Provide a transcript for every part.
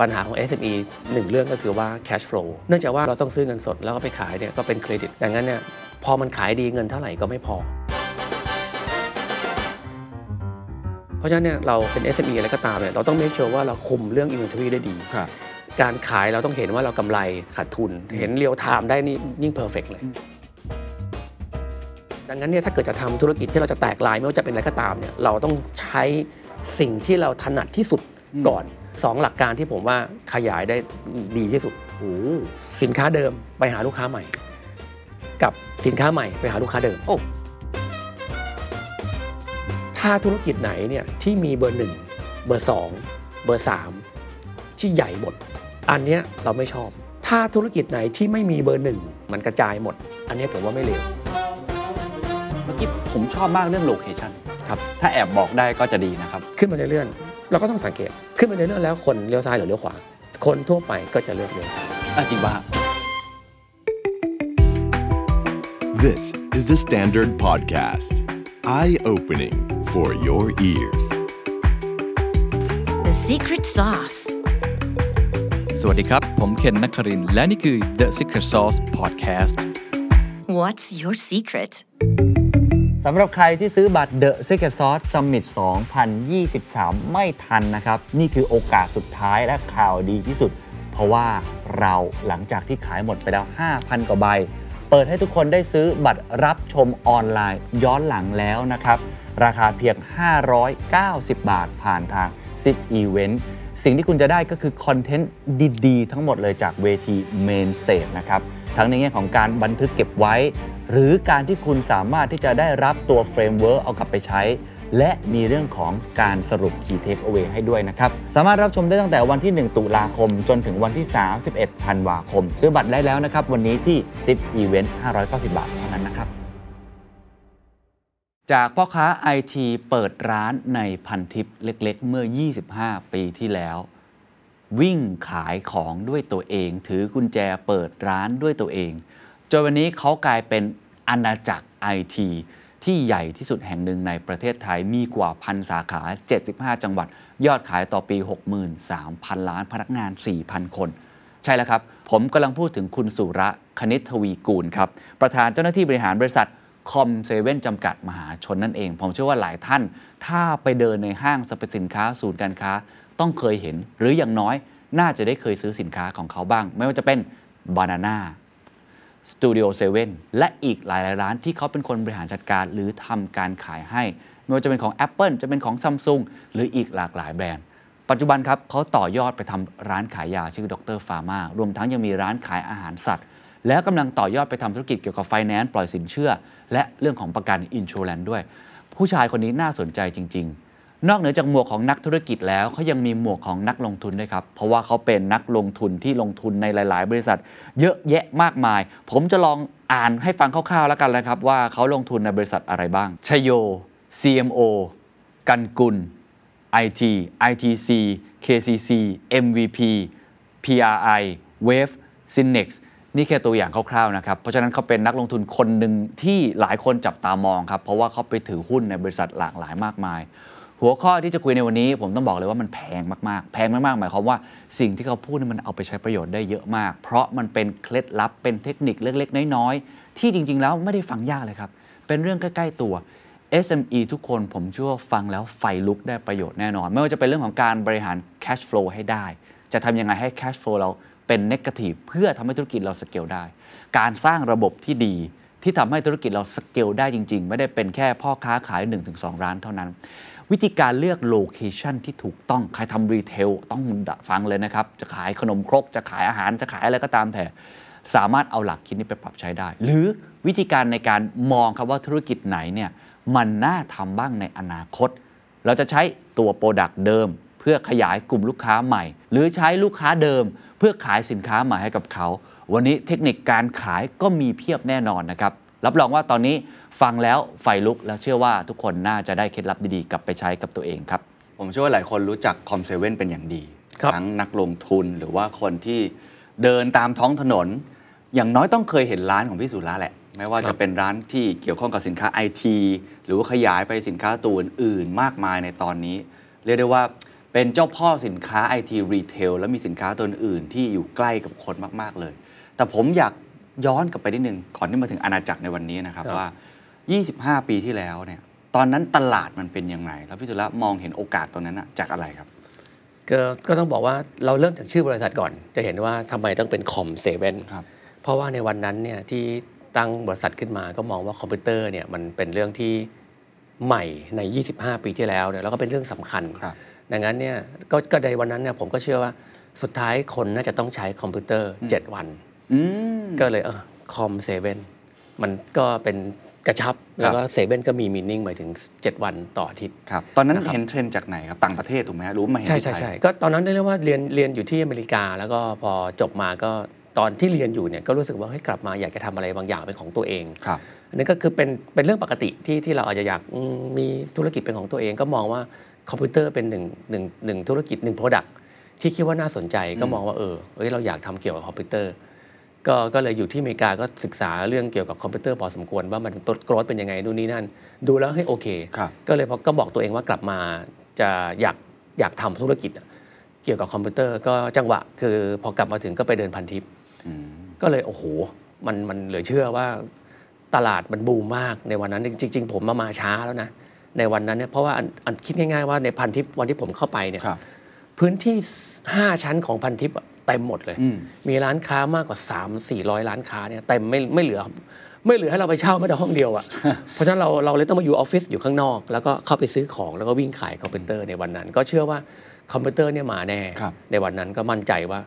ปัญหาของ SME หนึ่งเรื่องก็คือว่า cash flow เนื่องจากว่าเราต้องซื้อเงินสดแล้วก็ไปขายเนี่ยก็เป็นเครดิต ดังนั้นเนี่ยพอมันขายดีเงินเท่าไหร่ก็ไม่พอ เพราะฉะนั้นเนี่ยเราเป็น SME อะไรก็ตามเนี่ยเราต้อง make sure ว่าเราคุมเรื่อง inventory ได้ดี ครับ การขายเราต้องเห็นว่าเรากำไรขาดทุน เห็น real-time ได้นี่ยิ่ง perfect เลย ดังนั้นเนี่ยถ้าเกิดจะทำธุรกิจที่เราจะแตกลายไม่ว่าจะเป็นอะไรก็ตามเนี่ยเราต้องใช้สิ่งที่เราถนัดที่สุดก่อน สองหลักการที่ผมว่าขยายได้ดีที่สุดโอ้สินค้าเดิมไปหาลูกค้าใหม่ กับสินค้าใหม่ไปหาลูกค้าเดิมโอ้ถ้าธุรกิจไหนเนี่ยที่มีเบอร์หนึ่งเบอร์สองเบอร์สามที่ใหญ่หมด อันเนี้ยเราไม่ชอบ ถ้าธุรกิจไหนที่ไม่มีเบอร์หนึ่งมันกระจายหมด อันเนี้ยผมว่าไม่เลวเมื่อกี้ผมชอบมากเรื่องโลเคชันครับ ถ้าแอบบอกได้ก็จะดีนะครับ ขึ้นมาเรื่อยๆ เราก็ต้องสังเกต ขึ้นมาเรื่อยๆแล้วคนเลี้ยวซ้ายหรือเลี้ยวขวา คนทั่วไปก็จะเลือกเลี้ยวซ้ายอะจริงป่ะ This is the Standard Podcast. Eye opening for your ears. The secret sauce. สวัสดีครับ ผมเคนนักครินทร์และนี่คือ The Secret Sauce Podcast What's your secret? สำหรับใครที่ซื้อบัตร The Secret Sauce Summit 2023 ไม่ทันนะครับ นี่คือโอกาสสุดท้ายและข่าวดีที่สุด เพราะว่าเราหลังจากที่ขายหมดไปแล้ว 5,000 กว่าใบ เปิดให้ทุกคนได้ซื้อบัตรรับชมออนไลน์ย้อนหลังแล้วนะครับ ราคาเพียง 590 บาทผ่านทาง Sit Event สิ่งที่คุณจะได้ก็คือคอนเทนต์ดี ๆ ทั้งหมดเลยจากเวที Main Stage นะครับ ทั้งในแง่ของการบันทึกเก็บไว้ หรือการที่คุณสามารถที่จะได้รับตัว framework เอากลับไปใช้ และมีเรื่องของการสรุป Key Takeaway ให้ด้วยนะครับ สามารถรับชมได้ตั้งแต่วันที่ 1 ตุลาคม จนถึงวันที่ 31 ธันวาคม ซื้อบัตรได้แล้วนะครับ วันนี้ที่ 10 Event 590 บาทเท่านั้นนะครับจากพ่อค้าไอทีเปิดร้านในพันทิปเล็กๆ เมื่อ 25 ปีที่แล้ว วิ่งขายของด้วยตัวเอง ถือกุญแจเปิดร้านด้วยตัวเอง จนวันนี้เขากลายเป็นอาณาจักรไอทีที่ใหญ่ที่สุดแห่งหนึ่งในประเทศไทยมีกว่าพันสาขา 75 จังหวัด ยอดขายต่อปี 63,000 ล้านพนักงาน 4,000 คน ใช่แล้วครับ ผมกำลังพูดถึงคุณสุระคณิตทวีกูลครับ ประธานเจ้าหน้าที่บริหารบริษัทCom Seven จำกัดมหาชนนั่นเอง ผมเชื่อว่าหลายท่าน ถ้าไปเดินในห้างสรรพสินค้าศูนย์การค้า ต้องเคยเห็น หรืออย่างน้อยน่าจะได้เคยซื้อสินค้าของเขาบ้าง ไม่ว่าจะเป็น Banana Studio Seven และอีกหลายๆร้านที่เขาเป็นคนบริหารจัดการหรือทำการขายให้ ไม่ว่าจะเป็นของ Apple จะเป็นของ Samsung หรืออีกหลากหลายแบรนด์ ปัจจุบันครับเขาต่อยอดไปทำร้านขายยาชื่อ Dr. Pharma รวมทั้งยังมีร้านขายอาหารสัตว์ แล้วกำลังต่อยอดไปทำธุรกิจเกี่ยวกับไฟแนนซ์ปล่อยสินเชื่อ และเรื่องของประกันอินชูแลนด้วย ผู้ชายคนนี้น่าสนใจจริง ๆ นอกเหนือจากหมวกของนักธุรกิจแล้วเขายังมีหมวกของนักลงทุนด้วยครับ เพราะว่าเขาเป็นนักลงทุนที่ลงทุนในหลาย ๆ บริษัท เยอะแยะมากมาย ผมจะลองอ่านให้ฟังคร่าว ๆ แล้วกันนะครับ ว่าเขาลงทุนในบริษัทอะไรบ้าง ชโย CMO กันกุล IT ITC KCC MVP PRI Wave Synex นี่แค่ตัวอย่างคร่าวๆนะครับ เพราะฉะนั้นเขาเป็นนักลงทุนคนหนึ่งที่หลายคนจับตามองครับ เพราะว่าเขาไปถือหุ้นในบริษัทหลากหลายมากมาย หัวข้อที่จะคุยในวันนี้ ผมต้องบอกเลยว่ามันแพงมากๆ แพงมากๆ หมายความว่าสิ่งที่เขาพูดนี่มันเอาไปใช้ประโยชน์ได้เยอะมาก เพราะมันเป็นเคล็ดลับเป็นเทคนิคเล็กๆ น้อยๆ ที่จริง ๆ แล้วไม่ได้ฟังยากเลยครับ เป็นเรื่องใกล้ๆตัว SME ทุกคนผมเชื่อว่าฟังแล้วไฟลุกได้ประโยชน์แน่นอน ไม่ว่าจะเป็นเรื่องของการบริหาร cash flow ให้ได้ จะทำยังไงให้ cash flow เราเป็น negative เพื่อทำให้ธุรกิจเราสเกลได้ การสร้างระบบที่ดีที่ทำให้ธุรกิจเราสเกลได้จริง ๆ ไม่ได้เป็นแค่พ่อค้าขาย 1-2 ร้านเท่านั้น วิธีการเลือก location ที่ถูกต้องใครทำ retail ต้องฟังเลยนะครับ จะขายขนมครก จะขายอาหารจะขายอะไรก็ตามแต่ สามารถเอาหลักคิดนี้ไปปรับใช้ได้ หรือวิธีการในการมองครับว่าธุรกิจไหนเนี่ยมันน่าทำบ้างในอนาคต เราจะใช้ตัว product เดิม เพื่อขยายกลุ่มลูกค้าใหม่ หรือใช้ลูกค้าเดิม เพื่อขายสินค้าใหม่ให้กับเขา วันนี้เทคนิคการขายก็มีเพียบแน่นอนนะครับรับรองว่าตอนนี้ ฟังแล้วไฟลุกแล้วเชื่อว่าทุกคนน่าจะได้เคล็ดลับดีๆ กลับไปใช้กับตัวเองครับ ผมเชื่อว่าหลายคนรู้จัก Com Seven เป็นอย่างดีครับทั้งนักลงทุนหรือว่าคนที่เดินตามท้องถนน อย่างน้อยต้องเคยเห็นร้านของพี่สุระแหละ ไม่ว่าครับจะเป็นร้านที่เกี่ยวข้องกับสินค้าไอทีหรือว่าขยายไปสินค้าตัวอื่นๆมากมายในตอนนี้ เรียกได้ว่าเเป็นเจ้าพ่อสินค้าไอทีรีเทลแล้วมีสินค้าตัวอื่นที่อยู่ใกล้กับคนมากๆเลย แต่ผมอยากย้อนกลับไปนิดนึงก่อนที่มาถึงอาณาจักรในวันนี้นะครับครับว่า 25 ปีที่แล้วเนี่ย ตอนนั้นตลาดมันเป็นยังไง แล้วพี่สุระมองเห็นโอกาสตรงนั้นนะจากอะไรครับก็ก็ต้องบอกว่าเราเริ่มจากชื่อบริษัทก่อน จะเห็นว่าทำไมต้องเป็นคอมเซเว่นครับเพราะว่าในวันนั้นเนี่ยที่ตั้งบริษัทขึ้นมาก็มองว่าคอมพิวเตอร์เนี่ยมันเป็นเรื่องที่ใหม่ใน 25 ปีที่แล้วเนี่ยแล้วก็เป็นเรื่องสำคัญครับดังนั้นเนี่ยก็ก็ในวันนั้นเนี่ยผมก็เชื่อว่าสุดท้ายคนน่าจะต้องใช้คอมพิวเตอร์ 7 วันอืมก็เลยเออ Com Seven มันก็เป็น กระชับ แล้วก็เซเว่นก็มี meaning หมายถึง 7 วันต่ออาทิตย์ครับตอนนั้นนะครับเห็นเทรนด์จากไหนครับ ต่างประเทศถูกไหมฮะรู้มาเห็นใช่ที่ใช่ไทยใช่ก็ตอนนั้นได้เรียกว่าเรียนเรียนอยู่ที่อเมริกา แล้วก็พอจบมาก็ตอนที่เรียนอยู่เนี่ยก็รู้สึกว่าเฮ้ยกลับมาอยากจะทำอะไรบางอย่างเป็นของตัวเองครับอันนี้ก็คือเป็นเป็นเรื่องปกติที่ที่เราอาจจะอยากอืมมีธุรกิจเป็นของตัวเอง ก็มองว่าคอมพิวเตอร์เป็นหนึ่งหนึ่งหนึ่งธุรกิจหนึ่ง product ที่คิดว่าน่าสนใจก็มองว่าเออเอ้ยเราอยากทำเกี่ยวกับคอมพิวเตอร์ ก็ก็เลยอยู่ที่อเมริกาก็ศึกษาเรื่องเกี่ยวกับคอมพิวเตอร์พอสมควรว่ามันต้นกรอเป็นยังไงดูนู่นนี่นั่น ดูแล้วให้ยโอเคครับก็เลยพอก็บอกตัวเองว่ากลับมาจะอยากอยากทำธุรกิจอะเกี่ยวกับคอมพิวเตอร์ก็จังหวะ คือพอกลับมาถึงก็ไปเดินพันทิปอืมก็เลยโอ้โหมันมันเหลือเชื่อว่าตลาดมันบูมมากในวันนั้นจริง ๆ ผมมามาช้าแล้วนะในวันนั้นเนี่ยเพราะว่าอันอันคิดง่ายๆว่าในพันทิปวันที่ผมเข้าไปเนี่ยครับพื้นที่ 5 ชั้นของพันทิปอะ เต็มหมดเลยอืมมีร้านค้ามากกว่า 3 4 0 0 ร้านค้าเนี่ยเต็มไม่ไม่เหลือ ไม่เหลือให้เราไปเช่าแม้แต่ห้องเดียวอะเพราะฉะนั้นเราเราเลยต้องมาอยู่ออฟฟิศอยู่ข้างนอก แล้วก็เข้าไปซื้อของแล้วก็วิ่งขายคอมพิวเตอร์ในวันนั้น ก็เชื่อว่าคอมพิวเตอร์เนี่ยมาแน่ครับในวันนั้นก็มั่นใจว่า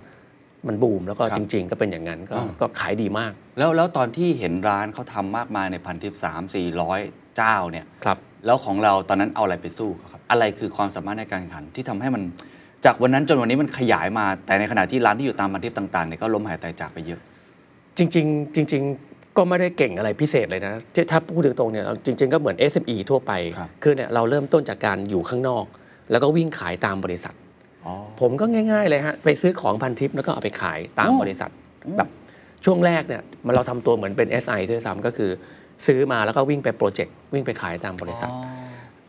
มันบูมแล้วก็ครับจริง ๆ ก็เป็นอย่างนั้นก็อ่าก็ขายดีมาก แล้วแล้วตอนที่เห็นร้านเขาทำมากมายในพันทิปสามสี่ร้อยเจ้าเนี่ยครับแล้วของเราตอนนั้นเอาอะไรไปสู้เขาครับ อะไรคือความสามารถในการแข่งขันที่ทำให้มัน จากวันนั้นจนวันนี้มันขยายมา แต่ในขณะที่ร้านที่อยู่ตามพันทิปต่างๆเนี่ยก็ล้มหายตายจากไปเยอะ จริง ๆ จริง ๆ ก็ไม่ได้เก่งอะไรพิเศษเลยนะที่ถ้าพูดถึงตรงๆเนี่ยเอาจริง ๆ ก็เหมือน SME ทั่วไปครับคือเนี่ยเราเริ่มต้นจากการอยู่ข้างนอก แล้วก็วิ่งขายตามบริษัทอ๋อผมก็ง่าย ๆ เลยฮะ ไปซื้อของพันทิปแล้วก็เอาไปขายตามโอ้บริษัทแบบช่วงแรกเนี่ยมันเราทำตัวเหมือนเป็น SI ด้วยซ้ำก็คือ ซื้อมาแล้วก็วิ่งไปโปรเจกต์วิ่งไปขายตามบริษัท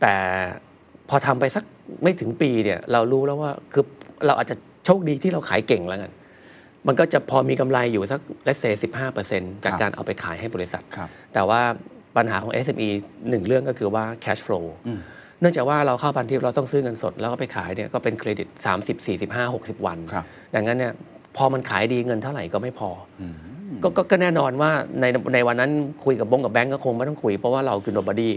แต่ พอทำไปสักไม่ถึงปีเนี่ยเรารู้แล้วว่าคือเราอาจจะโชคดีที่เราขายเก่งแล้วกันมันก็จะพอมีกำไรอยู่สักเลสเซสิบห้าเปอร์เซ็นต์จากครับการเอาไปขายให้บริษัทครับแต่ว่าปัญหาของ SME หนึ่งเรื่องก็คือว่า cash flow อืมเนื่องจากว่าเราเข้าพันทิปเราต้องซื้อเงินสด แล้วก็ไปขายเนี่ยก็เป็นเครดิต 30 45 60 วันครับดังนั้นเนี่ยพอมันขายดีเงินเท่าไหร่ก็ไม่พออืม ก็ก็ก็แน่นอนว่าในในวันนั้นคุยกับบงกับแบงก์ก็คงไม่ต้องคุย เพราะว่าเราคือ nobody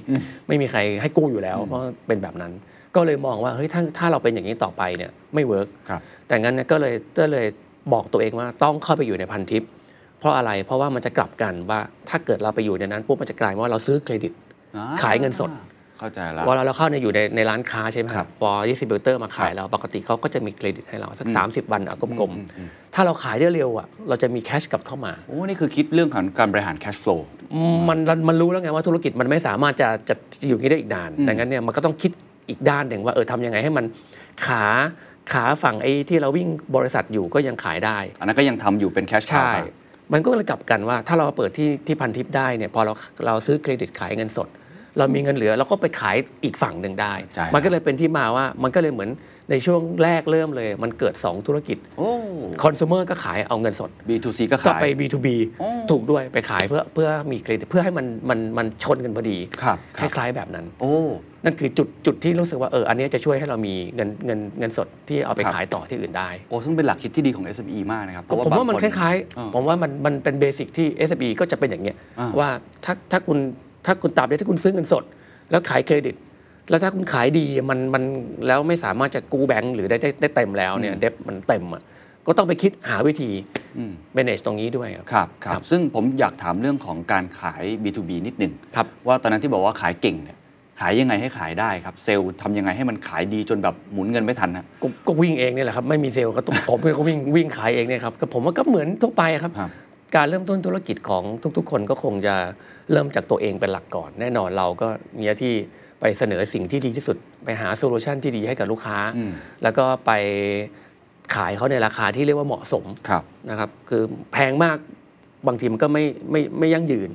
ไม่มีใครให้กู้อยู่แล้ว เพราะเป็นแบบนั้น ก็เลยมองว่าเฮ้ยถ้าถ้าเราเป็นอย่างนี้ต่อไปเนี่ยไม่ work ครับแต่งั้นเนี่ยก็เลยก็เลยบอกตัวเองว่าต้องเข้าไปอยู่ในพันทิป เพราะอะไรเพราะว่ามันจะกลับกันว่าถ้าเกิดเราไปอยู่ในนั้นปุ๊บมันจะกลายเป็นว่าเราซื้อเครดิตอ่ขายเงินสด เข้าใจแล้ว เวลาเราเข้าในอยู่ในในร้านค้าใช่ไหมครัรับ พอ distributor มาขายครับเราปกติเขาก็จะมีเครดิตให้เราสักอืม30 วันอะกลมอืมอืมๆ ถ้าเราขายได้เร็วอะเราจะมี cash กลับเข้ามา โอ้ นี่คือคิดเรื่องของการบริหาร cash flow มันมันมันรู้แล้วไงว่าธุรกิจมันไม่สามารถจะจะจะอยู่อย่างนี้ได้อีกนานอืมดังนั้นเนี่ยมันก็ต้องคิดอีกด้านหนึ่งว่าเออทำยังไงให้มันขาขาฝั่งไอ้ที่เราวิ่งบริษัทอยู่ก็ยังขายได้ อันนั้นก็ยังทำอยู่เป็น cash ใช่ cow มันก็เลยกลับกันว่าถ้าเรามาเปิดที่ที่พันทิปได้เนี่ยพอเราเราซื้อเครดิตขายเงินสด เรามีเงินเหลือเราก็ไปขายอีกฝั่งหนึ่งได้ใช่มันก็เลยเป็นที่มาว่ามันก็เลยเหมือนในช่วงแรกเริ่มเลย มันเกิด 2 ธุรกิจโอ้คอน sumer ก็ขายเอาเงินสด B2C ก็ก็ขายไป B2B โอ้ถูกด้วยไปขายเพื่อเพื่อมีเครดิตเพื่อให้มันมันมันชนกันพอดีครับคล้ายๆแบบนั้น โอ้นั่นคือจุดจุดที่รู้สึกว่าเอออันนี้จะช่วยให้เรามีเงินเงินเงินสดที่เอาไปครับขายต่อที่อื่นได้โอ้ซึ่งเป็นหลักคิดที่ดีของ SME มากนะครับผมว่ามันบงคล้ายเออๆผมว่ามันมันเป็นเบสิกที่ SME ก็จะเป็นอย่างเงี้ยอ่าว่าถ้าถ้าคุณ ถ้าคุณตราบใดที่คุณซื้อเงินสด แล้วขายเครดิต แล้วถ้าคุณขายดีมันมันแล้วไม่สามารถจะกู้แบงก์หรือได้ได้ได้เต็มแล้วเนี่ยเดบมันเต็มอะก็ต้องไปคิดหาวิธีอืม manage ตรงนี้ด้วยครับครับครัครับบซึ่งผมอยากถามเรื่องของการขาย B2B นิดหนึ่งครับว่าตอนนั้นที่บอกว่าขายเก่งเนี่ยขายยังไงให้ขายได้ครับ เซลล์ทำยังไงให้มันขายดีจนแบบหมุนเงินไม่ทันนะก็ก็วิ่งเองเนี่ยแหละครับไม่มีเซลล์ก็ต้องผมก็วิ่งวิ่งขายเองเนี่ยครับก็ผมว่าก็เหมือนทั่วไปครับ ครับ การเริ่มต้นธุรกิจของทุกๆ คนก็คงจะ เริ่มจากตัวเองเป็นหลักก่อน แน่นอนเราก็มีหน้าที่ไปเสนอสิ่งที่ดีที่สุด ไปหา solution ที่ดีให้กับลูกค้าอืมแล้วก็ไปขายเขาในราคาที่เรียกว่าเหมาะสมครับนะครับคือแพงมากบางทีมันก็ไม่ไม่ไม่ยั่งยืน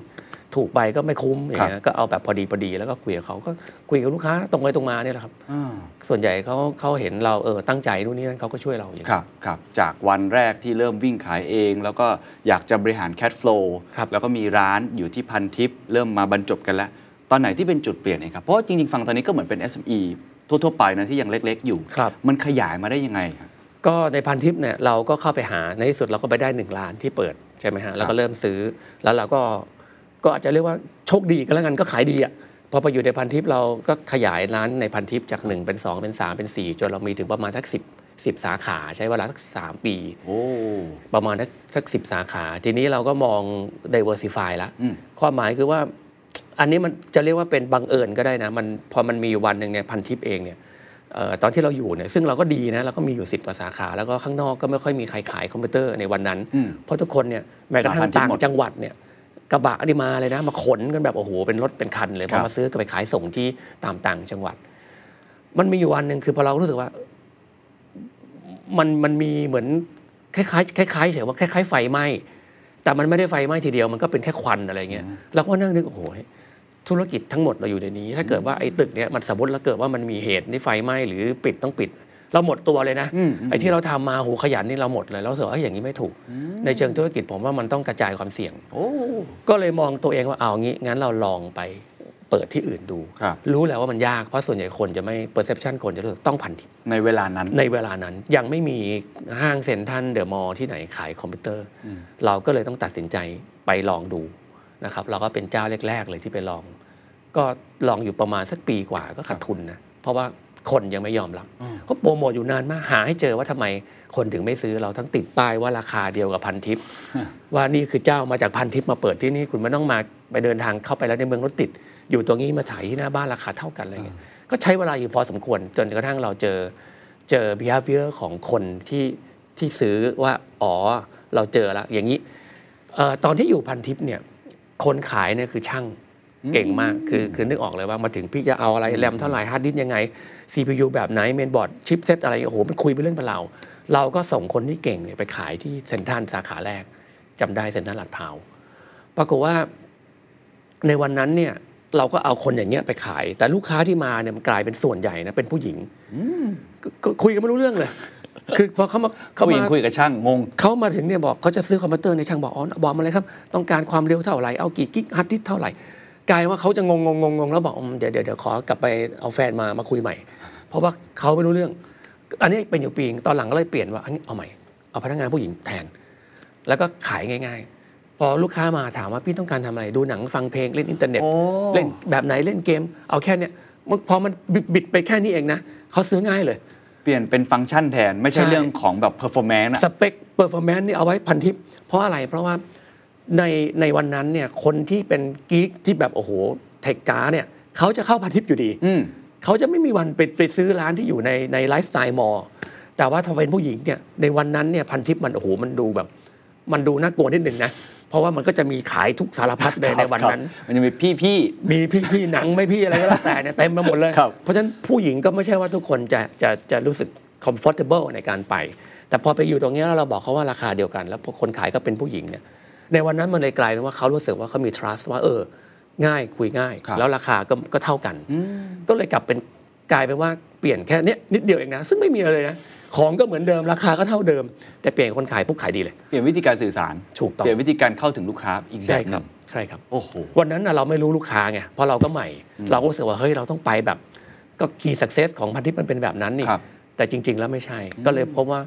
ถูกไปก็ไม่คุ้มอย่างเงี้ยก็เอาแบบพอดีพอดีแล้วก็คุยกับเขาก็คุยกับลูกค้าตรงไปตรงมาเนี่ยแหละครับอ่าส่วนใหญ่เขาเขาเห็นเราเออตั้งใจนู่นนี่นั่นเขาก็ช่วยเราอย่างเงี้ยครับครับจากวันแรกที่เริ่มวิ่งขายเอง แล้วก็อยากจะบริหารแค t โฟลครับแล้วก็มีร้านอยู่ที่พันทิปเริ่มมาบรรจบกันแล้ว ตอนไหนที่เป็นจุดเปลี่ยนเองครับเพราะว่าจริงๆฟังตอนนี้ก็เหมือนเป็น SME ทั่วๆไปนะที่ยังเล็กๆ อยู่ครับมันขยายมาได้ยังไงครับก็ในพันทิปเนี่ยเราก็เข้าไปหาในที่สุดเราก็ไปได้หนึ่งล้านที่เปิดใช่ไหมฮะแล้วก็เริ่มซื้อแล้วเราก็ ก็อาจจะเรียกว่าโชคดีกันแล้วกันก็ขายดีอะพอไปอยู่ในพันทิปเราก็ขยายร้านในพันทิปจาก 1 เป็น 2 เป็น 3 เป็น 4 จนเรามีถึงประมาณสัก10 10 สาขาใช้เวลาสัก3ปีโอ้ประมาณสักสักสิสาขา ทีนี้เราก็มอง diversify แล้วอืมความหมายคือว่าอันนี้มันจะเรียกว่าเป็นบังเอิญก็ได้นะมันพอมันมีอยู่วันหนึ่งเนี่ยพันทิปเองเนี่ยเอ่อตอนที่เราอยู่เนี่ยซึ่งเราก็ดีนะเราก็มีอยู่10กว่าสาขา แล้วก็ข้างนอกก็ไม่ค่อยมีใครขายคอมพิวเตอร์ในวันนั้นอืมเพราะทุกคนเนี่ยแม้กระทั่มาพังนทิปต่างหมดจังหวัดเนี่ย กระบะนี่มาเลยนะ มาขนกันแบบโอ้โหเป็นรถเป็นคันเลยคพรัอบมาซื้อก็ไปขายส่งที่ตามต่างจังหวัด มันมีอยู่วันหนึ่งคือพอเรารู้สึกว่า มันมันมีเหมือนคล้ายๆคล้ายๆเฉยว่าคล้ายๆไฟไหม้แต่มันไม่ได้ไฟไหม้ทีเดียวมันก็เป็นแค่ควันอะไรเงี้ยเราก็นั่งนึกโอ้โหธุรกิจทั้งหมดเราอยู่ในนี้ ถ้าเกิดว่าไอ้ตึกเนี้ยมันสมมติแล้วเกิดว่ามันมีเหตุที่ไฟไหม้หรือปิดต้องปิด เราหมดตัวเลยนะอืมอืมไอ้ที่เราทำมาโหขยันนี่เราหมดเลยเรารู้สึกว่าเอ้ยอย่างนี้ไม่ถูก ในเชิงธุรกิจผมว่ามันต้องกระจายความเสี่ยงโอ้ก็เลยมองตัวเองว่าเอางี้งั้นเราลองไปเปิดที่อื่นดูครับรู้แล้วว่ามันยาก เพราะส่วนใหญ่คนจะไม่ perception คนจะรู้สึกต้องพันทิปในเวลานั้น ในเวลานั้นยังไม่มีห้างเซ็นทรัลเดอะมอลล์ที่ไหนขายคอมพิวเตอร์ เราก็เลยต้องตัดสินใจไปลองดูนะครับเราก็เป็นเจ้าแรก ๆ เลยที่ไปลอง ก็ลองอยู่ประมาณสักปีกว่าก็ขาดทุนนะเพราะว่า คนยังไม่ยอมรับก็โปรโมทอยู่นานมากหาให้เจอว่าทำไมคนถึงไม่ซื้อเราทั้งติดป้ายว่าราคาเดียวกับพันทิปว่านี่คือเจ้ามาจากพันทิปมาเปิดที่นี่คุณไม่ต้องมาไปเดินทางเข้าไปแล้วในเมืองรถติด อยู่ตรงนี้มาถ่ายที่หน้าบ้านราคาเท่ากันอะไรเงี้ยก็ใช้เวลาอยู่พอสมควร จนกระทั่งเราเจอเจอ behavior ของคนที่ที่ซื้อว่าอ๋อเราเจอแล้วอย่างนี้เอ่อตอนที่อยู่พันทิปเนี่ยคนขายเนี่ยคือช่าง เก่งมากคือคือนึกออกเลยว่ามาถึงพี่จะเอาอะไรแรมเท่าไหร่ฮาร์ดดิสก์ยังไง CPU แบบไหนเมนบอร์ดชิปเซตอะไรโอ้โหมันคุยไปเรื่องเป็นราวเราก็ส่งคนที่เก่งเนี่ยไปขายที่เซ็นทรัลสาขาแรกจำได้เซ็นทรัลลาดพร้าวปรากฏว่า ในวันนั้นเนี่ย เราก็เอาคนอย่างเงี้ยไปขาย แต่ลูกค้าที่มาเนี่ยมันกลายเป็นส่วนใหญ่นะเป็นผู้หญิงก็ก็คุยกันไม่รู้เรื่องเลยคือพอเขามาเขาผู้หญิงมาคุยกับช่างงงเขามาถึงเนี่ยบอกเขาจะซื้อคอมพิวเตอร์ในช่างบอกอ๋อบอกมาเลยครับ ต้องการความเร็วเท่าไหร่เอากี่ gig ฮาร์ดดิสก์เท่าไหร่ กลายว่าเขาจะงงงงงงแล้วบอกอืมเดี๋ยวเดี๋ยวเดี๋ยวขอกลับไปเอาแฟนมามาคุยใหม่ เพราะว่าเขาไม่รู้เรื่อง อันนี้เป็นอยู่ปีนึงตอนหลังก็เลยเปลี่ยนว่าอันนี้เอาใหม่เอาพนักงานผู้หญิงแทน แล้วก็ขายง่าย ๆ พอลูกค้ามาถามว่าพี่ต้องการทำอะไรดูหนังฟังเพลงเล่นอินเทอร์เน็ตโอ้เล่นแบบไหนเล่นเกม เอาแค่เนี้ยพอมันบิดบิดไปแค่นี้เองนะเขาซื้อง่ายเลย เปลี่ยนเป็นฟังก์ชันแทนไม่ใช่ใช่เรื่องของแบบ performance อะสเปค performance นี่เอาไว้พันทิปเพราะอะไรเพราะว่า ในในวันนั้นเนี่ยคนที่เป็น geek ที่แบบโอ้โห tech จ๋าเนี่ยเขาจะเข้าพันทิปอยู่ดีอืม เขาจะไม่มีวันไปไปซื้อร้านที่อยู่ในใน lifestyle mallแต่ว่าถ้าเป็นผู้หญิงเนี่ยในวันนั้นเนี่ยพันทิปมันโอ้โหมันดูแบบ มันดูน่ากลัวนิดหนึ่งนะเพราะว่ามันก็จะมีขายทุกสารพัดเลยในวันนั้น ครับมันจะมีพี่พี่ มีพี่พี่หนังไม่พี่อะไรก็แล้วแต่เนี่ยเต็มไปหมดเลย ครับ เพราะฉะนั้นผู้หญิงก็ไม่ใช่ว่าทุกคนจะจะจะรู้สึก comfortable ในการไป แต่พอไปอยู่ตรงเนี้ยแล้วเราบอกเขาว่าราคาเดียวกัน แล้วพอคนขายก็เป็นผู้หญิงเนี่ย ในวันนั้นมันเลยกลายเป็นว่าเขารู้สึกว่าเขามี trust ว่าเออ ง่ายคุยง่าย ครับ แล้วราคาก็ก็เท่ากัน ก็เลยกลับเป็นกลายเป็นว่าเปลี่ยนแค่เนี้ยนิดเดียวเองนะ ซึ่งไม่มีอะไรเลยนะ ของก็เหมือนเดิมราคาก็เท่าเดิม แต่เปลี่ยนคนขายปุ๊บขายดีเลยๆเปลี่ยนวิธีการสื่อสาร ถูกต้อง เปลี่ยนวิธีการเข้าถึงลูกค้าอีกแบใช่บหคนึ่รับงใช่ครับ โอ้โห วันนั้นน่ะเราไม่รู้ลูกค้าไงเพราะเราก็ใหม่ เราก็รู้สึกว่าเฮ้ยเราต้องไปแบบ ก็ key success ของพันทิปมันเป็นแบบนั้นนี่ ครับ แต่จริง ๆ แล้วไม่ใช่ ก็เลยพบว่า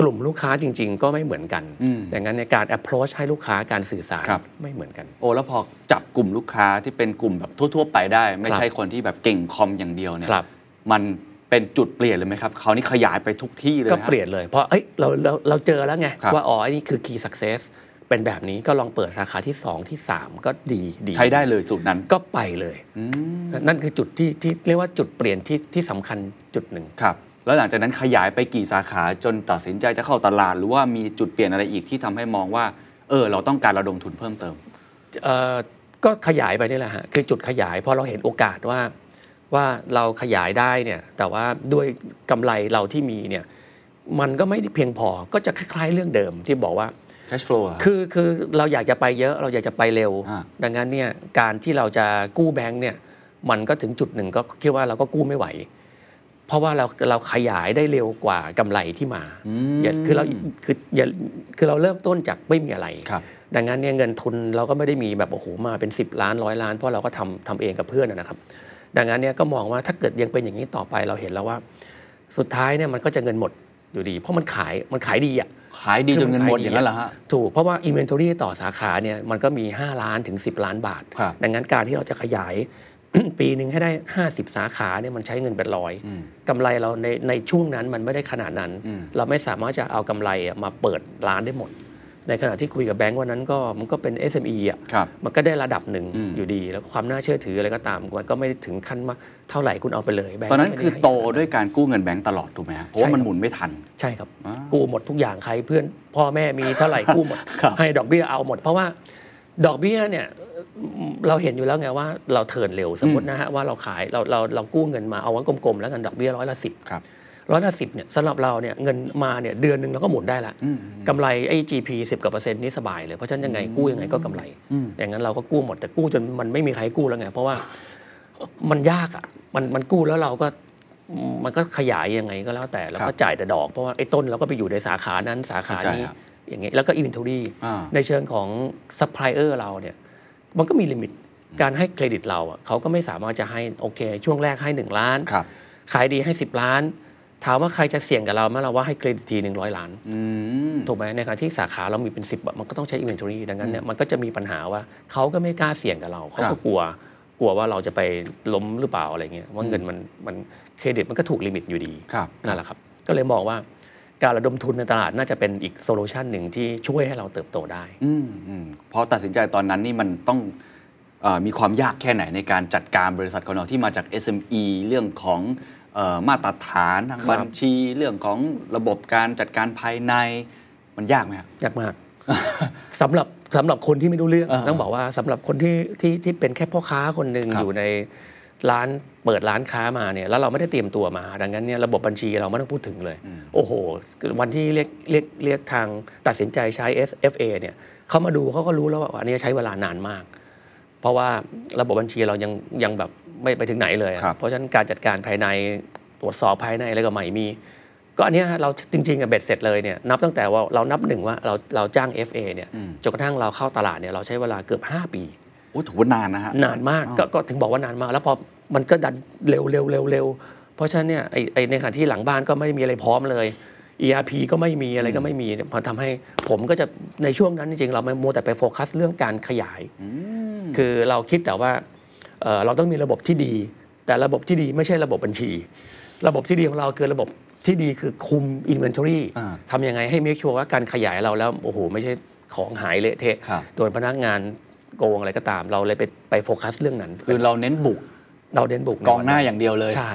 กลุ่มลูกค้าจริง ๆ ก็ไม่เหมือนกันอืมดังนั้นในการ approach ให้ลูกค้าการสื่อสารครับไม่เหมือนกัน โอ้แล้วพอจับกลุ่มลูกค้าที่เป็นกลุ่มแบบทั่ว ๆ ไปได้ ไม่ครับใช่คนที่แบบเก่งคอมอย่างเดียวเนี่ยครับมันเป็นจุดเปลี่ยนเลยไหมครับเขาวนี่ขยายไปทุกที่เลยก็นะเปลี่ยนเลยเพราะเอ้ยเราเราเราเจอแล้วไงครับว่าอ๋ออันนี้คือ key success เป็นแบบนี้ก็ลองเปิดสาขาที่ 2 ที่ 3 ก็ดีดีใช้ได้เลยจุดนั้นก็ไปเลยอืมนั่นคือจุดที่ที่เรียกว่าจุดเปลี่ยนที่ที่สำคัญจุดหนึ่งครับ แล้วหลังจากนั้นขยายไปกี่สาขาจนตัดสินใจจะเข้าตลาด หรือว่ามีจุดเปลี่ยนอะไรอีกที่ทำให้มองว่า เออ เราต้องการระดมทุนเพิ่มเติมเอ่อก็ขยายไปนี่แหละฮะคือจุดขยายพอเราเห็นโอกาสว่าว่าเราขยายได้เนี่ยแต่ว่าด้วยกำไรเราที่มีเนี่ยมันก็ไม่ได้เพียงพอก็จะคล้าย ๆ เรื่องเดิมที่บอกว่า cash flow อะคือคือเราอยากจะไปเยอะเราอยากจะไปเร็วอ่าดังนั้นเนี่ยการที่เราจะกู้แบงค์เนี่ยมันก็ถึงจุดหนึ่งก็คิดว่าเราก็กู้ไม่ไหว เพราะว่าเราเราขยายได้เร็วกว่ากำไรที่มาอย่าคือเราคืออย่าคือเราเริ่มต้นจากไม่มีอะไรครับดังนั้นเนี่ยเงินทุนเราก็ไม่ได้มีแบบโอ้โหมาเป็น 10 ล้านร้อยล้าน เพราะเราก็ทำทำเองกับเพื่อนนะนะครับ ดังนั้นเนี่ยก็มองว่าถ้าเกิดยังเป็นอย่างนี้ต่อไปเราเห็นแล้วว่า สุดท้ายเนี่ยมันก็จะเงินหมดอยู่ดี เพราะมันขายมันขายดีอะขายดีจนเงินหมดอย่างนั้นเหรอฮะถูกเพราะว่า inventory ต่อสาขาเนี่ยมันก็มี 5 ล้านถึง 10 ล้านบาทครับดังนั้นการที่เราจะขยาย ปีหนึ่งให้ได้ 50 สาขาเนี่ยมันใช้เงินเป็นร้อยอืมกำไรเราในในช่วงนั้นมันไม่ได้ขนาดนั้นอืมเราไม่สามารถจะเอากำไรอะมาเปิดร้านได้หมด ในขณะที่คุยกับแบงก์วันนั้นก็มันก็เป็น SME อะครับมันก็ได้ระดับหนึ่งอืมอยู่ดี แล้วความน่าเชื่อถืออะไรก็ตามมันก็ไม่ได้ถึงขั้นว่าเท่าไหร่คุณเอาไปเลยแบงก์ตอนนั้นไม่ไคือให้โตด้วยการกู้เงินแบงก์ตลอดถูกไหมฮะเพราะว่ามันใช่ครับหมุนไม่ทันใช่ครับอ่ากู้หมดทุกอย่างใครเพื่อนพ่อแม่มีเท่าไหร่กู้หมดครับให้ดอกเบี้ยเอาหมด เพราะว่าดอกเบี้ยเนี่ย เราเห็นอยู่แล้วไงว่าเรา turn เร็วสมมตินะฮะว่าเราขายเราเราเรากู้เงินมาเอาไว้กลมๆแล้วกันดอกเบี้ยร้อยละสิบครับร้อยละสิบเนี่ยสำหรับเราเนี่ยเงินมาเนี่ยเดือนหนึ่งเราก็หมุนได้ละอืมกำไรไอ้ GP 10กว่าเปอร์เซ็นต์นี่สบายเลย เพราะฉะนั้นยังไงกู้ยังไงก็กำไรอืมอย่างนั้นเราก็กู้หมดแต่กู้จนมันไม่มีใครกู้แล้วไง เพราะว่ามันยากอะมันมันกู้แล้วเราก็มันก็ขยายยังไงก็แล้วแต่เราครับก็จ่ายแต่ดอกเพราะว่าไอ้ต้นเราก็ไปอยู่ในสาขานั้นสาขานี้เข้าใจครับอย่างเงี้ยแล้วก็ inventory อ่าในเชิงของซัพพลายเออร์เราเนี่ย มันก็มี limit การให้เครดิตเราอะเขาก็ไม่สามารถจะให้โอเค ช่วงแรกให้ 1 ล้านครับขายดีให้ 10 ล้าน ถามว่าใครจะเสี่ยงกับเราไหมเราว่าให้เครดิตทีหนึ่งร้อยล้านอืมถูกไหมในขณะที่สาขาเรามีเป็น 10อะมันก็ต้องใช้ inventory ดังนั้นเนี่ยมันก็จะมีปัญหาว่าเขาก็ไม่กล้าเสี่ยงกับเราเขาครับก็กลัวกลัวว่าเราจะไปล้มหรือเปล่าอะไรเงี้ยว่าเงินมันมันเครดิตมันก็ถูก limit อยู่ดีครับนั่นแหละครับ ก็เลยมองว่า การระดมทุนในตลาดน่าจะเป็นอีกโซลูชันหนึ่งที่ช่วยให้เราเติบโตได้อืมอืมพอตัดสินใจตอนนั้นนี่มันต้องเออมีความยากแค่ไหนในการจัดการบริษัทของเราที่มาจาก SME เรื่องของเออมาตรฐานทางครับบัญชีเรื่องของระบบการจัดการภายในมันยากไหมครับยากมากสำหรับสำหรับคนที่ไม่รู้เรื่องอ่าต้องบอกว่าสำหรับคนที่ที่ที่เป็นแค่พ่อค้าคนหนึ่งครับอยู่ใน ร้านเปิดร้านค้ามาเนี่ยแล้วเราไม่ได้เตรียมตัวมา ดังนั้นเนี่ยระบบบัญชีเราไม่ต้องพูดถึงเลย โอ้โห วันที่เรียกเรียกเรียกทางตัดสินใจใช้ SFA เนี่ยเขามาดูเขาก็รู้แล้วว่าอันนี้ใช้เวลานานมาก เพราะว่าระบบบัญชีเรายังยังแบบไม่ไปถึงไหนเลยอะครับเพราะฉะนั้นการจัดการภายในตรวจสอบภายในอะไรก็ไม่มี ก็อันเนี้ยฮะเราจริงๆอะเบ็ดเสร็จเลยเนี่ยนับตั้งแต่ว่าเรานับหนึ่งว่าเราเราจ้าง FA เนี่ยอืมจนกระทั่งเราเข้าตลาดเนี่ยเราใช้เวลาเกือบ 5 ปี โอ้ถือว่านานนะฮะนานมากอ้าวก็ก็ถึงบอกว่านานมาก แล้วพอมันก็ดันเร็วเร็วเร็วเร็วเพราะฉะนั้นเนี่ยไอไอในขณะที่หลังบ้านก็ไม่ได้มีอะไรพร้อมเลย ERP ก็ไม่มีอะไรก็ไม่มีพอทำให้ผมก็จะในช่วงนั้นจริงๆ เราไม่มัวแต่ไปโฟกัสเรื่องการขยาย คือเราคิดแต่ว่าเอ่อเราต้องมีระบบที่ดี แต่ระบบที่ดีไม่ใช่ระบบบัญชี ระบบที่ดีของเราคือระบบที่ดีคือคุม Inventory อ่าทำยังไงให้ make sure ว่าการขยายเราแล้วโอ้โหไม่ใช่ของหายเละเทะครับโดนพนักงาน โกงอะไรก็ตาม เราเลยไปไปโฟกัสเรื่องนั้น คือเราเน้นบุก เราเด่นบุกกองหน้าอย่างเดียวเลย ใช่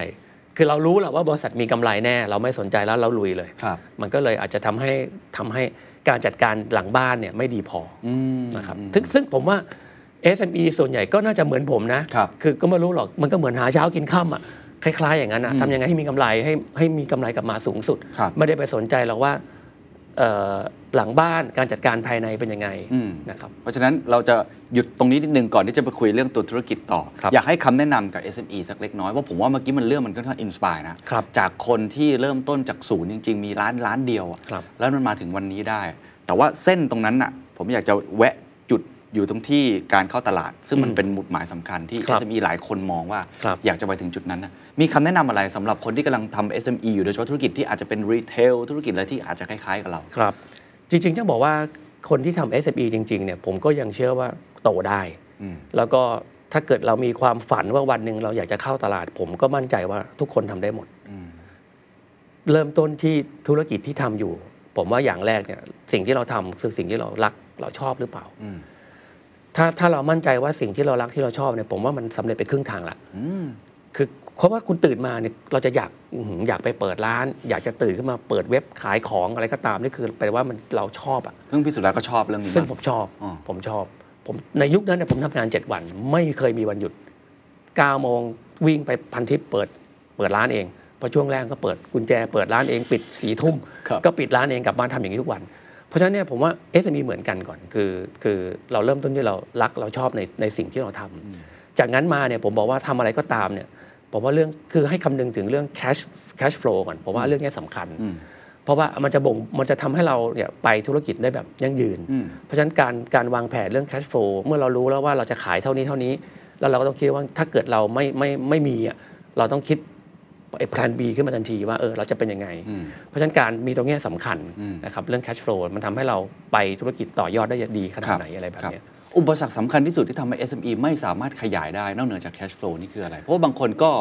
คือเรารู้แหละว่าบริษัทมีกำไรแน่ เราไม่สนใจแล้วเราลุยเลยครับมันก็เลยอาจจะทำให้ทำให้การจัดการหลังบ้านเนี่ยไม่ดีพออืมนะครับอืมซึ่งซึ่งผมว่า SME ส่วนใหญ่ก็น่าจะเหมือนผมนะครับอก็ไม่รู้หรอกมันก็เหมือนหาเช้ากินข้ามอะคล้ายๆอย่างนั้นอะทำยังไงให้มีกำไรให้ให้มีกำไรกลับมาสูงสุดครับไม่ได้ไปสนใจหรอกว่าเอ่อ หลังบ้านการจัดการภายในเป็นยังไงอืมนะครับเพราะฉะนั้นเราจะหยุดตรงนี้นิดนึงก่อนที่จะไปคุยเรื่องตัวธุรกิจต่อครับอยากให้คำแนะนำกับ SME สักเล็กน้อยเพราะผมว่าเมื่อกี้มันเรื่องมันค่อนข้างอินสปายนะครับจากคนที่เริ่มต้นจากศูนย์จริง ๆ มีร้านร้านเดียวอะครับแล้วมันมาถึงวันนี้ได้ แต่ว่าเส้นตรงนั้นน่ะผมอยากจะแวะจุด อยู่ตรงที่การเข้าตลาด ซึ่งมันอืมเป็นหมุดหมายสำคัญที่ครับ SME หลายคนมองว่าครับอยากจะไปถึงจุดนั้นนะมีคำแนะนำอะไรสำหรับคนที่กำลังทำ SME อยู่โดยเฉพาะธุรกิจที่อาจจะเป็นรีเทลธุรกิจอะไรที่อาจจะคล้ายๆกับเราครับ จริงๆต้องบอกว่าคนที่ทำ SME จริงๆเนี่ยผมก็ยังเชื่อว่าโตได้อืมแล้วก็ถ้าเกิดเรามีความฝันว่าวันหนึ่งเราอยากจะเข้าตลาด ผมก็มั่นใจว่าทุกคนทำได้หมดอืมเริ่มต้นที่ธุรกิจที่ทำอยู่ ผมว่าอย่างแรกเนี่ยสิ่งที่เราทำคือสิ่งที่เรารักเราชอบหรือเปล่าอืม ถ้าถ้าเรามั่นใจว่าสิ่งที่เรารักที่เราชอบเนี่ยผมว่ามันสำเร็จไปครึ่งทางละอืมคือเพราะว่าคุณตื่นมาเนี่ยเราจะอยากอื้อหืออยากไปเปิดร้าน อยากจะตื่นขึ้นมาเปิดเว็บขายของอะไรก็ตามนี่คือแปลว่ามันเราชอบอะซึ่งพี่สุดาก็ชอบเรื่องนี้ซึ่งมากผมชอบอ๋อผมชอบ ผมในยุคนั้นเนี่ยผมทำงาน7วัน ไม่เคยมีวันหยุด9โมงวิ่งไปพันทิปเปิดเปิดร้านเองพอช่วงแรกก็เปิดกุญแจเปิดร้านเองปิดสี่ทุ่มครับก็ปิดร้านเองกลับบ้านทำอย่างนี้ทุกวัน เพราะฉะนั้นเนี่ยผมว่า SME เหมือนกันก่อน คือคือเราเริ่มต้นที่เรารักเราชอบในในสิ่งที่เราทำจากนั้นมาเนี่ยผมบอกว่าทำอะไรก็ตามเนี่ยผมว่าเรื่องคือให้คำนึงถึงเรื่อง cash cash flow ก่อนผมว่าเรื่องนี้สำคัญอืมเพราะว่ามันจะบ่งมันจะทำให้เราเนี่ยไปธุรกิจได้แบบยั่งยืนอืมเพราะฉะนั้นการการวางแผนเรื่อง cash flow เมื่อเรารู้แล้วว่าเราจะขายเท่านี้เท่านี้ แล้วเราก็ต้องคิดว่าถ้าเกิดเราไม่ไม่ไม่มีอะเราต้องคิด ไอ้ plan B ขึ้นมาทันทีว่าเออเราจะเป็นยังไงอืมเพราะฉะนั้นการมีตรงเนี้ยสำคัญอืมนะครับเรื่อง cash flow มันทำให้เราไปธุรกิจต่อยอดได้ดีขนาดไหนอะไรแบบเนี้ยอุปสรรคสำคัญที่สุดที่ทำให้ SME ไม่สามารถขยายได้นอกเหนือจาก cash flow นี่คืออะไร เพราะว่าบางคนก็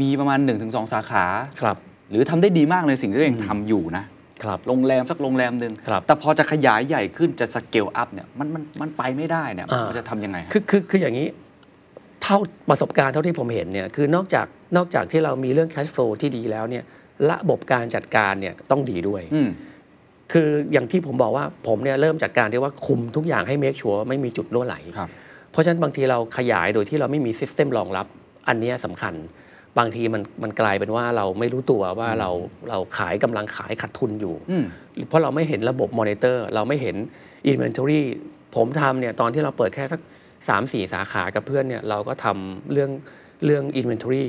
มีประมาณ 1-2 สาขาครับ หรือทำได้ดีมากในสิ่งที่ตัวเองทำอยู่นะครับโรงแรมสักโรงแรมหนึ่งครับแต่พอจะขยายใหญ่ขึ้นจะสเกลอัพเนี่ยมันมันมันไปไม่ได้เนี่ยอ่ามัมันจะทำยังไงฮะคือคือคืออย่างนี้ เท่าประสบการณ์เท่าที่ผมเห็นเนี่ยคือนอกจากนอกจากที่เรามีเรื่อง cash flow ที่ดีแล้วเนี่ยระบบการจัดการเนี่ยต้องดีด้วย อืม คืออย่างที่ผมบอกว่าผมเนี่ยเริ่มจากการที่ว่าคุมทุกอย่างให้ make sure ไม่มีจุดรั่วไหล ครับ เพราะฉะนั้นบางทีเราขยายโดยที่เราไม่มี system รองรับ อันเนี้ยสำคัญ บางทีมันมันกลายเป็นว่าเราไม่รู้ตัวว่าเราเราขายกำลังขายขาดทุนอยู่ อืมเพราะเราไม่เห็นระบบมอนิเตอร์ เราไม่เห็น Inventory ผมทำเนี่ยตอนที่เราเปิดแค่สัก สามสี่สาขากับเพื่อนเนี่ยเราก็ทำเรื่องเรื่อง Inventory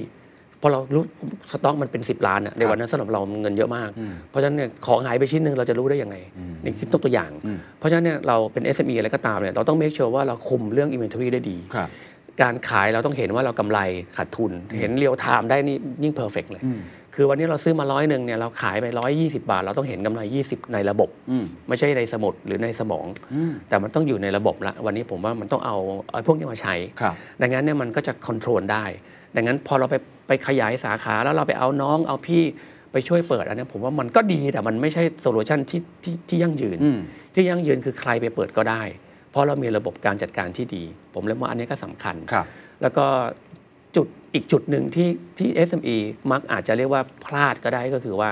เพราะเรารู้สต็อกมันเป็น 10 ล้านอะในวันนั้นสำหรับเราเงินเยอะมากอืมเพราะฉะนั้นเนี่ยของหายไปชิ้นหนึ่งเราจะรู้ได้ยังไงนี่คือตัวอย่างอืมเพราะฉะนั้นเนี่ยเราเป็น SME อะไรก็ตามเนี่ยเราต้อง make sure ว่าเราคุมเรื่อง Inventory ได้ดีครับการขายเราต้องเห็นว่าเรากำไรขาดทุน เห็น real-time ได้นี่ยิ่ง perfect เลยอืม คือวันนี้เราซื้อมาร้อยหนึ่งเนี่ยเราขายไปร้อยยี่สิบบาท เราต้องเห็นกำไร20ในระบบอืมไม่ใช่ในสมุดหรือในสมองอืมแต่มันต้องอยู่ในระบบละวันนี้ผมว่ามันต้องเอาเอาพวกนี้มาใช้ ครับ ดังนั้นเนี่ยมันก็จะ control ได้ ดังนั้นพอเราไปไปขยายสาขาแล้วเราไปเอาน้องเอาพี่ไปช่วยเปิดอันเนี้ยผมว่ามันก็ดีแต่มันไม่ใช่ solution ที่ที่ที่ยั่งยืน อืม ที่ยั่งยืนคือใครไปเปิดก็ได้ เพราะเรามีระบบการจัดการที่ดี ผมเลยว่าอันนี้ก็สำคัญ ครับ แล้วก็ จุดอีกจุดหนึ่งที่ที่ SME มักอาจจะเรียกว่าพลาดก็ได้ก็คือว่า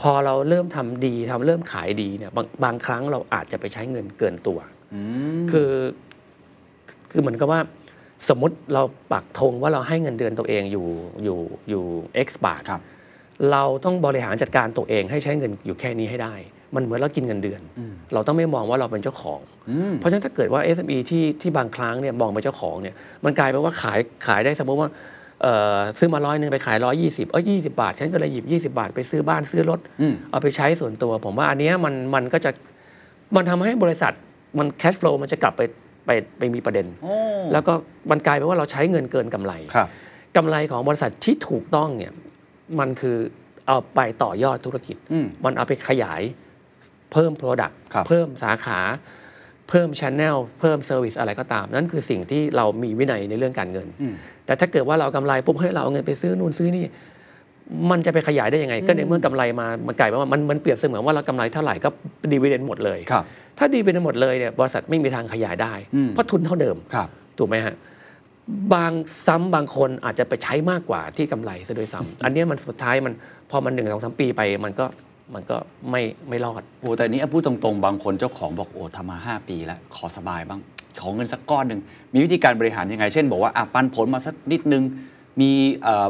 พอเราเริ่มทำดีทำเริ่มขายดีเนี่ยบางบางครั้งเราอาจจะไปใช้เงินเกินตัวอืมคือ คือเหมือนกับว่าสมมติเราปักธงว่าเราให้เงินเดือนตัวเองอยู่อยู่อยู่ X บาทครับเราต้องบริหารจัดการตัวเองให้ใช้เงินอยู่แค่นี้ให้ได้ มันเหมือนเรากินเงินเดือนอืมเราต้องไม่มองว่าเราเป็นเจ้าของอืมเพราะฉะนั้นถ้าเกิดว่า SME ที่ที่บางครั้งเนี่ยมองเป็นเจ้าของเนี่ยมันกลายเป็นว่าขายขายได้สมมติว่าเอ่อซื้อมาร้อยหนึ่งไปขายร้อยยี่สิบเออยี่สิบาท ฉันก็เลยหยิบยี่สิบาท ไปซื้อบ้านซื้อรถอืมเอาไปใช้ส่วนตัว ผมว่าอันเนี้ยมันมันก็จะมันทำให้บริษัทมันแคชฟลูมันจะกลับไปไปไปมีประเด็นโอ้แล้วก็มันกลายเป็นว่าเราใช้เงินเกินกำไรครับกำไรของบริษัทที่ถูกต้องเนี่ยมันคือเอาไปต่อยอดธุรกิจอืมมันเอาไปขยาย เพิ่ม Product ครับเพิ่มสาขาเพิ่มช n e l เพิ่ม Service อะไรก็ตาม นั่นคือสิ่งที่เรามีวินัยในเรื่องการเงินอืมแต่ถ้าเกิดว่าเรากำไรปุ๊บเฮ้ยเราเอาเงินไปซื้อนู่นซื้อนี่ มันจะไปขยายได้ยังไง ก็ในเมื่อกำไรมามันกลายเป็นว่ามันมันเปรียบเสมือนว่าเรากำไรเท่าไหร่ก็ดีเวเดนหมดเลยครับถ้าดีเวเดนหมดเลยเนี่ยบริษัทไม่มีทางขยายได้อืมเพราะทุนเท่าเดิมครับถูกไหมฮะบางซ้ำบางคนอาจจะไปใช้มากกว่าที่กำไรซะด้วยซ้ำอันเนี้ยมันสุดท้ายมันพอมันหนึ่งสองสามปีไปมันก็ มันก็ไม่ไม่รอด โอ้แต่อันนี้พูดตรงๆ บางคนเจ้าของบอกโอ้ทำมา 5 ปีแล้ว ขอสบายบ้าง ขอเงินสักก้อนหนึ่ง มีวิธีการบริหารยังไง เช่นบอกว่าอะปันผลมาสักนิดนึง มีเอ่อ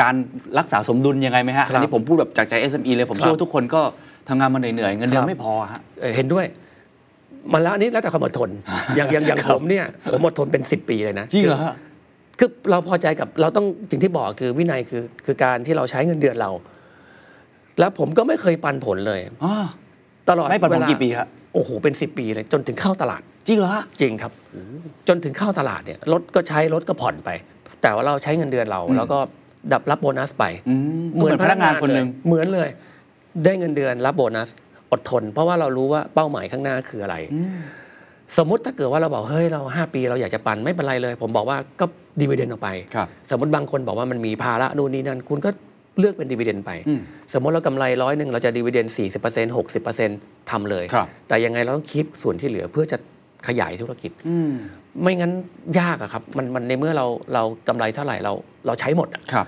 การรักษาสมดุลยังไงไหมฮะครับอันนี้ผมพูดแบบจากใจ SME เลย ผมเชื่อครับว่าทุกคนก็ทำงานมาเหนื่อยๆ เงินเดือครันบไม่พอฮะเอ่อเห็นด้วย มันแล้วอันนี้แล้วแต่ความอดทน อย่างอย่างอย่างครัผบมเนี่ยผมอดทนเป็น 10 ปีเลยนะจริงเหรอฮะคือเราพอใจกับเราต้องสิ่งที่บอกคือวินัยคือคือการที่เราใช้เงินเดือนเรา แล้วผมก็ไม่เคยปันผลเลยอ๋อตลอดไม่ปันผลเวลากี่ปีครับโอ้โหเป็น 10 ปีเลยจนถึงเข้าตลาด จริงเหรอฮะจริงครับ จนถึงเข้าตลาดเนี่ยรถก็ใช้รถก็ผ่อนไป แต่ว่าเราใช้เงินเดือนเราอืมแล้วก็ดับรับโบนัสไปอืมเหมือนพนักงานคนหนึ่งเลยเหมือนเลย ได้เงินเดือนรับโบนัสอดทน เพราะว่าเรารู้ว่าเป้าหมายข้างหน้าคืออะไร สมมุติถ้าเกิดว่าเราบอกเฮ้ยเรา 5 ปีเราอยากจะปันไม่เป็นไรเลย ผมบอกว่าก็ดีเวเดนออกไปครับสมมติบางคนบอกว่ามันมีภาระนู่นนี่นั่นคุณก็ เลือกเป็นดีเวเดนไปอืมสมมติเรากำไรร้อยหนึ่งเราจะดีเวเดนสี่สิบเปอร์เซ็นต์หกสิบเปอร์เซ็นต์ทำเลย ครับ แต่ยังไงเราต้องคิดส่วนที่เหลือเพื่อจะขยายธุรกิจ อืมไม่งั้นยากอะครับมันมันในเมื่อเราเรากำไรเท่าไหร่เราเราใช้หมดอะครับ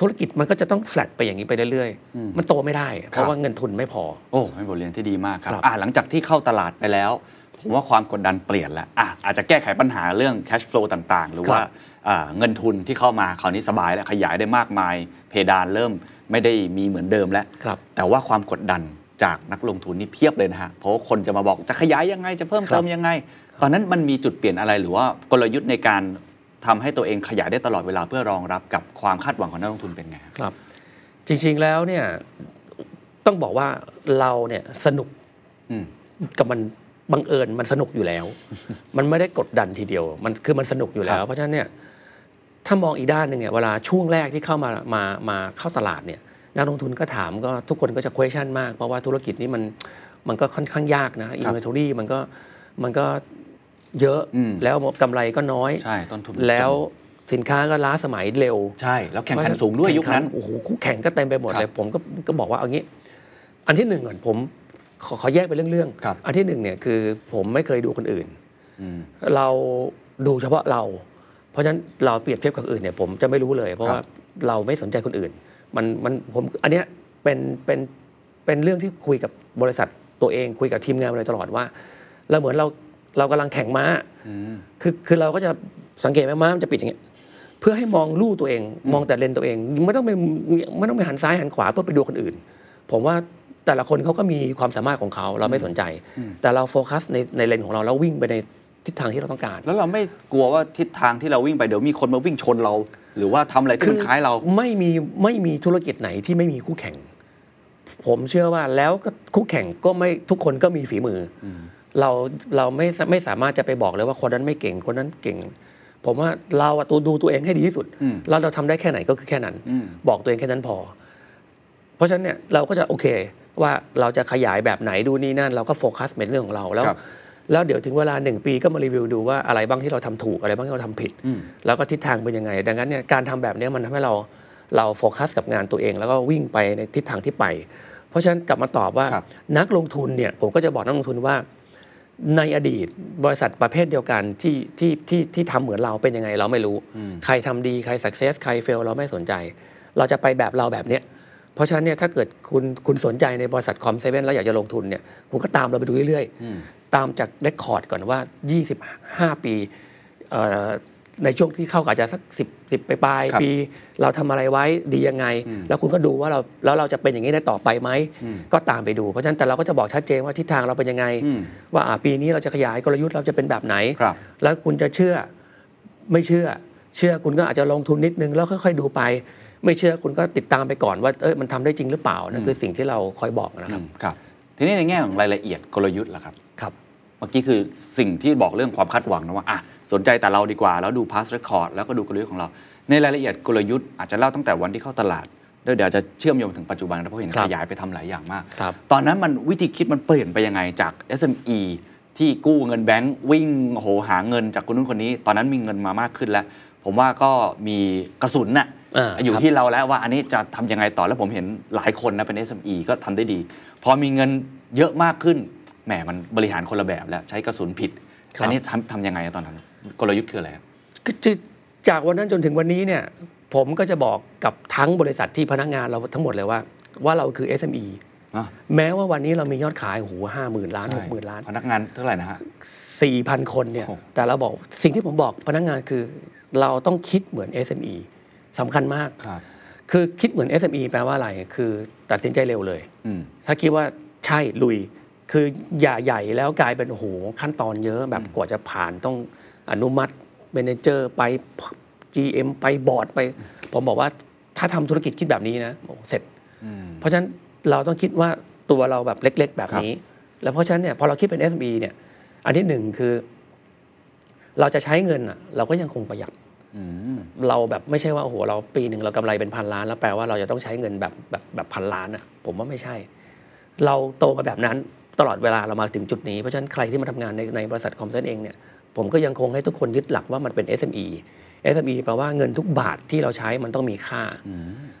ธุรกิจมันก็จะต้องแฟลตไปอย่างนี้ไปเรื่อยอืม ๆ มันโตไม่ได้ เพครัราะบว่าเงินทุนไม่พอ โอ้เป็นบทเรียนที่ดีมากครับครับอะหลังจากที่เข้าตลาดไปแล้ว ผมว่าความกดดันเปลี่ยนแล้วอะอาจจะแก้ไขปัญหาเรื่อง cash flow ต่างๆ หรือว่าอ่าเงินทุนที่เข้ามาคราวนี้สบายแล้วขยายได้มากมาย เพดานเริ่มไม่ได้มีเหมือนเดิมแล้วครับแต่ว่าความกดดันจากนักลงทุนนี่เพียบเลยนะฮะ เพราะว่าคนจะมาบอกจะขยายยังไงจะเพิ่มเติมยังไง ตอนนั้นมันมีจุดเปลี่ยนอะไรหรือว่ากลยุทธ์ในการทำให้ตัวเองขยายได้ตลอดเวลาเพื่อรองรับกับความคาดหวังของนักลงทุนเป็นไงครับครับจริงๆแล้วเนี่ยต้องบอกว่าเราเนี่ยสนุกอืมกับมันบังเอิญมันสนุกอยู่แล้ว มันไม่ได้กดดันทีเดียว มันคือมันสนุกอยู่แล้ครัวบเพราะฉะนั้นเนี่ย ถ้ามองอีกด้านหนึ่งเนี่ยเวลาช่วงแรกที่เข้ามามามาเข้าตลาดเนี่ยนักลงทุนก็ถามก็ทุกคนก็จะ question มาก เพราะว่าธุรกิจนี้มันมันก็ค่อนข้างยากนะ inventory มันก็มันก็เยอะอืมแล้วกำไรก็น้อยใช่ต้นทุนแล้วสินค้าก็ล้าสมัยเร็วใช่ แล้วแข่งขันสูงด้วยยุคนั้นแข่งขัโอ้โหคู่แข่งก็เต็มไปหมดครับเลยผมก็ก็บอกว่าเอางี้ อันที่หนึ่งก่อนผมขอขอแยกเป็นเรื่องครับๆอันที่หนึ่งเนี่ยคือผมไม่เคยดูคนอื่นอืมเราดูเฉพาะเรา เพราะฉะนั้นเราเปรียบเทียบกับคนอื่นเนี่ยผมจะไม่รู้เลย เพราะครับว่าเราไม่สนใจคนอื่น มันมันผมอันเนี้ยเป็นเป็นเป็นเรื่องที่คุยกับบริษัทตัวเองคุยกับทีมงานมาโดยตลอดว่าเราเหมือนเราเรากำลังแข่งม้าอืมคือคือเราก็จะสังเกตไหมม้ามันจะปิดอย่างเงี้ยเพื่อให้มองลู่ตัวเอง มองแต่เลนตัวเอง ไม่ต้องไปไม่ต้องไปหันซ้ายหันขวาเพื่อไปดูคนอื่น ผมว่าแต่ละคนเขาก็มีความสามารถของเขาเราไม่สนใจ แต่เราโฟกัสในในเลนของเราแล้ววิ่งไปใน ทิศทางที่เราต้องการ แล้วเราไม่กลัวว่าทิศทางที่เราวิ่งไปเดี๋ยวมีคนมาวิ่งชนเรา หรือว่าทำอะไรที่มันคล้ายเรา ไม่มีไม่มีธุรกิจไหนที่ไม่มีคู่แข่ง ผมเชื่อว่าแล้วก็คู่แข่งก็ไม่ทุกคนก็มีฝีมืออเราเราไม่ไม่สามารถจะไปบอกเลยว่าคนนั้นไม่เก่งคนนั้นเก่ง ผมว่าเราอะตัวดูตัวเองให้ดีที่สุดอืมแล้วเราทำได้แค่ไหนก็คือแค่นั้นอืมบอกตัวเองแค่นั้นพอ เพราะฉะนั้นเนี่ยเราก็จะโอเค ว่าเราจะขยายแบบไหนดูนี่นั่นเราก็โฟกัสเป็นเรื่องของเราแล้วครับ แล้วเดี๋ยวถึงเวลาหนึ่งปีก็มารีวิวดูว่าอะไรบ้างที่เราทำถูกอะไรบ้างที่เราทำผิดอืมแล้วก็ทิศทางเป็นยังไง ดังนั้นเนี่ยการทำแบบเนี้ยมันทำให้เราเราโฟกัสกับงานตัวเอง แล้วก็วิ่งไปในทิศทางที่ไป เพราะฉะนั้นกลับมาตอบว่าครับนักลงทุนเนี่ยผมก็จะบอกนักลงทุนว่า ในอดีตบริษัทประเภทเดียวกันที่ที่ที่ที่ทำเหมือนเราเป็นยังไงเราไม่รู้ ใครทำดีใครสักเซสใครเฟลเราไม่สนใจ เราจะไปแบบเราแบบเนี้ยเพราะฉะนั้นเนี่ยถ้าเกิดคุณคุณสนใจในบริษัทคอมเซเว่นแล้วอยากจะลงทุนเนี่ยคุณก็ตามเราไปดูเรื่อยๆ ตามจากเรคคอร์ดก่อนว่า 25 ปีเอ่อในช่วงที่เข้ากับอาจจะสัก10 10ไปปลายครับปี เราทำอะไรไว้ดียังไง แล้วคุณก็ดูว่าเราแล้วเราจะเป็นอย่างนี้ได้ต่อไปไหม ก็ตามไปดู เพราะฉะนั้นแต่เราก็จะบอกชัดเจนว่าทิศทางเราเป็นยังไงอืมว่าอ่าปีนี้เราจะขยายกลยุทธ์เราจะเป็นแบบไหนครับแล้วคุณจะเชื่อไม่เชื่อ เชื่อคุณก็อาจจะลงทุนนิดนึงแล้วค่อยๆดูไป ไม่เชื่อคุณก็ติดตามไปก่อนว่าเอ้ยมันทำได้จริงหรือเปล่านั่นคือสิ่งที่เราคอยบอกนะครับอืมครับ ทีนี้ในแง่ของรายละเอียดกลยุทธ์ล่ะครับครับ เมื่อกี้คือสิ่งที่บอกเรื่องความคาดหวังนะว่าอะสนใจแต่เราดีกว่า แล้วดู past record แล้วก็ดูกลยุทธ์ของเรา ในรายละเอียดกลยุทธ์อาจจะเล่าตั้งแต่วันที่เข้าตลาดแล้วเดี๋ยวอาจจะเชื่อมโยงถึงปัจจุบันนะเพราะเห็นครับขยายไปทำหลายอย่างมากครับตอนนั้นมันวิธีคิดมันเปลี่ยนไปยังไงจาก SME ที่กู้เงินแบงก์วิ่งโหหาเงินจากคนนู้นคนนี้ ตอนนั้นมีเงินมามากขึ้นแล้ว ผมว่าก็มีกระสุนน่ะอ่าอยู่ครับที่เราแล้วว่าอันนี้จะทำยังไงต่อแล้วผมเห็นหลายคนนะเป็น SME ก็ทำได้ดี พอมีเงินเยอะมากขึ้นแหมมันบริหารคนละแบบแล้วใช้กระสุนผิด ครับ อันนี้ทำทำยังไงตอนนั้นกลยุทธ์คืออะไรครับคือคือจากวันนั้นจนถึงวันนี้เนี่ยผมก็จะบอกกับทั้งบริษัทที่พนักงานเราทั้งหมดเลยว่า ว่าเราคือ SME อะ แม้ว่าวันนี้เรามียอดขายโอ้โหห้าหมื่นล้านหกหมื่นล้าน พนักงานเท่าไหร่นะฮะสี่พันคนเนี่ย โอ้แต่เราบอกสิ่งที่ผมบอกพนักงานคือเราต้องคิดเหมือน SME สำคัญมาก ครับ คือคิดเหมือน SME แปลว่าอะไร คือตัดสินใจเร็วเลยอืมถ้าคิดว่าใช่ลุย คืออย่าใหญ่แล้วกลายเป็นโอ้โหขั้นตอนเยอะแบบกว่าจะผ่านต้องอนุมัติ manager ไป GM ไปบอร์ดไป ผมบอกว่าถ้าทำธุรกิจคิดแบบนี้นะโอ้เสร็จอืมเพราะฉะนั้นเราต้องคิดว่าตัวเราแบบเล็ก ๆ แบบนี้ แล้วเพราะฉะนั้นเนี่ยพอเราคิดเป็น SME เนี่ย อันที่หนึ่งคือ เราจะใช้เงินอะ เราก็ยังคงประหยัดอืม เราแบบไม่ใช่ว่าโอ้โหเราปีหนึ่งเรากำไรเป็นพันล้าน แล้วแปลว่าเราจะต้องใช้เงินแบบแบบแบบพันล้านอะผมว่าไม่ใช่ เราโตมาแบบนั้นตลอดเวลาเรามาถึงจุดนี้ เพราะฉะนั้นใครที่มาทำงานในในบริษัทคอมเซนเองเนี่ยผมก็ยังคงให้ทุกคนยึดหลักว่ามันเป็น SME SME แปลว่าเงินทุกบาทที่เราใช้มันต้องมีค่า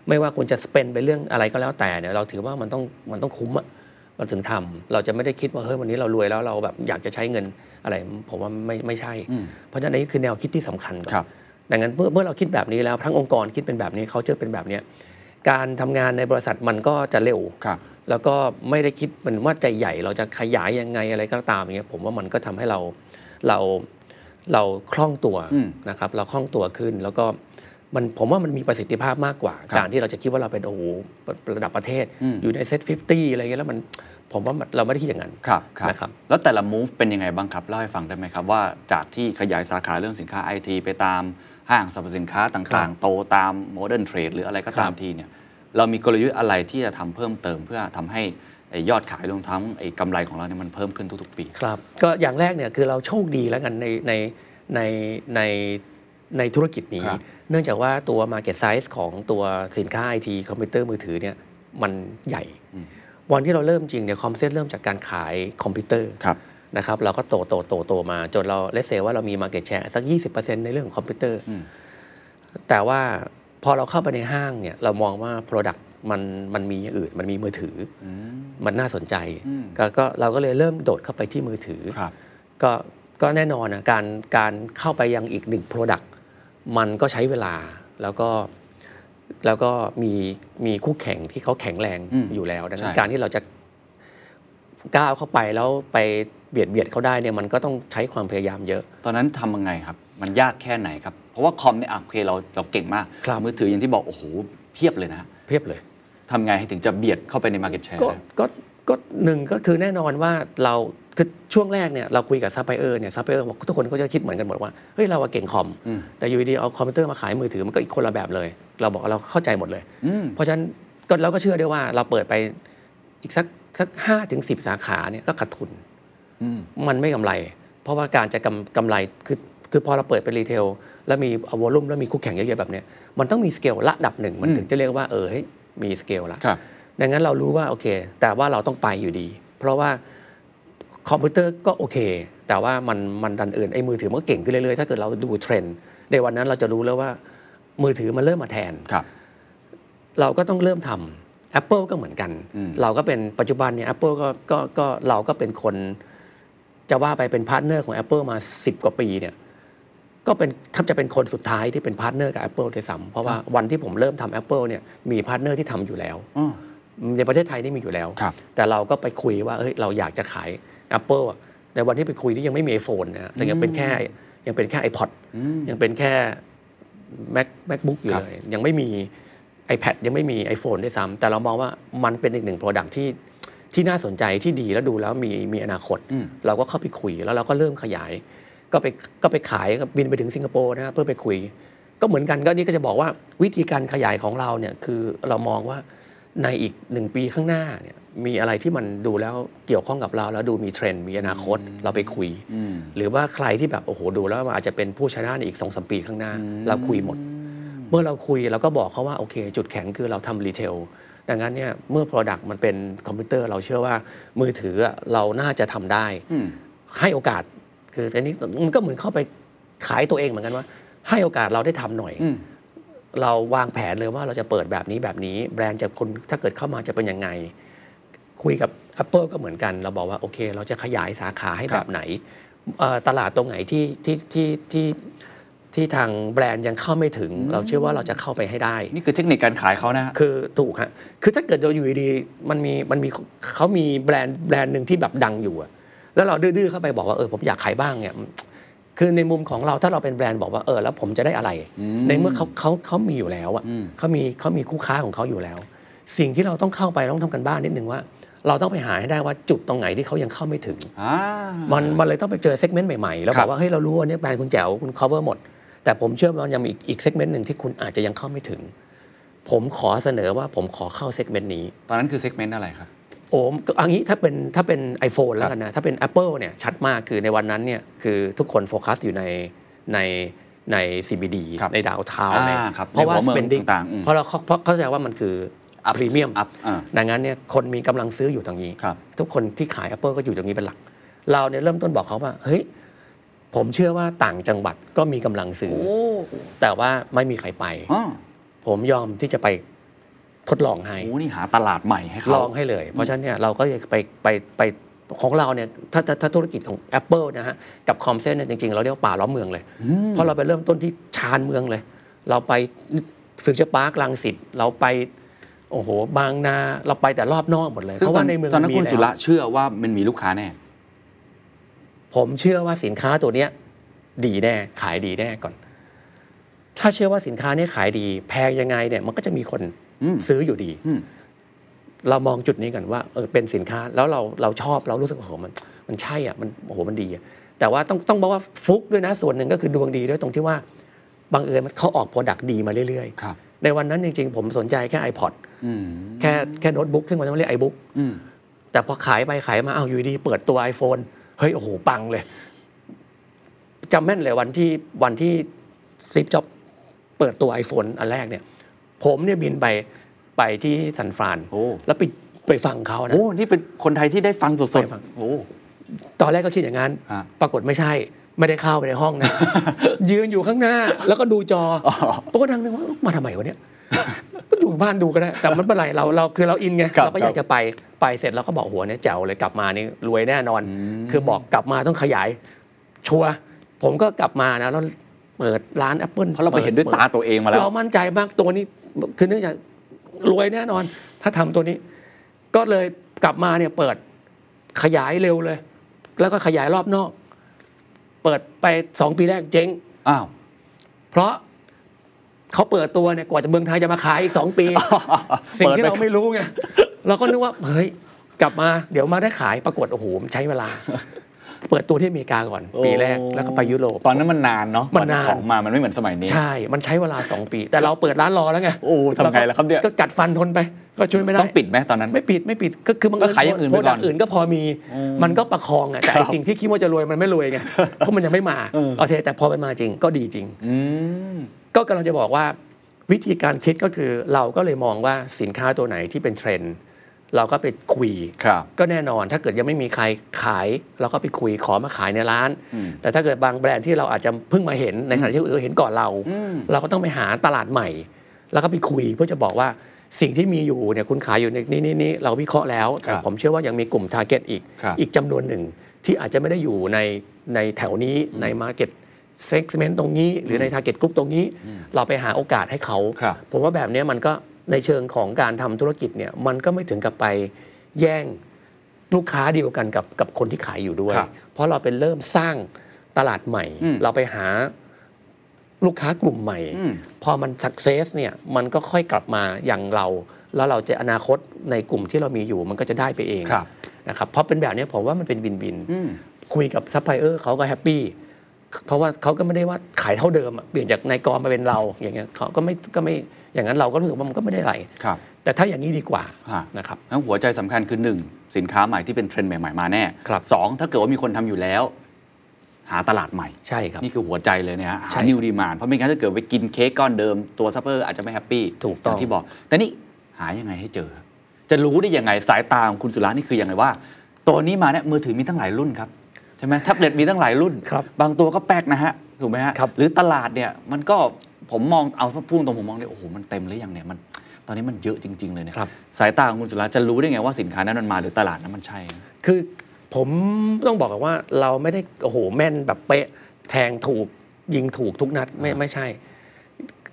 ไม่ว่าคุณจะสเปนไปเรื่องอะไรก็แล้วแต่เนี่ยเราถือว่ามันต้องมันต้องคุ้มอะมันถึงทำเราจะไม่ได้คิดว่าเฮ้ยวันนี้เรารวยแล้วเราแบบอยากจะใช้เงินอะไร ผมว่าไม่ไม่ใช่อืมเพราะฉะนั้นนี่คือแนวคิดที่สำคัญก่อนครับ ดังนั้นเมื่อเมื่อเราคิดแบบนี้แล้วทั้งองค์กรคิดเป็นแบบนี้เขาเจอเป็นแบบเนี้ยการทำงานในบริษัทมันก็จะเร็วครับ แล้วก็ไม่ได้คิดเหมือนว่าใจใหญ่เราจะขยายยังไงอะไรก็ตามอย่างเงี้ยผมว่ามันก็ทำให้เราเราเราคล่องตัวอืมนะครับเราคล่องตัวขึ้นแล้วก็มันผมว่ามันมีประสิทธิภาพมากกว่าครับการที่เราจะคิดว่าเราเป็นโอ้โหระดับประเทศอืมอยู่ในเซ็ต50อะไรเงี้ยแล้วมันผมว่ามันเราไม่ได้คิดอย่างนั้นครับครับนะครับแล้วแต่ละ move เป็นยังไงบ้างครับ เล่าให้ฟังได้ไหมครับ ว่าจากที่ขยายสาขาเรื่องสินค้าไอทีไปตาม ห้างสรรพสินค้าต่างๆ โตตาม modern trade หรืออะไรก็ตามครับทีเนี่ยเรามีกลยุทธ์อะไรที่จะทำเพิ่มเติมเพื่อทำให้ไอ้ยอดขายรวมทั้งไอ้กำไรของเราเนี่ยมันเพิ่มขึ้นทุกๆ ปี ครับ ก็อย่างแรกเนี่ยคือเราโชคดีแล้วกันในในในในในธุรกิจนี้ครับเนื่องจากว่าตัว Market Size ของตัวสินค้าไอทีคอมพิวเตอร์มือถือเนี่ยมันใหญ่ วันที่เราเริ่มจริงเนี่ย Com7เริ่มจากการขายคอมพิวเตอร์ครับ นะครับเราก็โตโตโตโตมาจนเรา realize ว่าเรามี Market Share สัก 20%ในเรื่องของคอมพิวเตอร์อืมแต่ว่าพอเราเข้าไปในห้างเนี่ยเรามองว่า Product มันมันมีอย่างอื่น มันมีมือถืออืมมันน่าสนใจอืมก็ก็เราก็เลยเริ่มโดดเข้าไปที่มือถือครับก็ก็แน่นอนนะการการเข้าไปยังอีกหนึ่ง Product มันก็ใช้เวลาแล้วก็แล้วก็มีมีคู่แข่งที่เขาแข็งแรงอืมอยู่แล้วใช่ดังนั้นการที่เราจะก้าวเข้าไปแล้วไป เบียดเบียดเขาได้เนี่ยมันก็ต้องใช้ความพยายามเยอะ ตอนนั้นทำยังไงครับ มันยากแค่ไหนครับ เพราะว่าคอมเนี่ยอะโอเคเราเราเก่งมาก ครับ มือถืออย่างที่บอก โอ้โห เพียบเลยนะเพียบเลย ทำไงให้ถึงจะเบียดเข้าไปใน Market Share ก็ได้ก็ก็หนึ่งก็คือแน่นอนว่าเราคือช่วงแรกเนี่ยเราคุยกับซัพพลายเออร์เนี่ยซัพพลายเออร์บอกทุกคนก็จะคิดเหมือนกันหมดว่าเฮ้ยเราอะเก่งคอม อืมแต่อยู่ดีๆเอาคอมพิวเตอร์มาขายมือถือมันก็อีกคนละแบบเลย เราบอกเราเข้าใจหมดเลย อืม เพราะฉะนั้นก็เราก็เชื่อได้ว่าเราเปิดไปอีกสักสักห้าถึงสิบสาขาเนี่ยก็ขาดทุนอื มมันไม่กำไร เพราะว่าการจะกำกำไรคือคือพอเราเปิดเป็น retail แล้วมี volume แล้วมีคู่แข่งเยอะๆแบบเนี้ยมันต้องมีสเกลระดับหนึ่งมันอืมถึงจะเรียกว่าเออเฮ้ยมีสเกลละครับดังนั้นเรารู้ว่าโอเค แต่ว่าเราต้องไปอยู่ดี เพราะว่าคอมพิวเตอร์ก็โอเค แต่ว่ามันมันดันเอื่นไอ้มือถือมันก็เก่งขึ้นเรื่อยๆถ้าเกิดเราดูเทรนด์ในวันนั้นเราจะรู้แล้วว่ามือถือมันเริ่มมาแทนครับเราก็ต้องเริ่มทำ Apple ก็เหมือนกันอืมเราก็เป็นปัจจุบันเนี่ย Apple ก็ก็ก็เราก็เป็นคน จะว่าไปเป็น partner ของ Apple มา 10 กว่าปีเนี่ยก็เป็นแทบจะเป็นคนสุดท้ายที่เป็น partner กับ Apple ด้วยซ้ำเพราะว่าวันที่ผมเริ่มทำ Apple เนี่ยมี partner ที่ทำอยู่แล้วอ๋อในประเทศไทยนี่มีอยู่แล้วครับแต่เราก็ไปคุยว่าเฮ้ยเราอยากจะขาย Apple อะในวันที่ไปคุยนี่ยังไม่มี iPhone นะฮะยังเป็นแค่ยังเป็นแค่ iPod อืมยังเป็นแค่ Mac MacBook อยู่ครับเลยยังไม่มี iPad ยังไม่มี iPhone ด้วยซ้ำแต่เรามองว่ามันเป็นอีกหนึ่ง Product ที่ ที่น่าสนใจที่ดีแล้วดูแล้วมีมีอนาคตอืมเราก็เข้าไปคุยแล้วเราก็เริ่มขยาย ก็ไปก็ไปขายก็บินไปถึงสิงคโปร์นะฮะเพื่อไปคุย ก็เหมือนกันก็นี่ก็จะบอกว่าวิธีการขยายของเราเนี่ยคือเรามองว่าในอีกหนึ่งปีข้างหน้าเนี่ยมีอะไรที่มันดูแล้วเกี่ยวข้องกับเรา แล้วดูมีเทรนด์มีอนาคตเราไปคุยอืมหรือว่าใครที่แบบโอ้โหดูแล้วมันอาจจะเป็นผู้ชนะในอีกสองสามปีข้างหน้า เราคุยหมด เมื่อเราคุยเราก็บอกเขาว่าโอเค จุดแข็งคือเราทำ retail ดังนั้นเนี่ยเมื่อ Product มันเป็นคอมพิวเตอร์เราเชื่อว่ามือถืออะเราน่าจะทำได้อืมให้โอกาสคืออันนี้มันก็เหมือนเข้าไปขายตัวเองเหมือนกันว่า ให้โอกาสเราได้ทำหน่อยอืมเราวางแผนเลยว่าเราจะเปิดแบบนี้แบบนี้ แบรนด์คุณถ้าเกิดเข้ามาจะเป็นยังไง คุยกับ Apple ก็เหมือนกัน เราบอกว่าโอเค เราจะขยายสาขาให้ครัแบบบไหนเอ่อตลาดตรงไหนที่ที่ที่ที่ ที่ทางแบรนด์ยังเข้าไม่ถึง เราเชื่อว่าเราจะเข้าไปให้ได้ นี่คือเทคนิคการขายเขานะฮะคือถูกฮะคือถ้าเกิดเราอยู่ดีๆมันมีมันมีเขามีแบรนด์แบรนด์หนึ่งที่แบบดังอยู่อะแล้วเราดื้อๆเข้าไปบอกว่าเออผมอยากขายบ้างเนี่ยคือในมุมของเราถ้าเราเป็นแบรนด์บอกว่าเออแล้วผมจะได้อะไรอืมในเมื่อเขาเขาเขามีอยู่แล้วอะอืมเขามีเขามีคู่ค้าของเขาอยู่แล้ว สิ่งที่เราต้องเข้าไปต้องทำกันบ้านนิดนึงว่า เราต้องไปหาให้ได้ว่าจุดตรงไหนที่เขายังเข้าไม่ถึงอ่ามันมันเลยต้องไปเจอ segment ใหม่ๆ แล้วครับบอกว่าเฮ้ยเรารู้ว่าเนี่ยแบรนด์คุณแจ๋วคุณ cover หมด แต่ผมเชื่อว่ายังมีอีกอีก segment หนึ่งที่คุณอาจจะยังเข้าไม่ถึง ผมขอเสนอว่าผมขอเข้า segment นี้ ตอนนั้นคือ segment อะไรครับโอ้ก็อันนี้ถ้าเป็นถ้าเป็น iPhone แล้วกันนะ ถ้าเป็น Apple เนี่ยชัดมากคือในวันนั้นเนี่ยคือทุกคนโฟกัสอยู่ในในใน CBD ครับในดาวเทาอ่าในครับเพราะว่าในหัวเมือง spending ต่างๆอืมเพราะเราเข้าเพราะเข้าใจว่ามันคือ Up พรีเมียม up อ่าดังนั้นเนี่ยคนมีกำลังซื้ออยู่ตรงนี้ครับทุกคนที่ขาย Apple ก็อยู่ตรงนี้เป็นหลัก เราเนี่ยเริ่มต้นบอกเขาว่า เฮ้ย ผมเชื่อว่าต่างจังหวัดก็มีกำลังซื้อ แต่ว่าไม่มีใครไปอ๋อผมยอมที่จะไปทดลองให้โอ้นี่หาตลาดใหม่ให้เขาลองให้เลย เพราะฉะนั้นเนี่ยเราก็จะไปไปไปของเราเนี่ยถ้าถ้าถ้าธุรกิจของ Apple นะฮะกับ Com7 เนี่ยจริง ๆ เราเรียกว่าป่าล้อมเมืองเลย เพราะเราไปเริ่มต้นที่ชานเมืองเลย เราไป Future Park รังสิตเราไปโอ้โห บางนาเราไปแต่รอบนอกหมดเลยซึ่งเพราะตอว่านในเมืองตอนนั้นมีคุณแล้วคุณสุระเชื่อว่ามันมีลูกค้าแน่ ผมเชื่อว่าสินค้าตัวเนี้ยดีแน่ขายดีแน่ก่อนถ้าเชื่อว่าสินค้าเนี้ยขายดี แพงยังไงเนี่ยมันก็จะมีคนอืมซื้ออยู่ดีอืมเรามองจุดนี้กันว่าเออเป็นสินค้าแล้วเราเราชอบเรารู้สึกว่าโอ้โหมัน มันใช่อะมันโอ้โหมันดีอะแต่ว่าต้องต้องบอกว่าฟลุกด้วยนะส่วนหนึ่งก็คือดวงดีด้วยตรงที่ว่าบังเอิญมันเขาออก product ดีมาเรื่อยครับๆในวันนั้นจริงๆ ผมสนใจแค่ iPod อืมแค่แค่โน้ตบุ๊กซึ่งมันต้องเรียก iBook อืมแต่พอขายไปขายมาเอ้าอยู่ดีๆ เปิดตัว iPhone เฮ้ยโอ้โหปังเลยจำแม่นเลยวันที่วันที่ Steve Jobs เปิดตัว iPhone อันแรกเนี่ย ผมเนี่ยบินไปไปที่ San Fran โอ้แล้วไปไปฟังเขานะโอ้นี่เป็นคนไทยที่ได้ฟังสดไปฟังๆโอ้ตอนแรกก็คิดอย่างนั้นฮะปรากฏไม่ใช่ไม่ได้เข้าไปในห้องนะยืนอยู่ข้างหน้า แล้วก็ดูจออปรากฏนั่งนึกว่ามาทำไมวะเนี่ยก็ อยู่บ้านดูก็ได้ แต่มันเป็นไรเราเราคือเราอินไงครับเราก็อยากจะไปไปเสร็จเราก็บอกหัวเนี่ยแจ๋วเลยกลับมานี่รวยแน่นอน คือบอกกลับมาต้องขยาย ชัวร์ผมก็กลับมานะแล้วเปิดร้าน Apple เพราะเราไปเห็นด้วยตาตัวเองมาแล้ว เรามั่นใจมากตัวนี้คือเนื่องจากรวยแน่นอน ถ้าทำตัวนี้ ก็เลยกลับมาเนี่ยเปิดขยายเร็วเลย แล้วก็ขยายรอบนอก เปิดไปสองปีแรกเจ๊งอ้าวเพราะ เขาเปิดตัวเนี่ยกว่าจะเมืองไทยจะมาขายอีกสองปี สิ่งที่เราไม่รู้ไงเราก็นึกว่าเฮ้ยกลับมาเดี๋ยวมาได้ขายปรากฏโอ้โหมันใช้เวลา เปิดตัวที่อเมริกาก่อนปีแรกแล้วก็ไปยุโรปตอนนั้นมันนานเนาะมันนานของมามันไม่เหมือนสมัยนี้ใช่ มันใช้เวลาสองปี แต่เราเปิดร้านรอแล้วไงโอ้ทำไงล่ะครับเนี่ยก็กัดฟันทนไป ก็ช่วยไม่ได้ต้องปิดไหมตอนนั้นไม่ปิดไม่ปิดก็คือมันก็ขายอย่างอื่นไปก่อน product อื่นก็พอมีมันก็ประคองอะแต่ไอ้สิ่งที่คิดว่าจะรวยมันไม่รวยไงเพราะมันยังไม่มาเออโอเคแต่พอมันมาจริงก็ดีจริงอืม ก็กำลังจะบอกว่าวิธีการคิดก็คือเราก็เลยมองว่าสินค้าตัวไหนที่เป็นเทรนด์เราก็ไปคุยครับก็แน่นอนถ้าเกิดยังไม่มีใครขาย เราก็ไปคุยขอมาขายในร้านอืมแต่ถ้าเกิดบางแบรนด์ที่เราอาจจะเพิ่งมาเห็นในขณะที่คนอื่นเห็นก่อนเราอืมเราก็ต้องไปหาตลาดใหม่ แล้วก็ไปคุยเพื่อจะบอกว่าสิ่งที่มีอยู่เนี่ยคุณขายอยู่ในนี่นี่นี่เราวิเคราะห์แล้วแต่ผมเชื่อว่ายังมีกลุ่ม t a r g e t อีกครับอีกจำนวนหนึ่งที่อาจจะไม่ได้อยู่ในในแถวนี้ใน Market Segment ต รงนี้ หรือใน Target Group ตรงนี้ เราไปหาโอกาสให้เขา ครับผมว่าแบบเนี้ยมันก็ในเชิงของการทำธุรกิจเนี่ยมันก็ไม่ถึงกับไปแย่งลูกค้าเดียวกันกับกับคนที่ขายอยู่ด้วย ครับเพราะเราเป็นเริ่มสร้างตลาดใหม่ อืม เราไปหาลูกค้ากลุ่มใหม่ อืม พอมัน success เนี่ยมันก็ค่อยกลับมาอย่างเรา แล้วเราจะอนาคตในกลุ่มที่เรามีอยู่มันก็จะได้ไปเองครับ นะครับเพราะเป็นแบบเนี้ยผมว่ามันเป็น win-win อืม คุยกับซัพพลายเออร์เขาก็ happy เพราะว่าเขาก็ไม่ได้ว่าขายเท่าเดิมอะเปลี่ยนจากนาย ก. มาเป็นเราอย่างเงี้ยเขาก็ไม่ก็ไม่อย่างนั้นเราก็รู้สึกว่ามันก็ไม่ได้อะไรครับแต่ถ้าอย่างนี้ดีกว่าฮะนะครับทั้งหัวใจสำคัญคือ1สินค้าใหม่ที่เป็นเทรนด์ใหม่ๆมาแน่ครับสองถ้าเกิดว่ามีคนทำอยู่แล้ว หาตลาดใหม่ใช่ครับนี่คือหัวใจเลยเนี่ยฮะใช่หา new demand เพราะไม่งั้นถ้าเกิดไปกินเค้กก้อนเดิมตัวซัพเปอร์อาจจะไม่ happy ถูกต้องอย่างที่บอก แต่นี่หายังไงให้เจอ จะรู้ได้ยังไงสายตาของคุณสุระนี่คือยังไงว่า ตัวนี้มาเนี่ยมือถือมีตั้งหลายรุ่นครับ ใช่ไหมแท็บเล็ตมีตั้งหลายรุ่นครับบางตัวก็แป๊กนะฮะ ถูกไหมฮะครับหรือตลาดเนี่ยมันก็ผมมองเอาพูดตรงผมมองเลยโอ้โหมันเต็มหรือยังเนี่ยมันตอนนี้มันเยอะจริง ๆ เลยเนี่ยครับสายตาของคุณสุระจะรู้ได้ไงว่าสินค้านั้นมันมาหรือตลาดนั้นมันใช่ คือผมต้องบอกกันว่าเราไม่ได้โอ้โหแม่นแบบเป๊ะแทงถูกยิงถูกทุกนัดไม่ไม่ใช่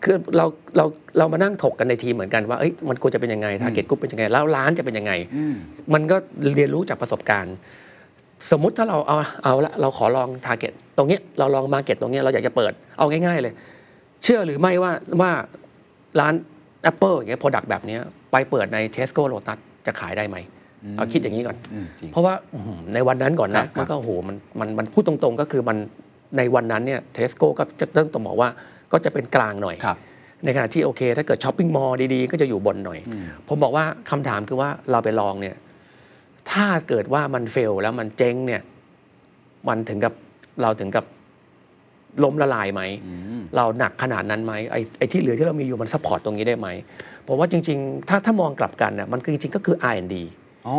คือเราเราเรามานั่งถกกันในทีมเหมือนกันว่าเอ้ยมันควรจะเป็นยังไง target group เป็นยังไงแล้วร้านจะเป็นยังไงอืมมันก็เรียนรู้จากประสบการณ์ สมมุติถ้าเราเอาเอาละเราขอลอง target ตรงเนี้ยเราลอง market ตรงเนี้ยเราอยากจะเปิดเอาง่ายๆเลย เชื่อหรือไม่ว่าว่าร้าน Apple อย่างเงี้ย product แบบเนี้ยไปเปิดใน Tesco Lotus จะขายได้ไหมเอาคิดอย่างนี้ก่อนอืมจริงเพราะว่าอื้อหือในวันนั้นก่อนครันะบมันก็โอ้โหมันมันมันพูดตรงๆ ก็คือมันในวันนั้นเนี่ยเทสโก้ก็จะต้องบอกว่าก็จะเป็นกลางหน่อยครับในขณะที่โอเค ถ้าเกิดช้อปปิ้งมอลล์ดีๆ ก็จะอยู่บนหน่อยอืมผมบอกว่าคำถามคือว่าเราไปลองเนี่ย ถ้าเกิดว่ามันเฟลแล้วมันเจ๊งเนี่ย มันถึงกับเราถึงกับล้มละลายไหมอืมเราหนักขนาดนั้นไหมไอ้ไอ้ที่เหลือที่เรามีอยู่มัน support ตรงนี้ได้ไหมผมว่าจริง ๆ ถ้าถ้ามองกลับกันน่ะมันคือจริงๆก็คือ R&D อ๋อ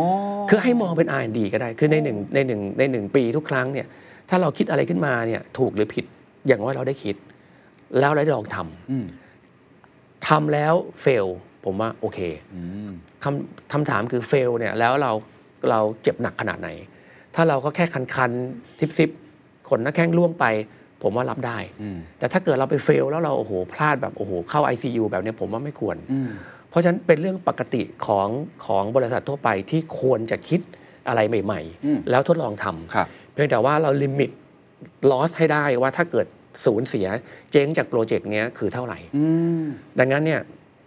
คือให้มองเป็น R&D ก็ได้ คือในหนึ่งในหนึ่งในหนึ่งปีทุกครั้งเนี่ย ถ้าเราคิดอะไรขึ้นมาเนี่ยถูกหรือผิดอย่างว่าเราได้คิด แล้วเราได้ลองทำอืมทำแล้ว fail ผมว่าโอเคอืมคำคำถามคือ fail เนี่ยแล้วเรา เราเจ็บหนักขนาดไหน ถ้าเราก็แค่คันคันๆยิบยิบขนหน้าแข้งล่วงไป ผมว่ารับได้อืมแต่ถ้าเกิดเราไปเฟลแล้วเราโอ้โหพลาดแบบโอ้โหเข้า ICU แบบเนี้ยผมว่าไม่ควรอืมเพราะฉะนั้นเป็นเรื่องปกติของของบริษัททั่วไปที่ควรจะคิดอะไรใหม่อืมๆแล้วทดลองทำครับเพียงแต่ว่าเราลิมิตลอสให้ได้ว่าถ้าเกิดสูญเสียเจ๊งจากโปรเจกต์เนี้ยคือเท่าไหร่อืมดังนั้นเนี่ย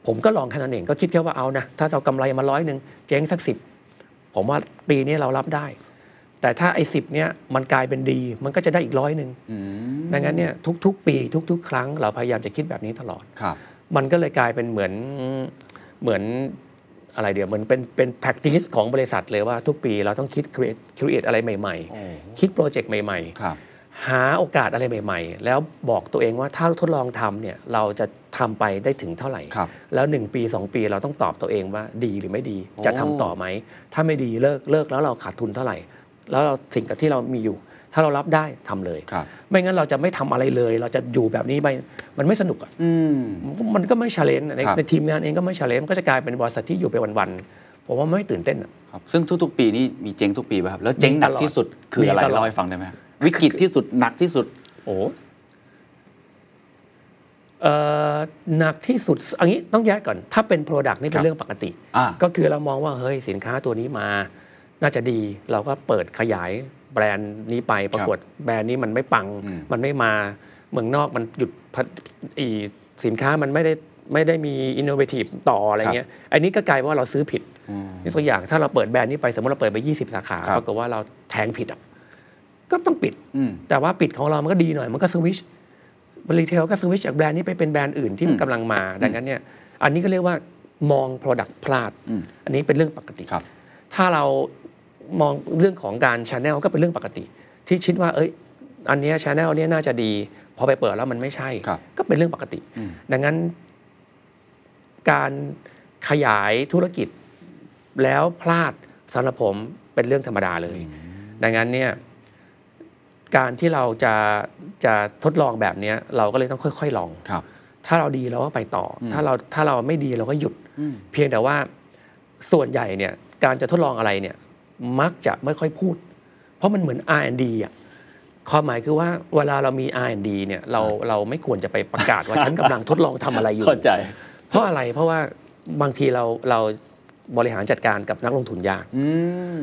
ผมก็ลองแค่นั้นเองก็คิดแค่ว่าเอานะ ถ้าเรากำไรมาร้อยหนึ่งเจ๊งสักสิบ ผมว่าปีนี้เรารับได้ แต่ถ้าไอ้สิบเนี่ยมันกลายเป็นดี มันก็จะได้อีกร้อยหนึ่งอืมดังนั้นเนี่ยทุก ๆ ปีทุก ๆ ครั้ง เราพยายามจะคิดแบบนี้ตลอดครับมันก็เลยกลายเป็นเหมือนเหมือนอะไรเดี๋ยวเหมือนเป็นเป็น practice ของบริษัทเลยว่าทุกปีเราต้องคิด create create อะไรใหม่โอ้ๆคิดโปรเจกต์ใหม่ๆครับ หาโอกาสอะไรใหม่ ๆ แล้วบอกตัวเองว่าถ้าทดลองทำเนี่ยเราจะทำไปได้ถึงเท่าไหร่ ครับ แล้ว 1 ปี 2 ปีเราต้องตอบตัวเองว่าดีหรือไม่ดีโอ้ จะทำต่อไหม ถ้าไม่ดีเลิกเลิกแล้วเราขาดทุนเท่าไหร่ แล้วเราสิ่งกับที่เรามีอยู่ ถ้าเรารับได้ทำเลย ครับ ไม่งั้นเราจะไม่ทำอะไรเลย เราจะอยู่แบบนี้ไปมันไม่สนุกอะอืม มันก็ไม่ challenge ในครับ ในทีมงานเองก็ไม่ challenge ก็จะกลายเป็นบริษัทที่อยู่ไปวันๆผมว่าไม่ตื่นเต้นอะ ครับ ซึ่งทุก ๆ ปีนี่มีเจ๊งทุกปีป่ะครับ แล้วเจ๊งหนักที่สุดคืออะไรมีตลอด เล่าให้ฟังได้ไหมครับ วิกฤตที่สุดหนักที่สุด โอ้เอ่อหนักที่สุดอันนี้ต้องแยกก่อน ถ้าเป็น Product นี่ครัเป็นบเรื่องปกติอ่าก็คือเรามองว่าเฮ้ยสินค้าตัวนี้มา น่าจะดีเราก็เปิดขยายแบรนด์นี้ไปปรากฏแบรนด์นี้มันไม่ปังอืมมันไม่มาเมืองนอกมันหยุดผลิตอีสินค้ามันไม่ได้ไม่ได้มีอินโนเวทีฟต่ออะไรเงี้ยอันนี้ก็กลายเป็นว่าเราซื้อผิดอืมยกตัวอย่างถ้าเราเปิดแบรนด์นี้ไปสมมติเราเปิดไป 20 สาขาครับปรากฏว่าเราแทงผิดอะ ก็ต้องปิดอืมแต่ว่าปิดของเรามันก็ดีหน่อย มันก็ switch retail ก็สวิชจากแบรนด์นี้ไปเป็นแบรนด์อื่นที่มันอืมกำลังมา ดังนั้นเนี่ย อันนี้ก็เรียกว่ามอง Product พลาดอืมอันนี้เป็นเรื่องปกติครับถ้าเรามองเรื่องของการช n แนลก็เป็นเรื่องปกติ ที่คิดว่า เอ้ย อันเนี้ช n แนลเนี้ยน่าจะดี พอไปเปิดแล้วมันไม่ใช่ครับก็เป็นเรื่องปกติอืมดังนั้น การขยายธุรกิจแล้วพลาดสำหรับผมเป็นเรื่องธรรมดาเลย ดังนั้นเนี่ย การที่เราจะจะทดลองแบบเนี้ยเราก็เลยต้องค่อย ๆ ลองครับถ้าเราดีเราก็ไปต่ออมถ้าเราถ้าเราไม่ดีเราก็หยุดอืมเพียงแต่ว่าส่วนใหญ่เนี่ยการจะทดลองอะไรเนี่ยมักจะไม่ค่อยพูด เพราะมันเหมือน R&D อะความหมายคือว่าเวลาเรามี R&D เนี่ยเราเราไม่ควรจะไปประกาศว่าฉันกำลังทดลองทำอะไรอยู่เข้าใจ เพราะอะไรเพราะว่าบางทีเราเราบริหารจัดการกับนักลงทุนยากอืม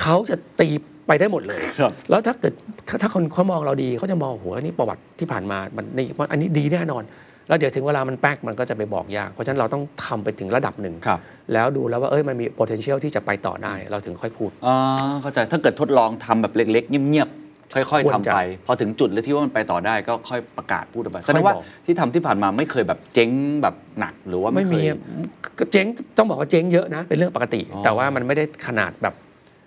เขาจะตีไปได้หมดเลย ครับ แล้วถ้าเกิดถ้าถ้าคนเขามองเราดีเขาจะมองโหอันนี้ประวัติที่ผ่านมามันนี่อันนี้ดีแน่นอน แล้วเดี๋ยวถึงเวลามันแป๊กมันก็จะไปบอกยาก เพราะฉะนั้นเราต้องทำไปถึงระดับหนึ่ง ครับแล้วดูแล้วว่าเอ้ยมันมี potential ที่จะไปต่อได้ เราถึงค่อยพูด อ่าเข้าใจถ้าเกิดทดลองทำแบบเล็ก ๆ เงียบๆค่อยควๆรทำจะไป พอถึงจุดแล้วที่ว่ามันไปต่อได้ก็ค่อยประกาศพูดออกไปค่แสอยดงว่าบอก ที่ทำที่ผ่านมาไม่เคยแบบเจ๊งแบบหนักหรือว่าไม่ไม่เคมียก็เจ๊งต้องบอกว่าเจ๊งเยอะนะ เป็นเรื่องปกติ อ๋อ แต่ว่ามันไม่ได้ขนาดแบบ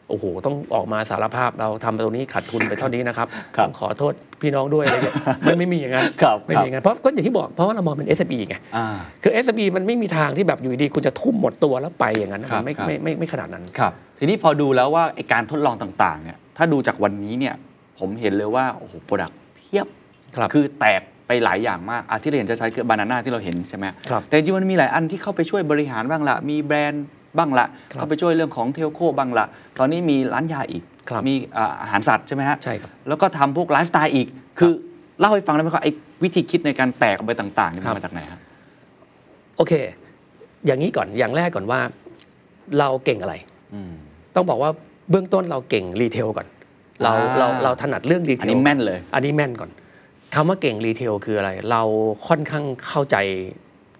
โอ้โห ต้องออกมาสารภาพเราทำตรงนี้ขาดทุนไปเท่านี้นะครับครับต้องขอโทษพี่น้องด้วยอะไรเงี้ยมันไม่มีอย่างนั้นครับไม่มีอย่างนั้นเพราะก็อย่างที่บอกเพราะว่าเรามองเป็น s อ e ไงอ่า คือ s อ e มันไม่มีทางที่แบบอยู่ดีคุณจะทุ่มหมดตัวแล้วไปอย่างนั้นนะครับมันไม่ครับ ไม่ไม่ไม่ขนาดนั้น ครับ ทีนี้พอดูแล้วว่าไอการทดลองต่างๆเนี่ยถ้าดูจากวันนี้เนี่ยผมเห็นเลยว่า โอ้โหโปรดักเพียบครับคือแตกไปหลายอย่างมากอาที่เราเห็นจะใช้คือบานาน่าที่เราเห็นใช่ไหมครับ แต่จริงๆมันมีหลายอันที่เข้าไปช่วยบริหารบ้างละมีแบรนด์ บ้างละครับเข้าไปช่วยเรื่องของเทลโคบ้างละตอนนี้มีร้านยาอีกครับมีอ่าอาหารสัตว์ใช่ไหมฮะใช่ครับแล้วก็ทำพวกไลฟ์สไตล์อีก คือเล่าให้ฟังได้ไหมครับไอ้วิธีคิดในการแตกออกไปต่างๆนี่มันมาจากไหนครับโอเค อย่างนี้ก่อนอย่างแรกก่อนว่าเราเก่งอะไรอืมต้องบอกว่าเบื้องต้นเราเก่งรีเทลก่อนเราอ่าเราเราถนัดเรื่อง retail อันนี้แม่นเลย อันนี้แม่นก่อนคำว่าเก่ง retail คืออะไร เราค่อนข้างเข้าใจ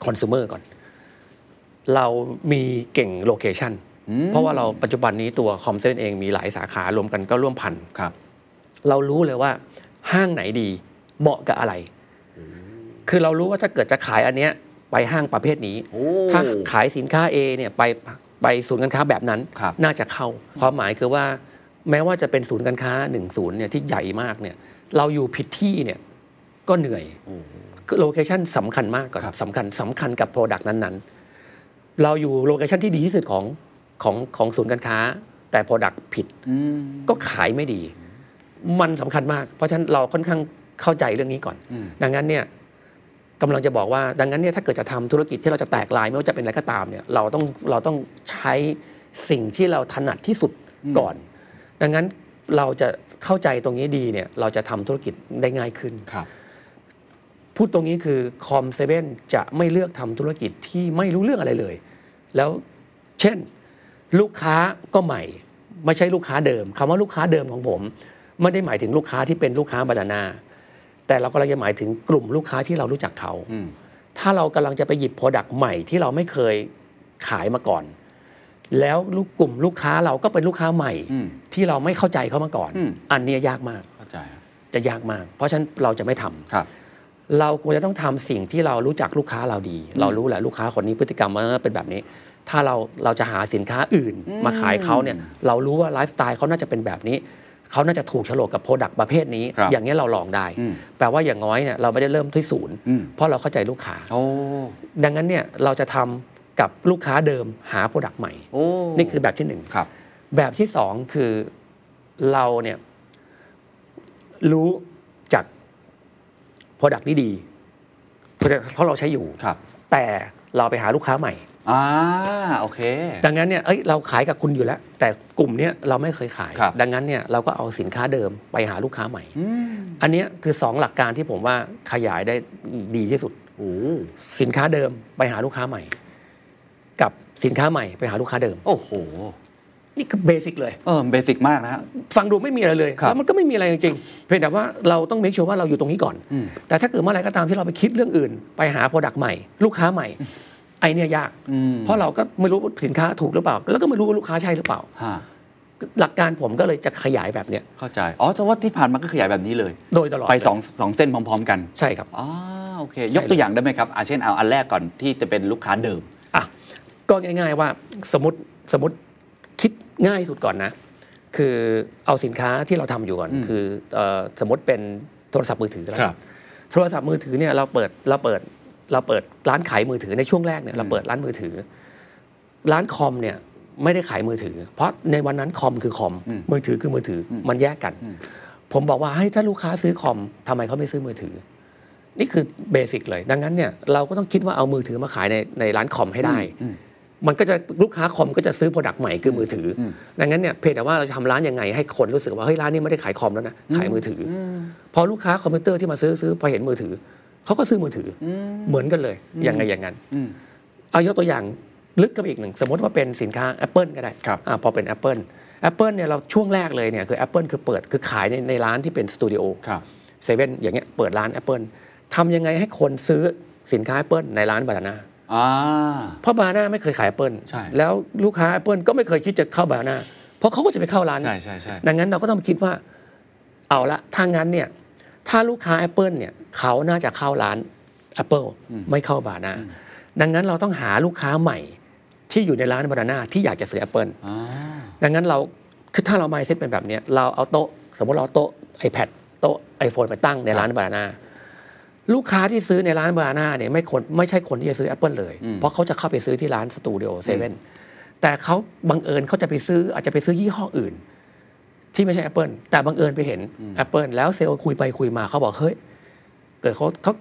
คอน sumer ก่อน เรามีเก่ง location อืมเพราะว่าเราปัจจุบันนี้ตัว Com7เองมีหลายสาขารวมกันก็ร่วมพันครับ เรารู้เลยว่าห้างไหนดีเหมาะกับอะไร คือเรารู้ว่าถ้าเกิดจะขายอันเนี้ยไปห้างประเภทนี้โอ้ถ้าขายสินค้า A เนี่ยไปไปศูนย์การค้าแบบนั้นครับน่าจะเข้า ความหมายคือว่า แม้ว่าจะเป็นศูนย์การค้าหนึ่งศูนย์เนี่ยที่ใหญ่มากเนี่ย เราอยู่ผิดที่เนี่ยก็เหนื่อยคือ location สำคัญมากก่อนครับสำคัญสำคัญกับ product นั้นๆ เราอยู่ location ที่ดีที่สุดของของของศูนย์การค้า แต่ product ผิดอืมก็ขายไม่ดี มันสำคัญมาก เพราะฉะนั้นเราค่อนข้างเข้าใจเรื่องนี้ก่อนอืมดังนั้นเนี่ยกำลังจะบอกว่า ดังนั้นเนี่ยถ้าเกิดจะทำธุรกิจที่เราจะแตกลายไม่ว่าจะเป็นอะไรก็ตามเนี่ยเราต้องเราต้องใช้สิ่งที่เราถนัดที่สุดก่อน ดังนั้นเราจะเข้าใจตรงนี้ดีเนี่ยเราจะทำธุรกิจได้ง่ายขึ้นครับพูดตรงนี้คือคอมเซเว่นจะไม่เลือกทำธุรกิจที่ไม่รู้เรื่องอะไรเลย แล้วเช่นลูกค้าก็ใหม่ ไม่ใช่ลูกค้าเดิมคำว่าลูกค้าเดิมของผม ไม่ได้หมายถึงลูกค้าที่เป็นลูกค้าบานานา แต่เรากำลังจะหมายถึงกลุ่มลูกค้าที่เรารู้จักเขาอืมถ้าเรากำลังจะไปหยิบ product ใหม่ที่เราไม่เคยขายมาก่อน แล้วลูกกลุ่มลูกค้าเราก็เป็นลูกค้าใหม่อืมที่เราไม่เข้าใจเขามาก่อนอืมอันเนี้ยยากมากเข้าใจครับจะยากมาก เพราะฉะนั้นเราจะไม่ทำครับ เราควรจะต้องทำสิ่งที่เรารู้จักลูกค้าเราดี เรารู้แหละลูกค้าคนนี้พฤติกรรมมันเป็นแบบนี้ ถ้าเราเราจะหาสินค้าอื่นมาขายเขาเนี่ยเรารู้ว่าไลฟ์สไตล์เขาน่าจะเป็นแบบนี้เขาน่าจะถูกโฉลกกับ product ประเภทนี้ครับอย่างนี้ยเราลองได้อืมแปลว่าอย่างน้อยเนี่ยเราไม่ได้เริ่มที่ศูนย์อืมเพราะเราเข้าใจลูกค้าโอ้ดังนั้นเนี่ยเราจะทำกับลูกค้าเดิมหาโปรดักต์ใหม่โอ้นี่คือแบบที่หนึ่งครับแบบที่สองคือเราเนี่ยรู้ จาก Product นี้ดีเพราะเราใช้อยู่ครับ แต่เราไปหาลูกค้าใหม่อ่าโอเค ดังนั้นเนี่ยเอ้ยเราขายกับคุณอยู่แล้ว แต่กลุ่มเนี้ยเราไม่เคยขายครับดังนั้นเนี่ยเราก็เอาสินค้าเดิมไปหาลูกค้าใหม่อืมอันเนี้ยคือสองหลักการที่ผมว่าขยายได้ดีที่สุดโอ้สินค้าเดิมไปหาลูกค้าใหม่ กับสินค้าใหม่ไปหาลูกค้าเดิม โอ้โห นี่คือ basic เลยเออ basic มากนะฮะ ฟังดูไม่มีอะไรเลยครับแล้วมันก็ไม่มีอะไรจริงๆเพียงแต่ว่าเราต้อง make sure ว่าเราอยู่ตรงนี้ก่อน อืม แต่ถ้าเกิดเมื่อไหร่ก็ตามที่เราไปคิดเรื่องอื่น ไปหา product ใหม่ ลูกค้าใหม่ ไอเนี่ยยาก อืมเพราะเราก็ไม่รู้สินค้าถูกหรือเปล่า แล้วก็ไม่รู้ว่าลูกค้าใช่หรือเปล่า ฮะหลักการผมก็เลยจะขยายแบบเนี้ยเข้าใจ อ๋อแต่ว่าที่ผ่านมาก็ขยายแบบนี้เลย โดยตลอดไปเลยสองสองเส้นพร้อม ๆ กันใช่ครับ อ๋อโอเค ยกตัวอย่างได้ไหมครับอาเช่นเอาอันแรกก่อนที่จะเป็นลูกค้าเดิม อะก็ง่าย ๆว่าสมมติสมมติ คิดง่ายสุดก่อนนะ คือเอาสินค้าที่เราทำอยู่ก่อนอืมคือเอ่อสมมติเป็นโทรศัพท์มือถือก็แล้วคกัรันบโทรศัพท์มือถือเนี่ยเราเปิดเราเปิดเราเปิดร้านขายมือถือในช่วงแรกเนี่ยเราเปิดร้านมือถือ ร้านคอมเนี่ยไม่ได้ขายมือถือ เพราะในวันนั้นคอมคือคอมอืมมือถือคือมือถืออมมันแยกกันอืมผมบอกว่าให้ถ้าลูกค้าซื้อคอมทำไมเขาไม่ซื้อมือถือ นี่คือ basic เลย ดังนั้นเนี่ยเราก็ต้องคิดว่าเอามือถือมาขายในในร้านคอมให้ได้อื มมันก็จะลูกค้าคอมก็จะซื้อ product ใหม่คือมือถืออมดังนั้นเนี่ยเพียงแต่ว่าเราจะทำร้านยังไงให้คนรู้สึกว่าเฮ้ยร้านนี้ไม่ได้ขายคอมแล้วนะขายมือถืออพอลูกค้าคอมพิวเตอร์ที่มาซื้อซื้อพอเห็นมือถือเขาก็ซื้อมือถืออเหมือนกันเลยอย่างไงอย่างนั้นอืมเอายกตัวอย่างลึกกับอีกหนึ่ง สมมติว่าเป็นสินค้า Apple ก็ได้ครับอ่าพอเป็น Apple Apple เนี่ยเราช่วงแรกเลยเนี่ยคือ Apple คือเปิดคือขายในในร้านที่เป็นสตูดิโอครับเซเว่นอย่างเงี้ยเปิดร้าน Apple ทำยังไงให้คนซื้อสินค้า Apple ในร้านบานาน่าอ่า เพราะบานาน่าไม่เคยขาย Apple ใช่แล้วลูกค้า Apple ก็ไม่เคยคิดจะเข้าบานาน่าเพราะเขาก็จะไปเข้าร้านใช่ใช่ใช่ดังนั้นเราก็ต้องคิดว่า เอาละถ้างั้นเนี่ยถ้าลูกค้า Apple เนี่ยเขาน่าจะเข้าร้าน Apple ไม่เข้าบานาน่าดังนั้นเราต้องหาลูกค้าใหม่ที่อยู่ในร้านบานาน่าที่อยากจะซื้อ Apple อ่าดังนั้นเราคือถ้าเราไม่เซ็ตเป็นแบบเนี้ยเราเอาโต๊ะ สมมติเราเอาโต๊ะ iPad โต๊ะ iPhone ไปตั้งในร้านบานาน่า ลูกค้าที่ซื้อในร้านบานาน่าเนี่ยไม่คนไม่ใช่คนที่จะซื้อ Apple เลยอืมเพราะเขาจะเข้าไปซื้อที่ร้านสตูดิโอเซเว่นแต่เขาบังเอิญเขาจะไปซื้ออาจจะไปซื้อยี่ห้ออื่น ที่ไม่ใช่ Apple แต่บังเอิญไปเห็น Apple แล้วเซลล์คุยไปคุยมาเขาบอกเฮ้ยเกิดเขาเขา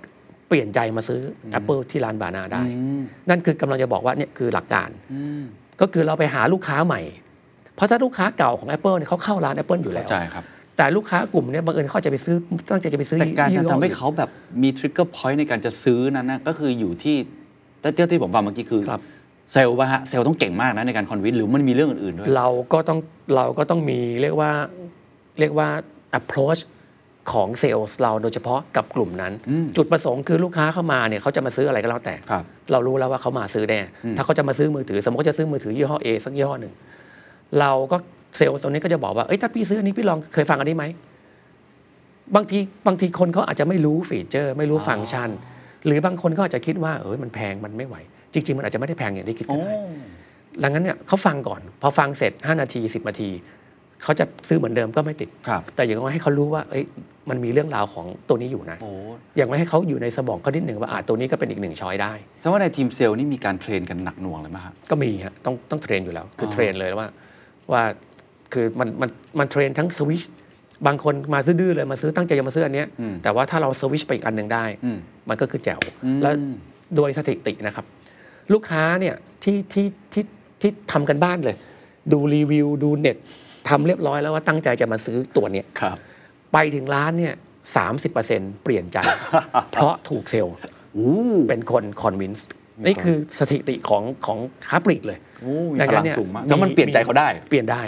เปลี่ยนใจมาซื้ออ Apple ที่ร้านบานาน่าได้อืมนั่นคือกำลังจะบอกว่าเนี่ยคือหลักการอืมก็คือเราไปหาลูกค้าใหม่ เพราะถ้าลูกค้าเก่าของ Apple เนี่ยเขาเข้าร้าน Apple อยู่แล้ว เข้าใจครับ แต่ลูกค้ากลุ่มเนี่ยบังเอิญเขาจะไปซื้อตั้งใจจะไปซื้อยี่ห้ออื่น แต่การจะทำให้เขาแบบมี trigger point ในการจะซื้อนั้นนะก็คืออยู่ที่แต่ที่ที่ผมฟังเมื่อกี้คือครับเซลล์ป่ะฮะเซลล์ต้องเก่งมากนะในการ convince หรือมันมีเรื่องอื่นๆด้วยเราก็ต้องเราก็ต้องมีเรียกว่าเรียกว่า approach ของเซลล์เราโดยเฉพาะกับกลุ่มนั้นอืมจุดประสงค์คือลูกค้าเข้ามาเนี่ยเขาจะมาซื้ออะไรก็แล้วแต่ครับเรารู้แล้วว่าเขามาซื้อแน่อืมถ้าเขาจะมาซื้อมือถือ สมมติเขาจะซื้อมือถือยี่ห้อ A สักยี่ห้อหนึ่งเราก็ เซลล์ตรงนี้ก็จะบอกว่าเอ้ยถ้าพี่ซื้ออันนี้พี่ลองเคยฟังอันนี้ไหมบางทีบางทีคนเขาอาจจะไม่รู้ฟีเจอร์ ไม่รู้ฟังก์ชัน หรือบางคนก็อาจจะคิดว่าเอ้ยมันแพงมันไม่ไหว จริง ๆ มันอาจจะไม่ได้แพงอย่างที่คิดก็ได้ดังนั้นเนี่ยเขาฟังก่อน พอฟังเสร็จ 5 นาที 10 นาที เขาจะซื้อเหมือนเดิมก็ไม่ติดครับแต่อย่างน้อยให้เขารู้ว่าเอ้ยมันมีเรื่องราวของตัวนี้อยู่นะโอ้อย่างไม่ให้เขาอยู่ในสมองเขานิดหนึ่งว่าอาตัวนี้ก็เป็นอีกหนึ่ง choice ได้แสดงว่าในทีมเซลล์นี่มีการ train กันหนักหน่วงเลยไหมครับก็มีฮะต้องต้อง train อยู่แล้ว คืออ๋อ train เลยว่าว่า คือมันมันมัน train ทั้งสวิชบางคนมาซื้อดื้อเลยมาซื้อตั้งใจจะมาซื้ออันเนี้ยอืมแต่ว่าถ้าเราสวิชไปอีกอันหนึ่งได้อืมมันก็คือแจ๋วอืมแล้วโดยสถิตินะครับ ลูกค้าเนี่ยที่ที่ที่ที่ทำกันบ้านเลย ดูรีวิวดูเน็ตทำเรียบร้อยแล้วว่าตั้งใจจะมาซื้อตัวเนี้ยครับไปถึงร้านเนี่ยสามสิบเปอร์เซ็นเปลี่ยนใจ เพราะถูกเซลล์อู้เป็นคนคอนวินส์มีนี่ความคือสถิติของของค้าปลีกเลยโอ้มีดังพนั้ลันงเนี่ยสูงมากมีแล้วมันเปลี่ยนใจเขาได้ เปลี่ยนได้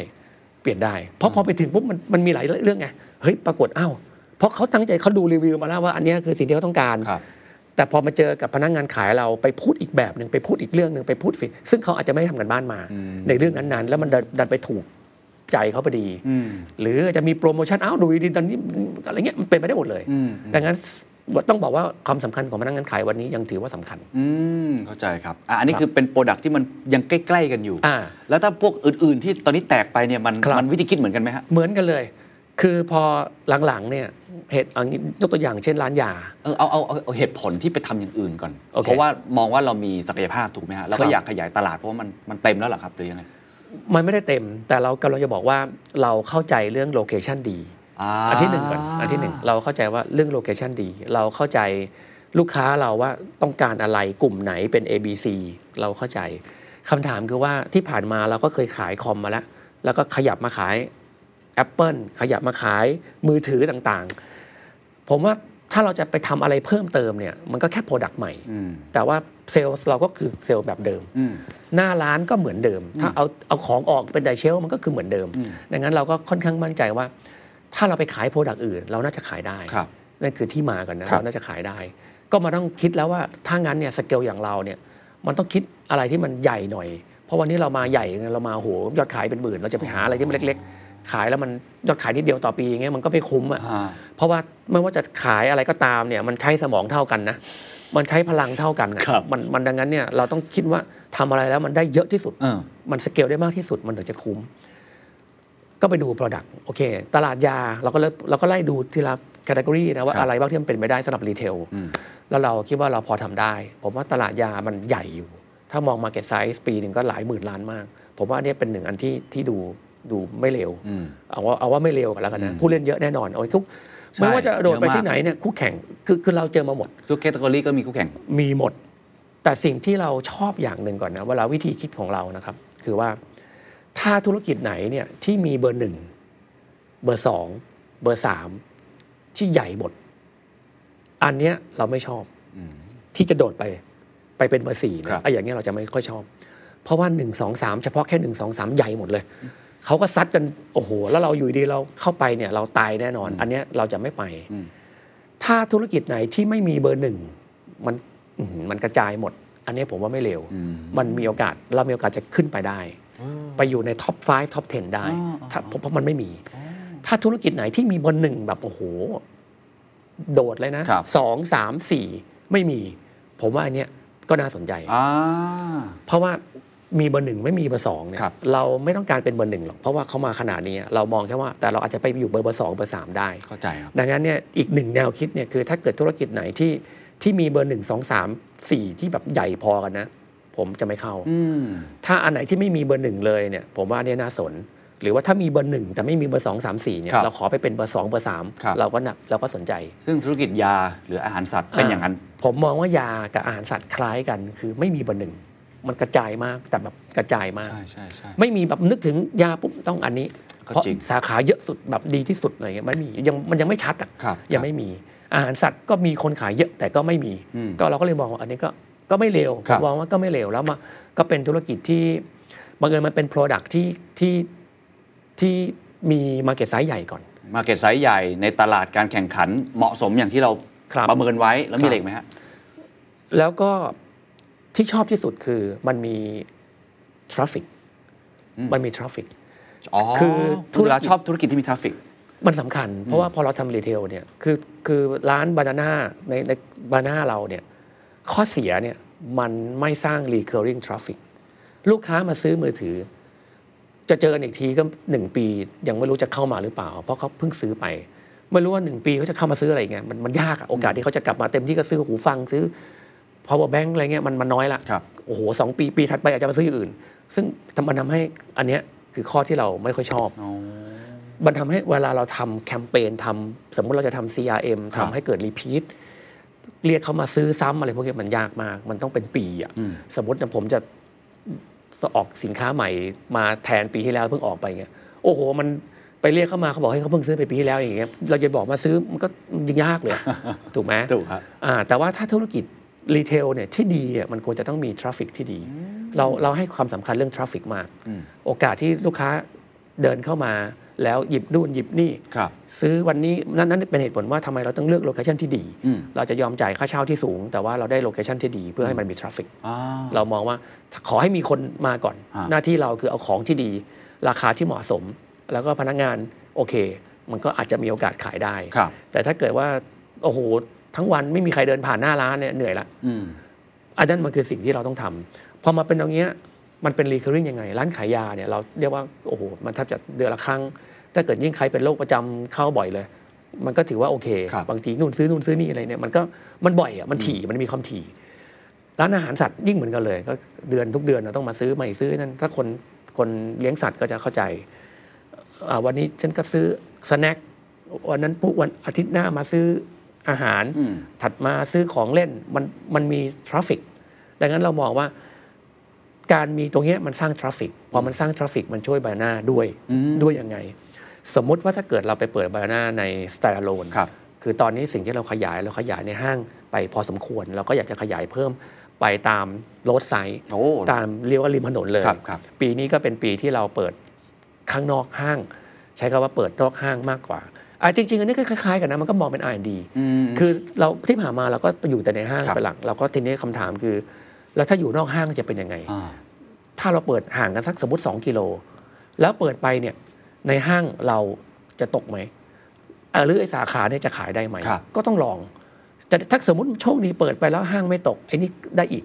เปลี่ยนได้ เพราะพอไปถึงปุ๊บมันมันมีหลายเรื่องไงเฮ้ยปรากฏอ้าวเพราะเขาตั้งใจเขาดูรีวิวมาแล้วว่าอันเนี้ยคือสิ่งที่เขาต้องการครับแต่พอมาเจอกับพนักงานขายเราไปพูดอีกแบบหนึ่งไปพูดอีกเรื่องหนึ่งไปพูดฟิซึ่งเขาอาจจะไม่ได้ทำกันบ้านมาอืมในเรื่องนั้นๆ แล้วมันดันดันไปถูกใจเขาพอดีอืมหรือจะมีโปรโมชั่นอ้าวดูดีๆตอนนี้อะไรเงี้ยมันเป็นไปได้หมดเลยอืมดังนั้น ต้องบอกว่าความสำคัญของพนักงานขายวันนี้ยังถือว่าสำคัญ อืมเข้าใจครับอะอันนี้คือเป็นโปรดักที่มันยังใกล้ ๆ กันอยู่อ่าแล้วถ้าพวกอื่น ๆ ที่ตอนนี้แตกไปเนี่ยมันครับมันวิธีคิดเหมือนกันไหมฮะเหมือนกันเลย คือพอหลัง ๆ เนี่ยเหตุเอางี้ยกตัวอย่างเช่นร้านยาเออเอาเอาเอาเอาเหตุผลที่ไปทำอย่างอื่นก่อนโอเคเพราะว่ามองว่าเรามีศักยภาพถูกไหมฮะครับ แล้วครัก็บอยากขยายตลาดเพราะว่ามันมันเต็มแล้วเหรอครับหรือยังไงมันไม่ได้เต็มแต่เรากำลังจะบอกว่าเราเข้าใจเรื่อง location ดี อันที่หนึ่งก่อนอันที่หนึ่งเราเข้าใจว่าเรื่อง location ดี เราเข้าใจลูกค้าเราว่าต้องการอะไรกลุ่มไหนเป็น A B C เราเข้าใจคำถามคือว่าที่ผ่านมาเราก็เคยขายคอมมาแล้ว แล้วก็ขยับมาขาย Apple ขยับมาขายมือถือต่างๆ ผมว่าถ้าเราจะไปทำอะไรเพิ่มเติมเนี่ย มันก็แค่ product ใหม่อืมแต่ว่าเซลล์เราก็คือเซลล์แบบเดิมอืมหน้าร้านก็เหมือนเดิม ถ้าเอาเอาของออกเป็นแต่ shelf มันก็คือเหมือนเดิมอืมดังนั้นเราก็ค่อนข้างมั่นใจว่า ถ้าเราไปขาย product อื่น เราน่าจะขายได้ ครับ นั่นคือที่มากันนะครับ เราน่าจะขายได้ ก็มาต้องคิดแล้วว่าถ้างั้นเนี่ยสเกลอย่างเราเนี่ยมันต้องคิดอะไรที่มันใหญ่หน่อย เพราะวันนี้เรามาใหญ่ไงเรามาโหยอดขายเป็นหมื่น เราจะไปหาอะไรที่มันเล็ก ๆ ขายแล้วมันยอดขายนิดเดียวต่อปีอย่างเงี้ยมันก็ไม่คุ้มอะ อ่า เพราะว่าไม่ว่าจะขายอะไรก็ตามเนี่ยมันใช้สมองเท่ากันนะ มันใช้พลังเท่ากันนะครับ มันมันดังนั้นเนี่ยเราต้องคิดว่าทำอะไรแล้วมันได้เยอะที่สุด เออ มันสเกลได้มากที่สุดมันถึงจะคุ้ม ก็ไปดู Product โอเค ตลาดยาเราก็เริ่มเราก็ไล่ดูทีละ category นะว่าครับอะไรบ้างที่มันเป็นไปได้สำหรับ retail อืมแล้วเราคิดว่าเราพอทำได้ ผมว่าตลาดยามันใหญ่อยู่ ถ้ามอง Market Size ปีหนึ่งก็หลายหมื่นล้านมาก ผมว่าอันนี้เป็นหนึ่งอันที่ที่ดูดูไม่เลวอืมเอาว่าเอาว่าไม่เลวกันแล้วกันนะอืมผู้เล่นเยอะแน่นอนโอ้ยคุกใช่ไม่ว่าจะโดดไปเยอะมากที่ไหนเนี่ยคู่แข่งคือคือเราเจอมาหมดทุกแคตตากรีก็มีคู่แข่งมีหมด แต่สิ่งที่เราชอบอย่างหนึ่งก่อนนะเวลาวิธีคิดของเรานะครับ คือว่า ถ้าธุรกิจไหนเนี่ยที่มีเบอร์หนึ่งเบอร์สองเบอร์สามที่ใหญ่หมด อันเนี้ยเราไม่ชอบอืมที่จะโดดไปไปเป็นเบอร์สี่ครันะบไอ้อย่างเงี้ยเราจะไม่ค่อยชอบ เพราะว่าหนึ่งสองสามเฉพาะแค่หนึ่งสองสามใหญ่หมดเลยเขาก็ซัดกันโอ้โห แล้วเราอยู่ดีเราเข้าไปเนี่ยเราตายแน่นอน อันเนี้ยเราจะไม่ไปอืมถ้าธุรกิจไหนที่ไม่มีเบอร์หนึ่งมันอื้อหือมันกระจายหมด อันนี้ผมว่าไม่เร็วอืมมันมีโอกาสเรามีโอกาสจะขึ้นไปได้ ไปอยู่ใน top 5 top 10 ได้อ๋อถ้าเพราะมันไม่มี ถ้าธุรกิจไหนที่มีเบอร์หนึ่งแบบโอ้โห โดดเลยนะครับสองสามสี่ไม่มี ผมว่าอันเนี้ยก็น่าสนใจอ่าเพราะว่ามีเบอร์หนึ่งไม่มีเบอร์สองเนี่ยครับเราไม่ต้องการเป็นเบอร์หนึ่งหรอกเพราะว่าเขามาขนาดนี้เรามองแค่ว่าแต่เราอาจจะไปอยู่เบอร์เบอร์สองเบอร์สามได้เข้าใจครับดังนั้นเนี่ยอีกหนึ่งแนวคิดเนี่ยคือถ้าเกิดธุรกิจไหนที่ที่มีเบอร์หนึ่งสองสามสี่ที่แบบใหญ่พอกันนะ ผมจะไม่เข้าอืมถ้าอันไหนที่ไม่มีเบอร์หนึ่งเลยเนี่ยผมว่าอันเนี้ยน่าสน หรือว่าถ้ามีเบอร์หนึ่งแต่ไม่มีเบอร์สองสามสี่เนี่ยครับเราขอไปเป็นเบอร์สองเบอร์สามครับ เราก็นับเราก็สนใจ ซึ่งธุรกิจยาหรืออาหารสัตว์เป็นอย่างนั้น ผมมองว่ายากับอาหารสัตว์คล้ายกัน คือไม่มีเบอร์หนึ่งมันกระจายมากแต่แบบกระจายมาก ใช่ใช่ใช่ ไม่มีแบบนึกถึงยาปุ๊บต้องอันนี้ ก็เพราะจริงสาขาเยอะสุดแบบดีที่สุดอะไรเงี้ยไม่มียังมันยังไม่ชัดอะครับยังไม่มีอาหารสัตว์ก็มีคนขายเยอะแต่ก็ไม่มี อืม ก็เราก็เลยมองว่าอันนี้ก็ ก็ไม่เลวคผรับมมองว่าก็ไม่เลวแล้วมาก็เป็นธุรกิจที่บังเอิญมันเป็น Product ที่ที่ที่มี Market Size ใหญ่ก่อน มาเก็ตไซส์ใหญ่ในตลาดการแข่งขันเหมาะสมอย่างที่เราครับประเมินไว้แล้วมีอะไรอีกไหมฮะ แล้วก็ที่ชอบที่สุดคือมันมี traffic อืม มันมี traffic อ๋อคือธุธุรรกิจชอบธุรกิจที่มี traffic มันสำคัญ เพราะว่าพอเราทำ retail เนี่ยคือคือร้านบานาน่าในในบานาน่าเราเนี่ย ข้อเสียเนี่ยมันไม่สร้าง recurring traffic ลูกค้ามาซื้อมือถือ จะเจอกันอีกทีก็หนึ่งปี ยังไม่รู้จะเข้ามาหรือเปล่า เพราะเขาเพิ่งซื้อไป ไม่รู้ว่าหนึ่งปีเขาจะเข้ามาซื้ออะไรเงี้ยมันมันยากอะโอกาสที่เขาจะกลับมาเต็มที่ก็ซื้อหูฟังซื้อ power bank อะไรเงี้ยมันมันน้อยละครับโอ้โหสองปีปีถัดไปอาจจะมาซื้ออย่างอื่น ซึ่งมันทำให้อันเนี้ยคือข้อที่เราไม่ค่อยชอบอ๋อมันทำให้เวลาเราทำแคมเปญทำสมมุติเราจะทำ CRM ครับทำให้เกิดรีพีท เรียกเขามาซื้อซ้ำอะไรพวกนี้มันยากมาก มันต้องเป็นปีอะอืมสมมตินะผมจะออกสินค้าใหม่มาแทนปีที่แล้วเพิ่งออกไปเงี้ยโอ้โหมันไปเรียกเขามาเขาบอกให้เขาเพิ่งซื้อไปปีที่แล้วอย่างเงี้ยเราจะบอกมาซื้อมันก็ยังยากเลย ถูกไหมถูกครับอ่าแต่ว่าถ้าธุรกิจretail เนี่ยที่ดีอะมันควรจะต้องมี traffic ที่ดี เราเราให้ความสำคัญเรื่อง traffic มากอืมโอกาสที่ลูกค้าเดินเข้ามาแล้วหยิบนู่นหยิบนี่ครับ ซื้อวันนี้นั่นนั่นเป็นเหตุผลว่าทำไมเราต้องเลือก location ที่ดีอืมเราจะยอมจ่ายค่าเช่าที่สูง แต่ว่าเราได้ location ที่ดีเพื่อให้มันมี traffic อ่าเรามองว่าขอให้มีคนมาก่อนฮะหน้าที่เราคือเอาของที่ดี ราคาที่เหมาะสม แล้วก็พนักงานโอเค มันก็อาจจะมีโอกาสขายได้ครับแต่ถ้าเกิดว่าโอ้โหทั้งวันไม่มีใครเดินผ่านหน้าร้านเนี่ยเหนื่อยละอืมอันนั้นมันคือสิ่งที่เราต้องทำพอมาเป็นตรงเนี้ยมันเป็น recurring ยังไง ร้านขายยาเนี่ยเราเรียกว่าโอ้โหมันแทบจะเดือนละครั้ง ถ้าเกิดยิ่งใครเป็นโรคประจำเข้าบ่อยเลย มันก็ถือว่าโอเคครับบางทีนู่นซื้อนู่นซื้อนี่อะไรเนี่ยมันก็มันบ่อยอะมันถี่มันมีความถี่ร้านอาหารสัตว์ยิ่งเหมือนกันเลย ก็เดือนทุกเดือนเราต้องมาซื้อใหม่ซื้อนั่นถ้าคนคนเลี้ยงสัตว์ก็จะเข้าใจอ่าวันนี้ฉันก็ซื้อ snack วันนั้นปุ๊บวันอาทิตย์หน้ามาซื้ออาหารอืมถัดมาซื้อของเล่นมันมันมี traffic ดังนั้นเรามองว่าการมีตรงเนี้ยมันสร้าง traffic พอมันสร้าง traffic มันช่วยบานาน่าด้วยอืมด้วยยังไง สมมุติว่าถ้าเกิดเราไปเปิดบานาในสแตน d ์ l o n e ครับ คือตอนนี้สิ่งที่เราขยายเราขยายในห้างไปพอสมควร เราก็อยากจะขยายเพิ่มไปตาม roadside โอ้ ตามเรียกว่าริมถนนเลย ครับครับ ปีนี้ก็เป็นปีที่เราเปิดข้างนอกห้าง ใช้คำว่าเปิดนอกห้างมากกว่าอะจริง ๆ อันนี้ก็คล้ายๆ กันนะมันก็มองเป็น R&D อืม คือเราที่ผ่านมาเราก็อยู่แต่ในห้างครับ เป็นหลักเราก็ทีนี้คำถามคือ แล้วถ้าอยู่นอกห้างจะเป็นยังไง อ่า ถ้าเราเปิดห่างกันสักสมมติ 2 กิโล แล้วเปิดไปเนี่ย ในห้างเราจะตกไหมเอ่อหรือไอ้สาขาเนี่ยจะขายได้ไหม ครับ ก็ต้องลอง แต่ถ้าสมมติโชคดีเปิดไปแล้วห้างไม่ตกไอ้นี่ได้อีก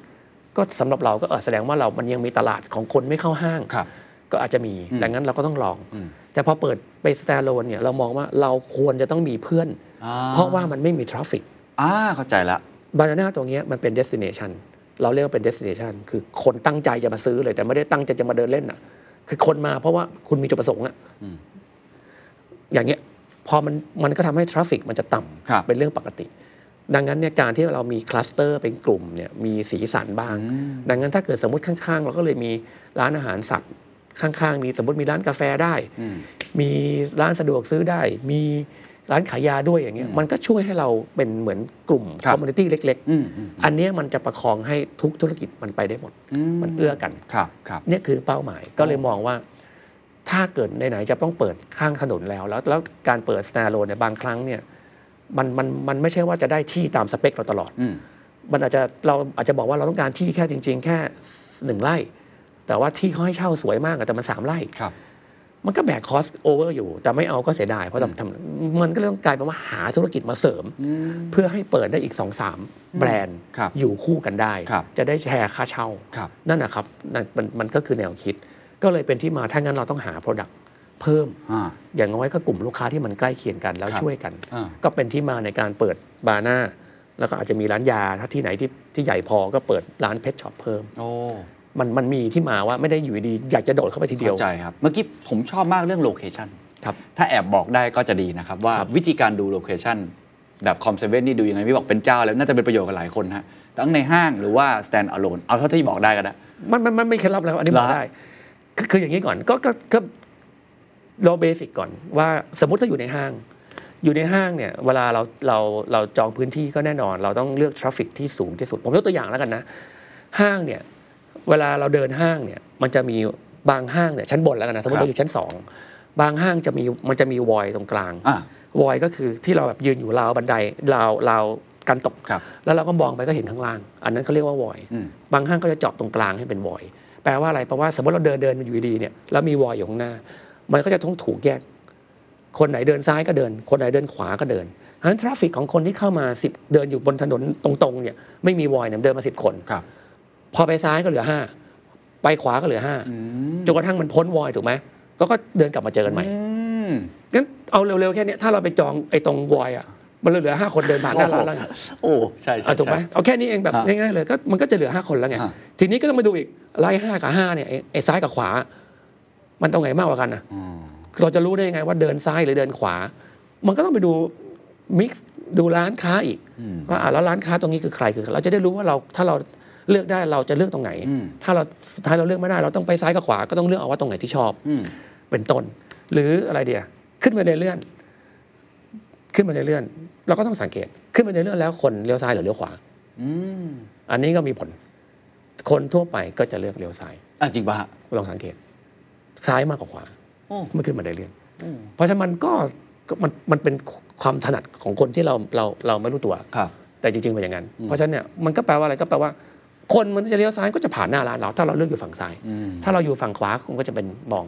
ก็สำหรับเราก็เออแสดงว่าเรามันยังมีตลาดของคนไม่เข้าห้าง ครับ ก็อาจจะมี อืมดังนั้นเราก็ต้องลอง อืม แต่พอเปิดไป stand alone เนี่ยเรามองว่าเราควรจะต้องมีเพื่อน อ่าเพราะว่ามันไม่มี traffic อ่าเข้าใจละ บานาน่าตรงเนี้ยมันเป็น destination เราเรียกว่าเป็น destination คือคนตั้งใจจะมาซื้อเลยแต่ไม่ได้ตั้งใจจะมาเดินเล่นอะ คือคนมาเพราะว่าคุณมีจุดประสงค์อะอืมอย่างเงี้ยพอมันมันก็ทำให้ traffic มันจะต่ำครับเป็นเรื่องปกติ ดังนั้นเนี่ยการที่เรามี cluster เป็นกลุ่มเนี่ยมีสีสันบ้างอืมดังนั้นถ้าเกิดสมมติข้างๆ เราก็เลยมีร้านอาหารสัตว์ข้างๆ มีสมมติมีร้านกาแฟได้อืมมีร้านสะดวกซื้อได้ มี ร้านขายยาด้วยอย่างเงี้ยอืมมันก็ช่วยให้เราเป็นเหมือนกลุ่มครับ community เล็กอืมอืมๆอันเนี้ยมันจะประคองให้ทุกธุรกิจมันไปได้หมด มันเอื้อกันครับครับเนี่ยคือเป้าหมายก็เลยมองว่า ถ้าเกิดไหนๆจะต้องเปิดข้างถนนแล้ว แล้วแล้วการเปิด stand alone เนี่ยบางครั้งเนี่ยมันมันมันไม่ใช่ว่าจะได้ที่ตามสเปคเราตลอดอืมมันอาจจะเราอาจจะบอกว่าเราต้องการที่แค่จริง ๆ แค่หนึ่งไร่ แต่ว่าที่เขาให้เช่าสวยมากอะแต่มันสามไร่ครับ มันก็แบก cost over อยู่ แต่ไม่เอาก็เสียดาย เพราะอืมทำทำมันก็เลยต้องกลายเป็นว่าหาธุรกิจมาเสริมอืมเพื่อให้เปิดได้อีกสองสามแบรนด์ครับอยู่คู่กันได้ครับจะได้แชร์ค่าเช่าครับนั่นนะครับนั่นมันมันก็คือแนวคิด ก็เลยเป็นที่มาถ้างั้นเราต้องหา Product เพิ่มอ่าอย่างน้อยก็กลุ่มลูกค้าที่มันใกล้เคียงกันแล้วครับช่วยกันอ่าก็เป็นที่มาในการเปิดบานาน่าแล้วก็อาจจะมีร้านยาถ้าที่ไหนที่ที่ใหญ่พอก็เปิดร้าน pet shop เพิ่มโอ้ มันมันมีที่มาว่าไม่ได้อยู่ดีๆอยากจะโดดเข้าไปทีเดียวเข้าใจครับ เมื่อกี้ผมชอบมากเรื่อง location ครับถ้าแอบบอกได้ก็จะดีนะครับ ว่าครับวิธีการดู location แบบคอมเซเว่นนี่ดูยังไงพี่บอกเป็นเจ้าแล้วน่าจะเป็นประโยชน์กับหลายคนฮะทั้งในห้างหรือว่า stand alone เอาเท่าที่บอกได้ก็ได้มันมันมันไม่เคล็ดลับแล้วอันนี้เหรบออกได้คือคืออย่างนี้ก่อนก็ก็ก็เราเบสิกก่อนว่าสมมุติถ้าอยู่ในห้าง อยู่ในห้างเนี่ยเวลาเราเราเราจองพื้นที่ก็แน่นอน เราต้องเลือกทราฟฟิกที่สูงที่สุด ผมยกตัวอย่างแล้วกันนะ ห้างเนี่ย เวลาเราเดินห้างเนี่ยมันจะมีบางห้างเนี่ยชั้นบนแล้วกันนะสมมติครับเราอยู่ชั้นสองบางห้างจะมีมันจะมีวอยตรงกลางอ่าวอยก็คือที่เราแบบยืนอยู่ราวบันไดราวราวกันตกครับแล้วเราก็มองไปก็เห็นข้างล่าง อันนั้นเขาเรียกว่าวอยอืมบางห้างก็จะเจาะตรงกลางให้เป็นวอยแปลว่าอะไรแปลว่าสมมติเราเดินเดินอยู่ดีๆเนี่ยแล้วมีวอยอยู่ข้างหน้า มันก็จะต้องถูกแยก คนไหนเดินซ้ายก็เดิน คนไหนเดินขวาก็เดินฉะนั้น traffic ของคนที่เข้ามาสิบเดินอยู่บนถนนตรงๆเนี่ยไม่มีวอยเนี่ยเดินมาสิบคนครับ พอไปซ้ายก็เหลือห้าไปขวาก็เหลือห้าอืมจนกระทั่งมันพ้นวอยถูกไหมก็ก็เดินกลับมาเจอกันใหม่อืมงั้นเอาเร็วๆแค่เนี้ยถ้าเราไปจองไอ้ตรงวอยอะมันเหลือห้าคนเดินผ่านหน้าร้านแล้วโอ้ใช่ใช่อะถูกไหมใช่เอาแค่นี้เองแบบฮะง่ายๆเลยก็มันก็จะเหลือห้าคนแล้วไงฮะทีนี้ก็ต้องมาดูอีกไล่ห้ากับห้าเนี่ยไอ้ไอ้ซ้ายกับขวา มันตรงไหนมากกว่ากันนะอืมเราจะรู้ได้ยังไงว่าเดินซ้ายหรือเดินขวา มันก็ต้องไปดูมิกซ์ดูร้านค้าอีกอืมว่าอะแล้วร้านค้าตรงนี้คือใครคือเราจะได้รู้ว่าเราถ้าเรา เลือกได้เราจะเลือกตรงไหนอืมถ้าเราสุดท้ายเราเลือกไม่ได้ เราต้องไปซ้ายกับขวาก็ต้องเลือกเอาว่าตรงไหนที่ชอบอืมเป็นต้น หรืออะไรเดียขึ้นไปในเลื่อน ขึ้นไปในเลื่อน เราก็ต้องสังเกต ขึ้นไปในเลื่อนแล้วคนเลี้ยวซ้ายหรือเลี้ยวขวาอืมอันนี้ก็มีผล คนทั่วไปก็จะเลือกเลี้ยวซ้ายอะจริงป่ะฮะลองสังเกต ซ้ายมากกว่าขวาโอ้เมื่อขึ้นมาได้เลื่อนเพราะฉะนั้นมันก็ก็มันมันเป็นความถนัดของคนที่เราเราเราไม่รู้ตัวครับ แต่จริงๆเป็นอย่างนั้น เพราะฉะนั้นเนี่ยมันก็แปลว่าอะไรก็แปลว่า คนมันจะเลี้ยวซ้ายก็จะผ่านหน้าร้านเรา ถ้าเราเลือกอยู่ฝั่งซ้ายอืมถ้าเราอยู่ฝั่งขวาคงก็จะเป็นมอง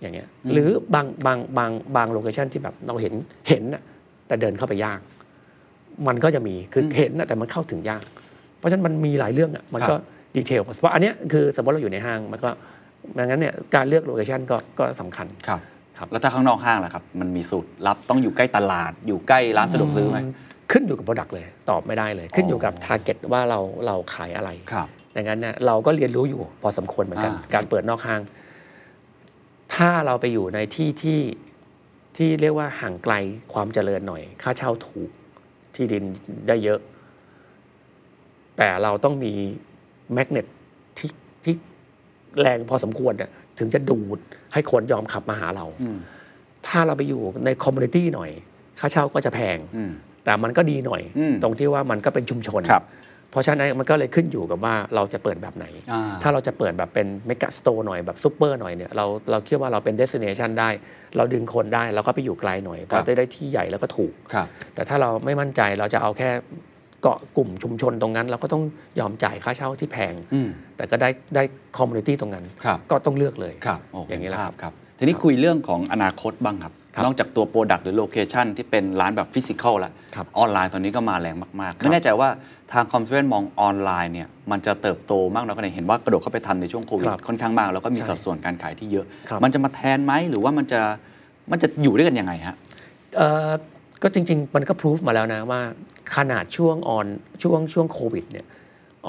อย่างเงี้ย หรือบางบางบางบาง location ที่แบบเราเห็นเห็นน่ะแต่เดินเข้าไปยาก มันก็จะมีคือเห็นน่ะแต่มันเข้าถึงยาก เพราะฉะนั้นมันมีหลายเรื่องอะมันก็ detail เพราะอันเนี้ยคือสมมติเราอยู่ในห้างมันก็ดังนั้นเนี่ยการเลือก location ก็ก็สำคัญครับครับแล้วถ้าข้างนอกห้างล่ะครับ มันมีสูตรลับต้องอยู่ใกล้ตลาดอยู่ใกล้ร้านสะดวกซื้อไหม ขึ้นอยู่กับ Product เลยตอบไม่ได้เลย ขึ้นอยู่กับ Target ว่าเราเราขายอะไรครับ ดังนั้นเนี่ยเราก็เรียนรู้อยู่พอสมควรเหมือนกัน อ่า การเปิดนอกห้าง ถ้าเราไปอยู่ในที่ที่ที่เรียกว่าห่างไกลความเจริญหน่อย ค่าเช่าถูกที่ดินได้เยอะ แต่เราต้องมีแมกเนตที่ที่แรงพอสมควรน่ะถึงจะดูดให้คนยอมขับมาหาเรา อืมถ้าเราไปอยู่ใน community หน่อย ค่าเช่าก็จะแพง อืม แต่มันก็ดีหน่อยอืมตรงที่ว่ามันก็เป็นชุมชนครับเพราะฉะนั้นมันก็เลยขึ้นอยู่กับว่าเราจะเปิดแบบไหนอ่าถ้าเราจะเปิดแบบเป็น mega store หน่อยแบบซูเปอร์หน่อยเนี่ยเราเราคิดว่าเราเป็นเดส i เนชันได้ เราดึงคนได้เราก็ไปอยู่ไกลหน่อยครัเราจะได้ที่ใหญ่แล้วก็ถูกครับแต่ถ้าเราไม่มั่นใจเราจะเอาแค่เกาะกลุ่มชุมชนตรงนั้น เราก็ต้องยอมจ่ายค่าเช่าที่แพงอืมแต่ก็ได้ได้community ตรงนั้นครับก็ต้องเลือกเลยครับโอย่างนี้แหละครับครับ ทีนี้คุยเรื่องของอนาคตบ้างครับครับ นอกจากตัว product หรือ location ที่เป็นร้านแบบ physical แล้วครับออนไลน์ตอนนี้ก็มาแรงมากๆครับไม่แน่ใจว่าทางคอมเซเว่นมองออนไลน์เนี่ยมันจะเติบโตมากน้อยแค่ไหนเห็นว่ากระโดดเข้าไปทันในช่วงโควิดครับค่อนข้างมาก แล้วก็มีใช่สัดส่วนการขายที่เยอะครับมันจะมาแทนไหมหรือว่ามันจะมันจะอยู่ด้วยกันยังไงฮะเอ่อก็จริง ๆ มันก็พิสูจน์มาแล้วนะว่าขนาดช่วงออนช่วงช่วงโควิดเนี่ย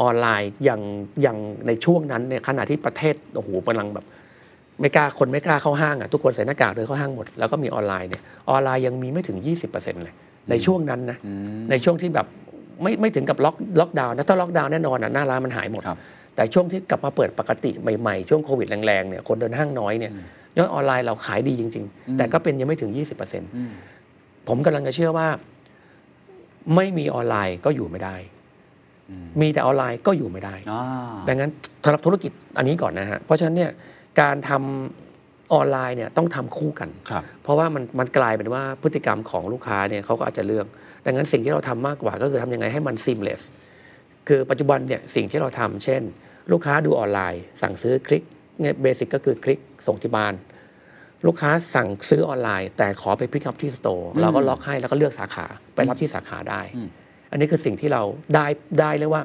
ออนไลน์ยังยังในช่วงนั้นเนี่ยขณะที่ประเทศโอ้โหกำลังแบบ ไม่กล้าคนไม่กล้าเข้าห้างอะทุกคนใส่หน้ากากเดินเข้าห้างหมดแล้วก็มีออนไลน์เนี่ยออนไลน์ยังมีไม่ถึง 20%เลยในช่วงนั้นนะในช่วงที่แบบไม่ไม่ถึงกับล็อกล็อกดาวน์นะถ้าล็อกดาวน์แน่นอนอะหน้าร้านมันหายหมดครับแต่ช่วงที่กลับมาเปิดปกติใหม่ๆ ช่วงโควิดแรงๆเนี่ยคนเดินห้างน้อยเนี่ยยอดออนไลน์เราขายดีจริง ๆ แต่ก็เป็นยังไม่ถึง 20%ผมกำลังจะเชื่อว่า ไม่มีออนไลน์ก็อยู่ไม่ได้มีแต่ออนไลน์ก็อยู่ไม่ได้อ่าดังนั้นสำหรับธุรกิจอันนี้ก่อนนะฮะเพราะฉะนั้นเนี่ย การทำออนไลน์เนี่ยต้องทำคู่กันครับเพราะว่ามันมันกลายเป็นว่าพฤติกรรมของลูกค้าเนี่ยเขาก็อาจจะเลือก ดังนั้นสิ่งที่เราทำมากกว่าก็คือทำยังไงให้มัน seamless คือปัจจุบันเนี่ยสิ่งที่เราทำเช่น ลูกค้าดูออนไลน์ สั่งซื้อคลิกเนี่ยเบสิกก็คือคลิกส่งที่บ้าน ลูกค้าสั่งซื้อออนไลน์ แต่ขอไปพิกอัพที่สโตร์เราก็ล็อกให้แล้วก็เลือกสาขาไปรับที่สาขาได้ อันนี้คือสิ่งที่เราได้ได้เรียกว่า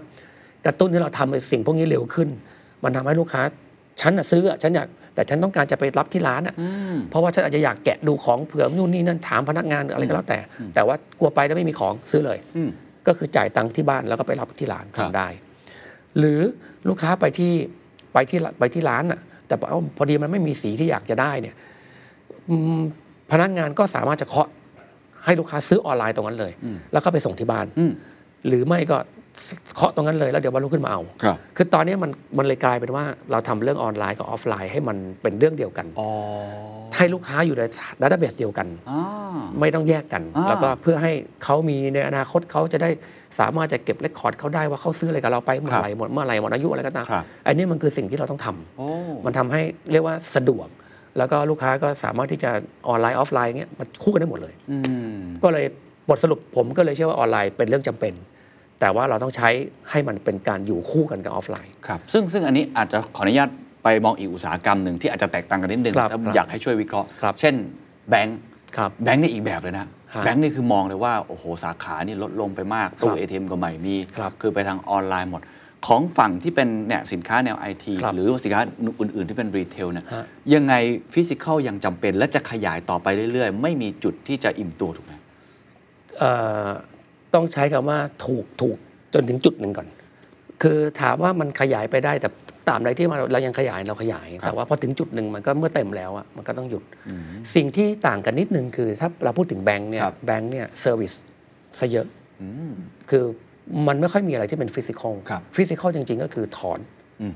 กระตุ้นให้เราทำในสิ่งพวกนี้เร็วขึ้น มันทำให้ลูกค้า ฉันน่ะซื้ออะฉันอยากแต่ฉันต้องการจะไปรับที่ร้านอะเพราะว่าฉันอาจจะอยากแกะดูของเผื่อนู่นนี่นั่นถามพนักงานอะไรก็แล้วแต่ แต่ว่ากลัวไปแล้วไม่มีของซื้อเลยอืมก็คือจ่ายตังค์ที่บ้านแล้วก็ไปรับที่ร้านครับทำได้ หรือลูกค้าไปที่ไปที่ไปที่ร้านอะ แต่เอ้าพอดีมันไม่มีสีที่อยากจะได้เนี่ยอืมพนักงานก็สามารถจะเคาะให้ลูกค้าซื้อออนไลน์ตรงนั้นเลย แล้วก็ไปส่งที่บ้านอืมหรือไม่ก็ เคาะตรงนั้นเลยแล้วเดี๋ยววันรุ่งขึ้นมาเอาครับ คือตอนนี้มันมันเลยกลายเป็นว่าเราทำเรื่องออนไลน์กับออฟไลน์ให้มันเป็นเรื่องเดียวกัน อ๋อให้ลูกค้าอยู่ใน database เดียวกัน อ่า ไม่ต้องแยกกัน อ่า แล้วก็เพื่อให้เขามีในอนาคตเขาจะได้สามารถจะเก็บ record เขาได้ว่าเขาซื้ออะไรกับเราไปเมื่อไหร่หมดเมื่อไหร่หมดอายุอะไรก็ตามครับ อันนี้มันคือสิ่งที่เราต้องทำโอ้ มันทำให้เรียกว่าสะดวก แล้วก็ลูกค้าก็สามารถที่จะออนไลน์ออฟไลน์เงี้ยมันคู่กันได้หมดเลย อืม ก็เลยบทสรุปผมก็เลยเชื่อว่าออนไลน์เป็นเรื่องจำเป็น แต่ว่าเราต้องใช้ให้มันเป็นการอยู่คู่กันกับออฟไลน์ครับซึ่งซึ่งอันนี้อาจจะขออนุญาตไปมองอีกอุตสาหกรรมหนึ่งที่อาจจะแตกต่างกันนิดนึงครับแล้วครับอยากให้ช่วยวิเคราะห์ครับเช่นแบงค์ครับแบงค์นี่อีกแบบเลยนะฮะแบงค์นี่คือมองเลยว่าโอ้โหสาขานี่ลดลงไปมากตู้ ATM ก็ไม่มีครับคือไปทางออนไลน์หมด ของฝั่งที่เป็นเนี่ยสินค้าแนวไอทีครับหรือสินค้าอื่น ๆ ที่เป็น retail เนี่ยฮะยังไง physical ยังจำเป็นและจะขยายต่อไปเรื่อย ๆ ไม่มีจุดที่จะอิ่มตัวถูกไหมเอ่อ ต้องใช้คำว่าถูกถูกจนถึงจุดหนึ่งก่อน คือถามว่ามันขยายไปได้แต่ตราบใดที่เราเรายังขยายเราขยาย แต่ว่าพอถึงจุดหนึ่งมันก็เมื่อเต็มแล้วอะมันก็ต้องหยุด สิ่งที่ต่างกันนิดนึงคือถ้าเราพูดถึงแบงค์เนี่ยครับแบงค์เนี่ย service ซะเยอะอืมคือมันไม่ค่อยมีอะไรที่เป็น physical ครับ physical จริง ๆ ก็คือถอนอืม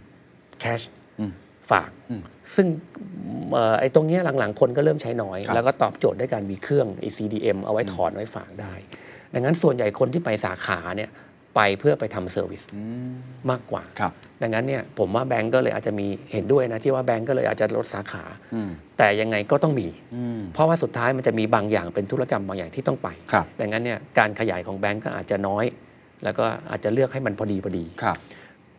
cash อืมฝากอืมซึ่งเอ่อไอ้ตรงเนี้ยหลังๆ คนก็เริ่มใช้น้อยครับแล้วก็ตอบโจทย์ด้วยการมีเครื่อง CDM เอาไว้ถอนไว้ฝากได้ ดังนั้นส่วนใหญ่คนที่ไปสาขาเนี่ยไปเพื่อไปทำ service มากกว่า ครับ ดังนั้นเนี่ยผมว่าแบงก์ก็เลยอาจจะมีเห็นด้วยนะที่ว่าแบงก์ก็เลยอาจจะลดสาขา อืม แต่ยังไงก็ต้องมี อืม เพราะว่าสุดท้ายมันจะมีบางอย่างเป็นธุรกรรมบางอย่างที่ต้องไป ครับ ดังนั้นเนี่ยการขยายของแบงก์ก็อาจจะน้อย แล้วก็อาจจะเลือกให้มันพอดีพอดี ครับ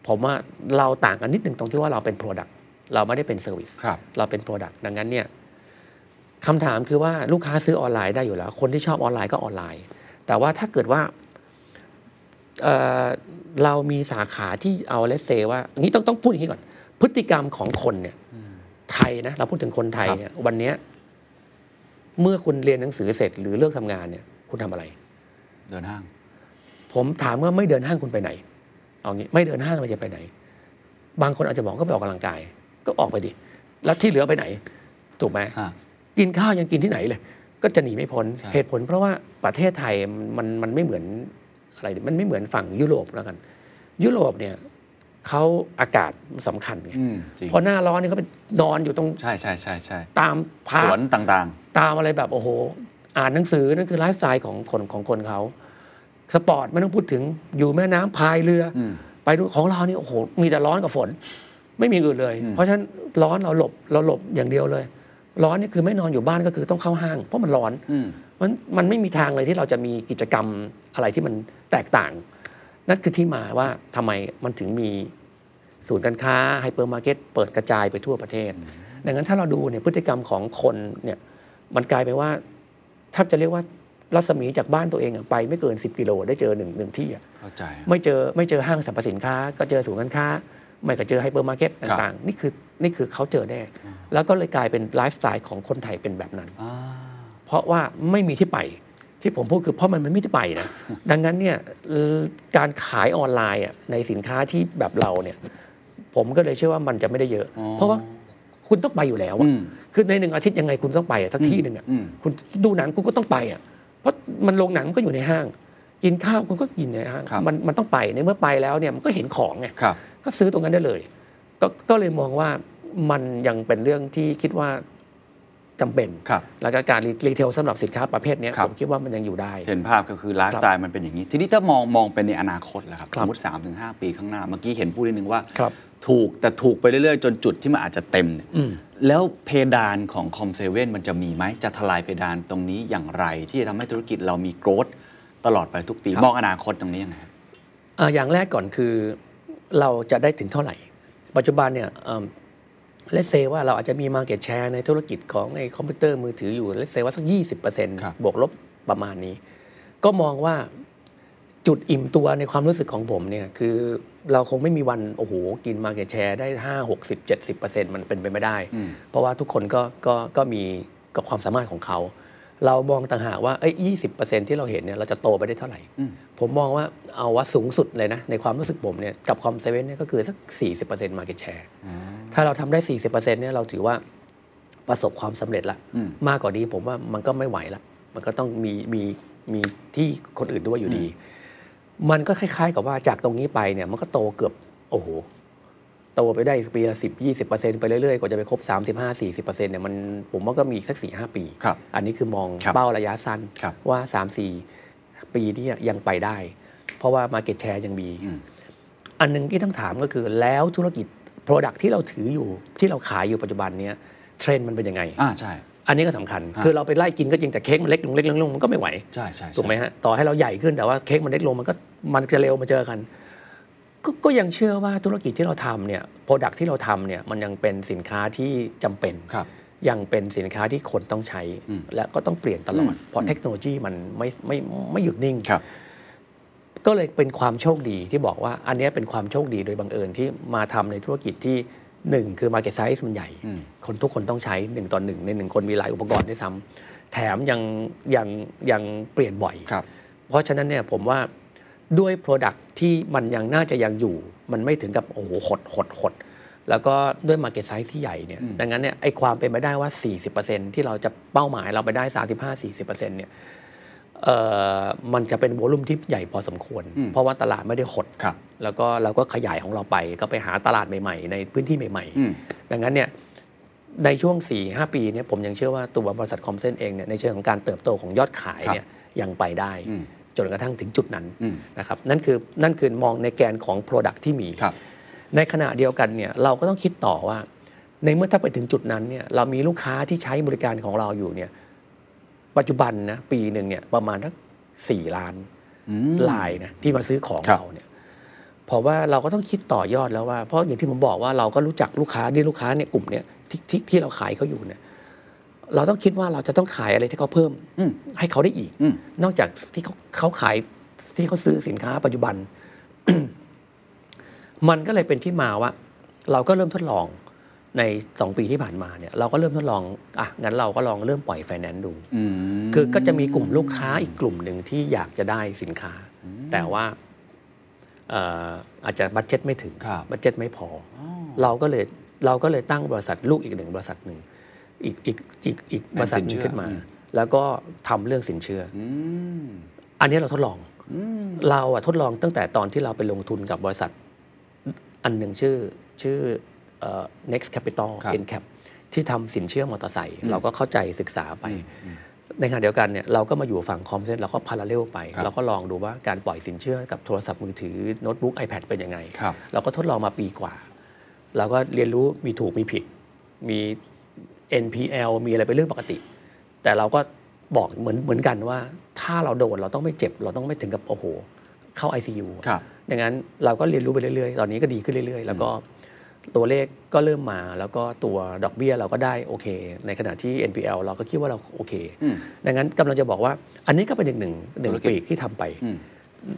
ผมว่าเราต่างกันนิดหนึ่งตรงที่ว่าเราเป็น Product เราไม่ได้เป็น Service ครับ เราเป็น Product ดังนั้นเนี่ยคำถามคือว่าลูกค้าซื้อออนไลน์ได้อยู่แล้ว คนที่ชอบออนไลน์ก็ออนไลน์ แต่ว่าถ้าเกิดว่าเอ่อเรามีสาขาที่เอาเลสเซว่าอันนี้ต้องต้องพูดอย่างนี้ก่อน พฤติกรรมของคนเนี่ยไทยนะเราพูดถึงคนไทยเนี่ยวันเนี้ยเมื่อคุณเรียนหนังสือเสร็จหรือเลิกทำงานเนี่ย คุณทำอะไร เดินห้าง ผมถามว่าไม่เดินห้างคุณไปไหน เอางี้ไม่เดินห้างเราจะไปไหน บางคนอาจจะบอกก็ไปออกกำลังกาย ก็ออกไปดิแล้วที่เหลือไปไหน ถูกไหมฮะกินข้าวยังกินที่ไหนเลย ก็จะหนีไม่พ้นใช่เหตุผล เพราะว่าประเทศไทยมันมันไม่เหมือนอะไรมันไม่เหมือนฝั่งยุโรปแล้วกัน ยุโรปเนี่ยเขาอากาศสำคัญไงอืมจริงพอหน้าร้อนนี่เขาไปนอนอยู่ตรงใช่ใช่ใช่ใช่ตาม park สวนต่างตามอะไรแบบโอ้โห อ่านหนังสือนั่นคือไลฟ์สไตล์ของคนของคนเขาสปอร์ตไม่ต้องพูดถึงอยู่แม่น้ำพายเรือออืมไปดูของเรานี่โอ้โหมีแต่ร้อนกับฝน ไม่มีอื่นเลยอืมเพราะฉะนั้นร้อนเราหลบเราหลบอย่างเดียวเลย ร้อนนี่คือไม่นอนอยู่บ้านก็คือต้องเข้าห้าง เพราะมันร้อนๆอืมมันมันไม่มีทางเลยที่เราจะมีกิจกรรมอะไรที่มันแตกต่าง นั่นคือที่มาว่าทำไมมันถึงมีศูนย์การค้าไฮเปอร์มาร์เก็ตเปิดกระจายไปทั่วประเทศ ดังนั้นถ้าเราดูเนี่ยพฤติกรรมของคนเนี่ยมันกลายเป็นว่าถ้าจะเรียกว่ารัศมีจากบ้านตัวเองอะไปไม่เกิน 10 กิโล ได้เจอหนึ่งหนึ่งที่อะเข้าใจไม่เจอไม่เจอห้างสรรพสินค้า ก็เจอศูนย์การค้า ไม่ก็เจอไฮเปอร์มาร์เก็ตครับต่างๆ นี่คือ นี่คือเขาเจอแน่แล้วก็เลยกลายเป็นไลฟ์สไตล์ของคนไทยเป็นแบบนั้นอ่าเพราะว่าไม่มีที่ไปที่ผมพูดคือเพราะมันไม่มีที่ไปนะดังนั้นเนี่ยเอ่อการขายออนไลน์อะในสินค้าที่แบบเราเนี่ยผมก็เลยเชื่อว่ามันจะไม่ได้เยอะอ๋อเพราะว่าคุณต้องไปอยู่แล้วอะอืมคือในหนึ่งอาทิตย์ยังไงคุณต้องไปอะสักที่หนึ่งอะอืมคุณดูหนังคุณก็ต้องไปอะเพราะมันโรงหนังก็อยู่ในห้าง กินข้าวคุณก็กินในห้างครับมันมันต้องไปในเมื่อไปแล้วเนี่ยมันก็เห็นของไงครับก็ซื้อตรงนั้นได้เลย ก็ก็เลยมองว่ามันยังเป็นเรื่องที่คิดว่าจำเป็นครับแล้วก็การ retail สำหรับสินค้าประเภทเนี้ยครับผมคิดว่ามันยังอยู่ได้ เห็นภาพก็คือไลฟ์สไตล์มันเป็นอย่างนี้ ทีนี้ถ้ามองมองเป็นในอนาคตแล้วครับครับสมมติ 3-5 ปีข้างหน้า เมื่อกี้เห็นพูดนิดนึงว่าครับถูกแต่ถูกไปเรื่อยๆ จนจุดที่มันอาจจะเต็มเนี่ยอืมแล้วเพดานของคอมเซเว่นมันจะมีไหม จะทลายเพดานตรงนี้อย่างไร ที่จะทำให้ธุรกิจเรามี growthตลอดไปทุกปีครับมองอนาคตตรงนี้ยังไงครับอ่าอย่างแรกก่อนคือเราจะได้ถึงเท่าไหร่ ปัจจุบันเนี่ยเลสเซว่าเราอาจจะมี Market Share ในธุรกิจของไอ้คอมพิวเตอร์มือถืออยู่เลสเซว่าสักครับ20%บวกลบประมาณนี้ ก็มองว่าจุดอิ่มตัวในความรู้สึกของผมเนี่ยคือเราคงไม่มีวัน โอ้โห กิน Market Share ได้ 5 60 70%มันเป็นไปไม่ได้อืมเพราะว่าทุกคนก็ก็ก็มีกับความสามารถของเขา เรามองต่างหากว่าเอ้ยยี่สิบเปอร์เซ็นที่เราเห็นเนี่ยเราจะโตไปได้เท่าไหร่อืมผมมองว่าเอาว่าสูงสุดเลยนะ ในความรู้สึกผมเนี่ยกับคอมเซเว่นเนี่ยก็คือสัก40% Market Share ถ้าเราทำได้40%เนี่ยเราถือว่าประสบความสำเร็จละอืมมากกว่านี้ผมว่ามันก็ไม่ไหวละมันก็ต้องมีมีมีที่คนอื่นด้วยอยู่ดี มันก็คล้าย ๆ กับว่าจากตรงนี้ไปเนี่ยมันก็โตเกือบโอ้โห โตไปได้ปีละสิบยี่สิบเปอร์เซ็นต์ไปเรื่อยๆกว่าจะไปครบสามสิบห้าสี่สิบเปอร์เซ็นต์เนี่ยมันผมว่าก็มีอีกสักสี่ห้าปี ครับอันนี้คือมองครับเป้าระยะสั้นครับว่าสามสี่ปีนี้ยังไปได้ เพราะว่า Market Share ยังมี อืม อันหนึงที่ต้องถามก็คือแล้วธุรกิจ Product ที่เราถืออยู่ที่เราขายอยู่ปัจจุบันเนี้ยเทรนด์มันเป็นยังไง อ่าใช่ อันนี้ก็สำคัญ ฮะ คือเราไปไล่กินก็จริงแต่เค้กมันเล็กลงเล็กลงเล็กลงมันก็ไม่ไหว ใช่ใช่ใช่ ถูกไหมฮะ ต่อให้เราใหญ่ขึ้นแต่ว่าเค้กมันเล็กลงมันก็มันจะเร็วมาเจอกัน ก็ก็ยังเชื่อว่าธุรกิจที่เราทำเนี่ยโปรดักที่เราทำเนี่ยมันยังเป็นสินค้าที่จำเป็น ครับ ยังเป็นสินค้าที่คนต้องใช้ อืม และก็ต้องเปลี่ยนตลอดอืมเพราะเทคโนโลยีมันไม่ไม่ไม่หยุดนิ่ง ครับ ก็เลยเป็นความโชคดีที่บอกว่าอันเนี้ยเป็นความโชคดีโดยบังเอิญที่มาทำในธุรกิจที่หนึ่งคือ Market Size มันใหญ่ อืม คนทุกคนต้องใช้หนึ่งต่อหนึ่งในหนึ่งคนมีหลายอุปกรณ์ด้วยซ้ำแถมยังยังยังเปลี่ยนบ่อย ครับ เพราะฉะนั้นเนี่ยผมว่า ด้วย Product ที่มันยังน่าจะยังอยู่ มันไม่ถึงกับโอ้โหหดหดหดแล้วก็ด้วย Market Size ที่ใหญ่เนี่ยอืมดังนั้นเนี่ยไอความเป็นไปได้ว่า 40%ที่เราจะเป้าหมายเราไปได้ 35-40%เนี่ยเอ่อมันจะเป็นโวลุ่มที่ใหญ่พอสมควรอืมเพราะว่าตลาดไม่ได้หดครับแล้วก็เราก็ขยายของเราไป ก็ไปหาตลาดใหม่ๆ ในพื้นที่ใหม่อืมๆดังนั้นเนี่ยในช่วง 4-5 ปีเนี่ยผมยังเชื่อว่าตัวบริษัทคอมเซนเองเนี่ยในเชิงของการเติบโตของยอดขายเนี่ยยังไปได้อืม จนกระทั่งถึงจุดนั้นอืมนะครับนั่นคือนั่นคือมองในแกนของ Product ที่มีครับในขณะเดียวกันเนี่ยเราก็ต้องคิดต่อว่า ในเมื่อถ้าไปถึงจุดนั้นเนี่ยเรามีลูกค้าที่ใช้บริการของเราอยู่เนี่ยปัจจุบันนะปีหนึ่งเนี่ยประมาณทักสี่ล้านอืมลายนะที่มาซื้อของครับเราเนี่ยเพราะว่าเราก็ต้องคิดต่อยอดแล้วว่าเพราะอย่างที่ผมบอกว่าเราก็รู้จักลูกค้าที่ลูกค้าเนี่ยกลุ่มเนี่ยที่ที่ที่เราขายเขาอยู่เนี่ย เราต้องคิดว่าเราจะต้องขายอะไรที่เขาเพิ่มอืมให้เขาได้อีกอืมนอกจากที่เขาเขาขายที่เขาซื้อสินค้าปัจจุบัน มันก็เลยเป็นที่มาว่า เราก็เริ่มทดลองในสองปีที่ผ่านมาเนี่ย เราก็เริ่มทดลองอะงั้นเราก็ลองเริ่มปล่อยไฟแนนซ์ดูอืมคือก็จะมีกลุ่มลูกค้าอีกกลุ่มหนึ่งที่อยากจะได้สินค้า แต่ว่าเอ่ออาจจะ budget ไม่ถึงครับ budget ไม่พออเราก็เลยเราก็เลยตั้งบริษัทลูกอีกหนึ่งบริษัทหนึ่ง อีกอีกอีกอีกบริษัทหนึ่งขึ้นมา แล้วก็ทำเรื่องสินเชื่อออืมอันนี้เราทดลองอืมเราอะทดลองตั้งแต่ตอนที่เราไปลงทุนกับบริษัท อันหนึ่งชื่อชื่อเอ่อ next capital ครับ ncap ที่ทำสินเชื่อมอเตอร์ไซค์เราก็เข้าใจศึกษาไป ในขณะเดียวกันเนี่ยเราก็มาอยู่ฝั่งคอมเซ็นเราก็พาราเรลไป ครับ เราก็ลองดูว่าการปล่อยสินเชื่อกับโทรศัพท์มือถือโน้ตบุ๊ก iPad เป็นยังไง ครับ เราก็ทดลองมาปีกว่า เราก็เรียนรู้มีถูกมีผิด มี NPL มีอะไรเป็นเรื่องปกติ แต่เราก็บอกเหมือนเหมือนกันว่า ถ้าเราโดนเราต้องไม่เจ็บ เราต้องไม่ถึงกับโอ้โห เข้า ICU อะครับดังนั้นเราก็เรียนรู้ไปเรื่อยๆ ตอนนี้ก็ดีขึ้นเรื่อย ๆ แล้วก็ตัวเลขก็เริ่มมาแล้วก็ตัวดอกเบี้ยเราก็ได้โอเค ในขณะที่ NPL เราก็คิดว่าเราโอเคอืมดังนั้นกำลังจะบอกว่า อันนี้ก็เป็นอีกหนึ่งหนึ่งธุรกิจปีกที่ทำไปอืม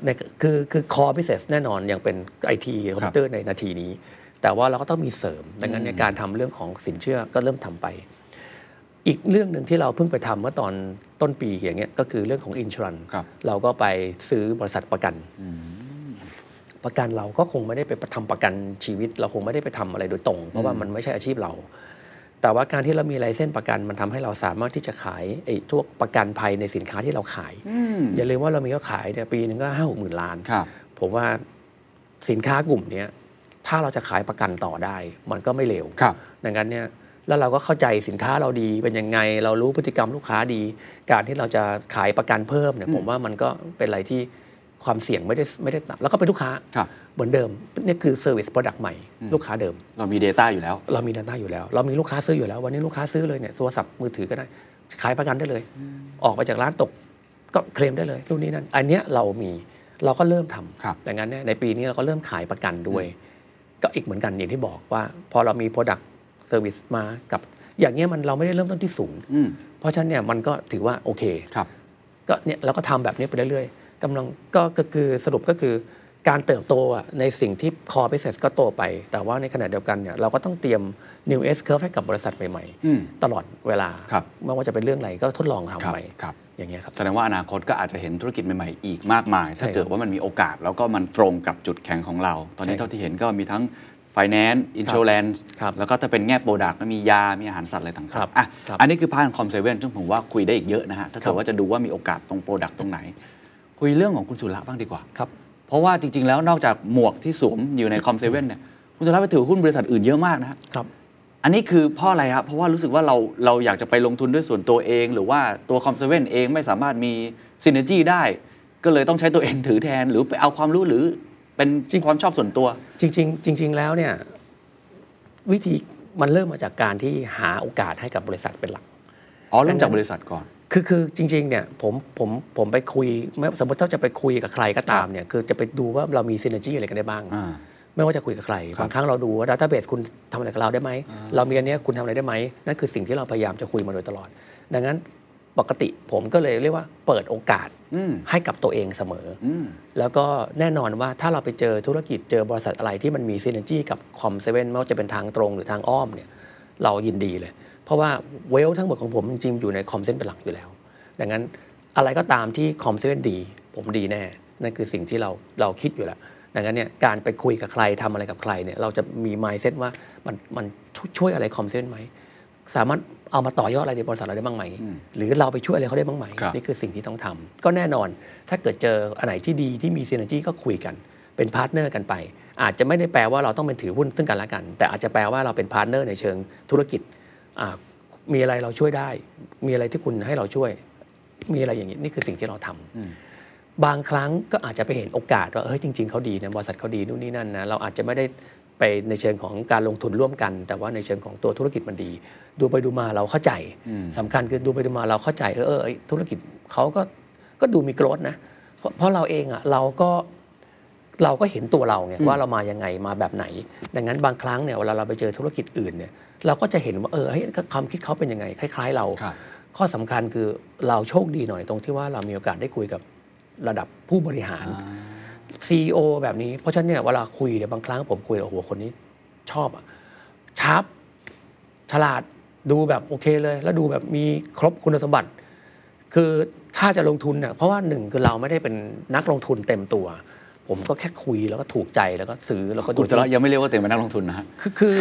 ในคือคือ core business แน่นอนยังเป็นไอทีคอมพิวเตอร์ในนาทีนี้ แต่ว่าเราก็ต้องมีเสริม ดังนั้นในการทำเรื่องของสินเชื่อก็เริ่มทำไป อีกเรื่องหนึ่งที่เราเพิ่งไปทำเมื่อตอนต้นปีอย่างเงี้ยก็คือเรื่องของอินช r รันครับเราก็ไปซื้อบริษัทประกันประกันเราก็คงไม่ได้ไปทำประกันชีวิต เราคงไม่ได้ไปทำอะไรโดยตรง เพราะว่ามันไม่ใช่อาชีพเรา แต่ว่าการที่เรามีไลเส้นประกันมันทำให้เราสามารถที่จะขายไอ้พวกประกันภัยในสินค้าที่เราขายอืมอย่าลืมว่าเรามียอดขายเนี่ยปีหนึ่งก็ห้าหกหมื่นล้านครับผมว่าสินค้ากลุ่มเนี้ย ถ้าเราจะขายประกันต่อได้ มันก็ไม่เร็วครับ ดังนั้นเนี่ยแล้วเราก็เข้าใจสินค้าเราดีเป็นยังไง เรารู้พฤติกรรมลูกค้าดี การที่เราจะขายประกันเพิ่มเนี่ยผมว่ามันก็เป็นอะไรที่ความเสี่ยงไม่ได้ไม่ได้ต่ำแล้วก็เป็นลูกค้าครับเหมือนเดิมนี่คือ Service Product ใหม่ ลูกค้าเดิม เรามี Data อยู่แล้ว เรามี Data อยู่แล้ว เรามีลูกค้าซื้ออยู่แล้ว วันนี้ลูกค้าซื้อเลยเนี่ยโทรศัพท์มือถือก็ได้ ขายประกันได้เลย ออกไปจากร้านตกก็เคลมได้เลยนู่นนี่นั่นอันเนี้ยเรามีเราก็เริ่มทำครับดังนั้นเนี่ยในปีนี้เราก็เริ่มขายประกันด้วย ก็อีกเหมือนกันอย่างที่บอกว่า พอเรามี Product Service มากับ อย่างเงี้ยมันเราไม่ได้เริ่มต้นที่ศูนย์อืมเพราะฉะนั้นเนี่ยมันก็ถือว่าโอเค ครับ ก็เนี่ยเราก็ทำแบบนี้ไปเรื่อยๆกำลังก็ก็คือสรุปก็คือการเติบโตอะในสิ่งที่ core business ก็โตไป แต่ว่าในขณะเดียวกันเนี่ยเราก็ต้องเตรียม new S curve ให้กับบริษัทใหม่อืมๆ ตลอดเวลา ครับ ไม่ว่าจะเป็นเรื่องอะไรก็ทดลองครับทำไป ครับ อย่างเงี้ยครับแสดงว่าอนาคตก็อาจจะเห็นธุรกิจใหม่ๆอีกมากมาย ถ้าใช่ครับเกิดว่ามันมีโอกาสแล้วก็มันตรงกับจุดแข็งของเรา ตอนนี้ใช่เท่าที่เห็นก็มีทั้ง Finance Insurance ครับแล้วก็ถ้าเป็นแง่ product ก็มียา มีอาหารสัตว์อะไรต่างๆครับอะครับอันนี้คือ part ของคอมเซเว่นซึ่งผมว่าคุยได้อีกเยอะนะฮะถ้าเกิดว่าครับจะดูว่ามีโอกาสตรง product ตรงไหน คุยเรื่องของคุณสุระบ้างดีกว่าครับเพราะว่าจริงๆแล้วนอกจากหมวกที่สวมอยู่ในคอมเซเว่นเนี่ยคุณสุระไปถือหุ้นบริษัทอื่นเยอะมากนะฮะครับ อันนี้คือเพราะอะไรครับเพราะว่ารู้สึกว่าเราเราอยากจะไปลงทุนด้วยส่วนตัวเอง หรือว่าตัวคอมเซเว่นเองไม่สามารถมีซินเนจีได้ ก็เลยต้องใช้ตัวเองถือแทน หรือไปเอาความรู้หรือเป็นจริงความชอบส่วนตัว จริง ๆ จริง ๆ แล้วเนี่ยวิธีมันเริ่มมาจากการที่หาโอกาสให้กับบริษัทเป็นหลักอ๋อเริ่มจากบริษัทก่อน คือคือจริงๆเนี่ยผมผมผมไปคุยไม่สมมติถ้าจะไปคุยกับใครก็ตามเนี่ยคือจะไปดูว่าเรามีซีเนจีอะไรกันได้บ้างอ่า ไม่ว่าจะคุยกับใครครับบางครั้งเราดูว่า database คุณทำอะไรกับเราได้ไหม เรามีอันเนี้ยคุณทำอะไรได้ไหม นั่นคือสิ่งที่เราพยายามจะคุยมาโดยตลอด ดังนั้นปกติผมก็เลยเรียกว่าเปิดโอกาสอืมให้กับตัวเองเสมออืมแล้วก็แน่นอนว่าถ้าเราไปเจอธุรกิจเจอบริษัทอะไรที่มันมี synergy กับคอมเซเว่นไม่ว่าจะเป็นทางตรงหรือทางอ้อมเนี่ยเรายินดีเลย เพราะว่าเวลาทั้งหมดของผมจริงๆอยู่ในคอมเซเว่นเป็นหลักอยู่แล้ว ดังนั้นอะไรก็ตามที่คอมเซเว่นดี ผมดีแน่ นั่นคือสิ่งที่เราเราคิดอยู่แล้ว ดังนั้นเนี่ยการไปคุยกับใครทำอะไรกับใครเนี่ยเราจะมี mindset ว่ามันมันช่วยอะไรคอมเซเว่นไหมสามารถเอามาต่อยอดอะไรในบริษัทเราได้บ้างไหมอืมหรือเราไปช่วยอะไรเขาได้บ้างไหมครับนี่คือสิ่งที่ต้องทำก็แน่นอนถ้าเกิดเจออันไหนที่ดีที่มีซีน e r จีก็คุยกัน เป็น partner กันไป อาจจะไม่ได้แปลว่าเราต้องเป็นถือหุ้นซึ่งกันและกัน แต่อาจจะแปลว่าเราเป็น partner ในเชิงธุรกิจอ่ามีอะไรเราช่วยได้ มีอะไรที่คุณให้เราช่วย มีอะไรอย่างนี้นี่คือสิ่งที่เราทำ บางครั้งก็อาจจะไปเห็นโอกาสว่าเฮ้ยจริง ๆเขาดีนะบริษัทเขาดีนู่นนี่นั่นนะเราอาจจะไม่ได้ไปในเชิงของการลงทุนร่วมกัน แต่ว่าในเชิงของตัวธุรกิจมันดี ดูไปดูมาเราเข้าใจอืมสำคัญคือดูไปดูมาเราเข้าใจเออเออเอ้ยธุรกิจเขาก็ก็ดูมีโกรธนะเพราะเพราะเราเองอะเราก็เราก็เห็นตัวเราไงว่าเรามายังไงมาแบบไหน ดังนั้นบางครั้งเนี่ยเวลาเราไปเจอธุรกิจอื่นเนี่ยเราก็จะเห็นว่าเออเฮ้ยความคิดเขาเป็นยังไง คล้าย ๆ เราครับข้อสำคัญคือเราโชคดีหน่อยตรงที่ว่าเรามีโอกาสได้คุยกับ ระดับผู้บริหาร CEO แบบนี้ เพราะฉะนั้นเนี่ยเวลาคุยเนี่ยบางครั้งผมคุยโอ้โหคนนี้ชอบอะชาร์ปฉลาดดูแบบโอเคเลย แล้วดูแบบมีครบคุณสมบัติ คือถ้าจะลงทุนเนี่ยเพราะว่าหนึ่งคือเราไม่ได้เป็นนักลงทุนเต็มตัว ผมก็แค่คุยแล้วก็ถูกใจแล้วก็ซื้อแล้วก็ดูคุณสุระยังไม่เรียกว่าตัวเองเป็นนักลงทุนนะฮะคือคือ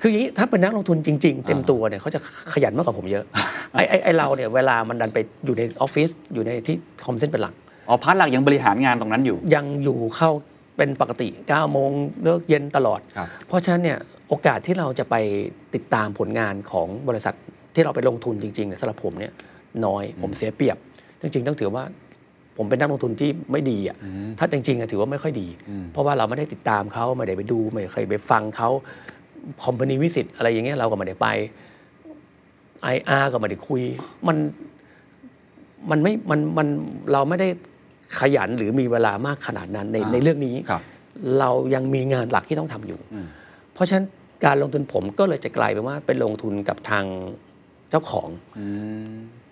คืออย่างนี้ถ้าเป็นนักลงทุนจริง ๆ เต็มตัวเนี่ยเขาจะขยันมากกว่าผมเยอะไอ้ไอ้ไอ้เราเนี่ยเวลามันดันไปอยู่ในออฟฟิศอยู่ในที่คอมเซเว่นเป็นหลัก อ๋อ part หลักยังบริหารงานตรงนั้นอยู่ ยังอยู่เข้าเป็นปกติ 9 โมงเลิกเย็นตลอด ครับ เพราะฉะนั้นเนี่ยโอกาสที่เราจะไปติดตามผลงานของบริษัทที่เราไปลงทุนจริงๆเนี่ยสำหรับผมเนี่ยน้อยผมเสียเปรียบ จริงๆ ต้องถือว่า ผมเป็นนักลงทุนที่ไม่ดีอะถ้าจริงๆอะถือว่าไม่ค่อยดีเพราะว่าเราไม่ได้ติดตามเขาไม่ได้ไปดู ไม่เคยไปฟังเขาคอมพานีวิสิตอะไรอย่างเงี้ยเราก็ไม่ได้ไปไออาร์ก็ไม่ได้คุย มันมันไม่มันมันเราไม่ได้ ขยันหรือมีเวลามากขนาดนั้นในอ่าในเรื่องนี้ครับเรายังมีงานหลักที่ต้องทำอยู่ เพราะฉะนั้นการลงทุนผมก็เลยจะกลายเป็นว่าเป็นลงทุนกับทางเจ้าของ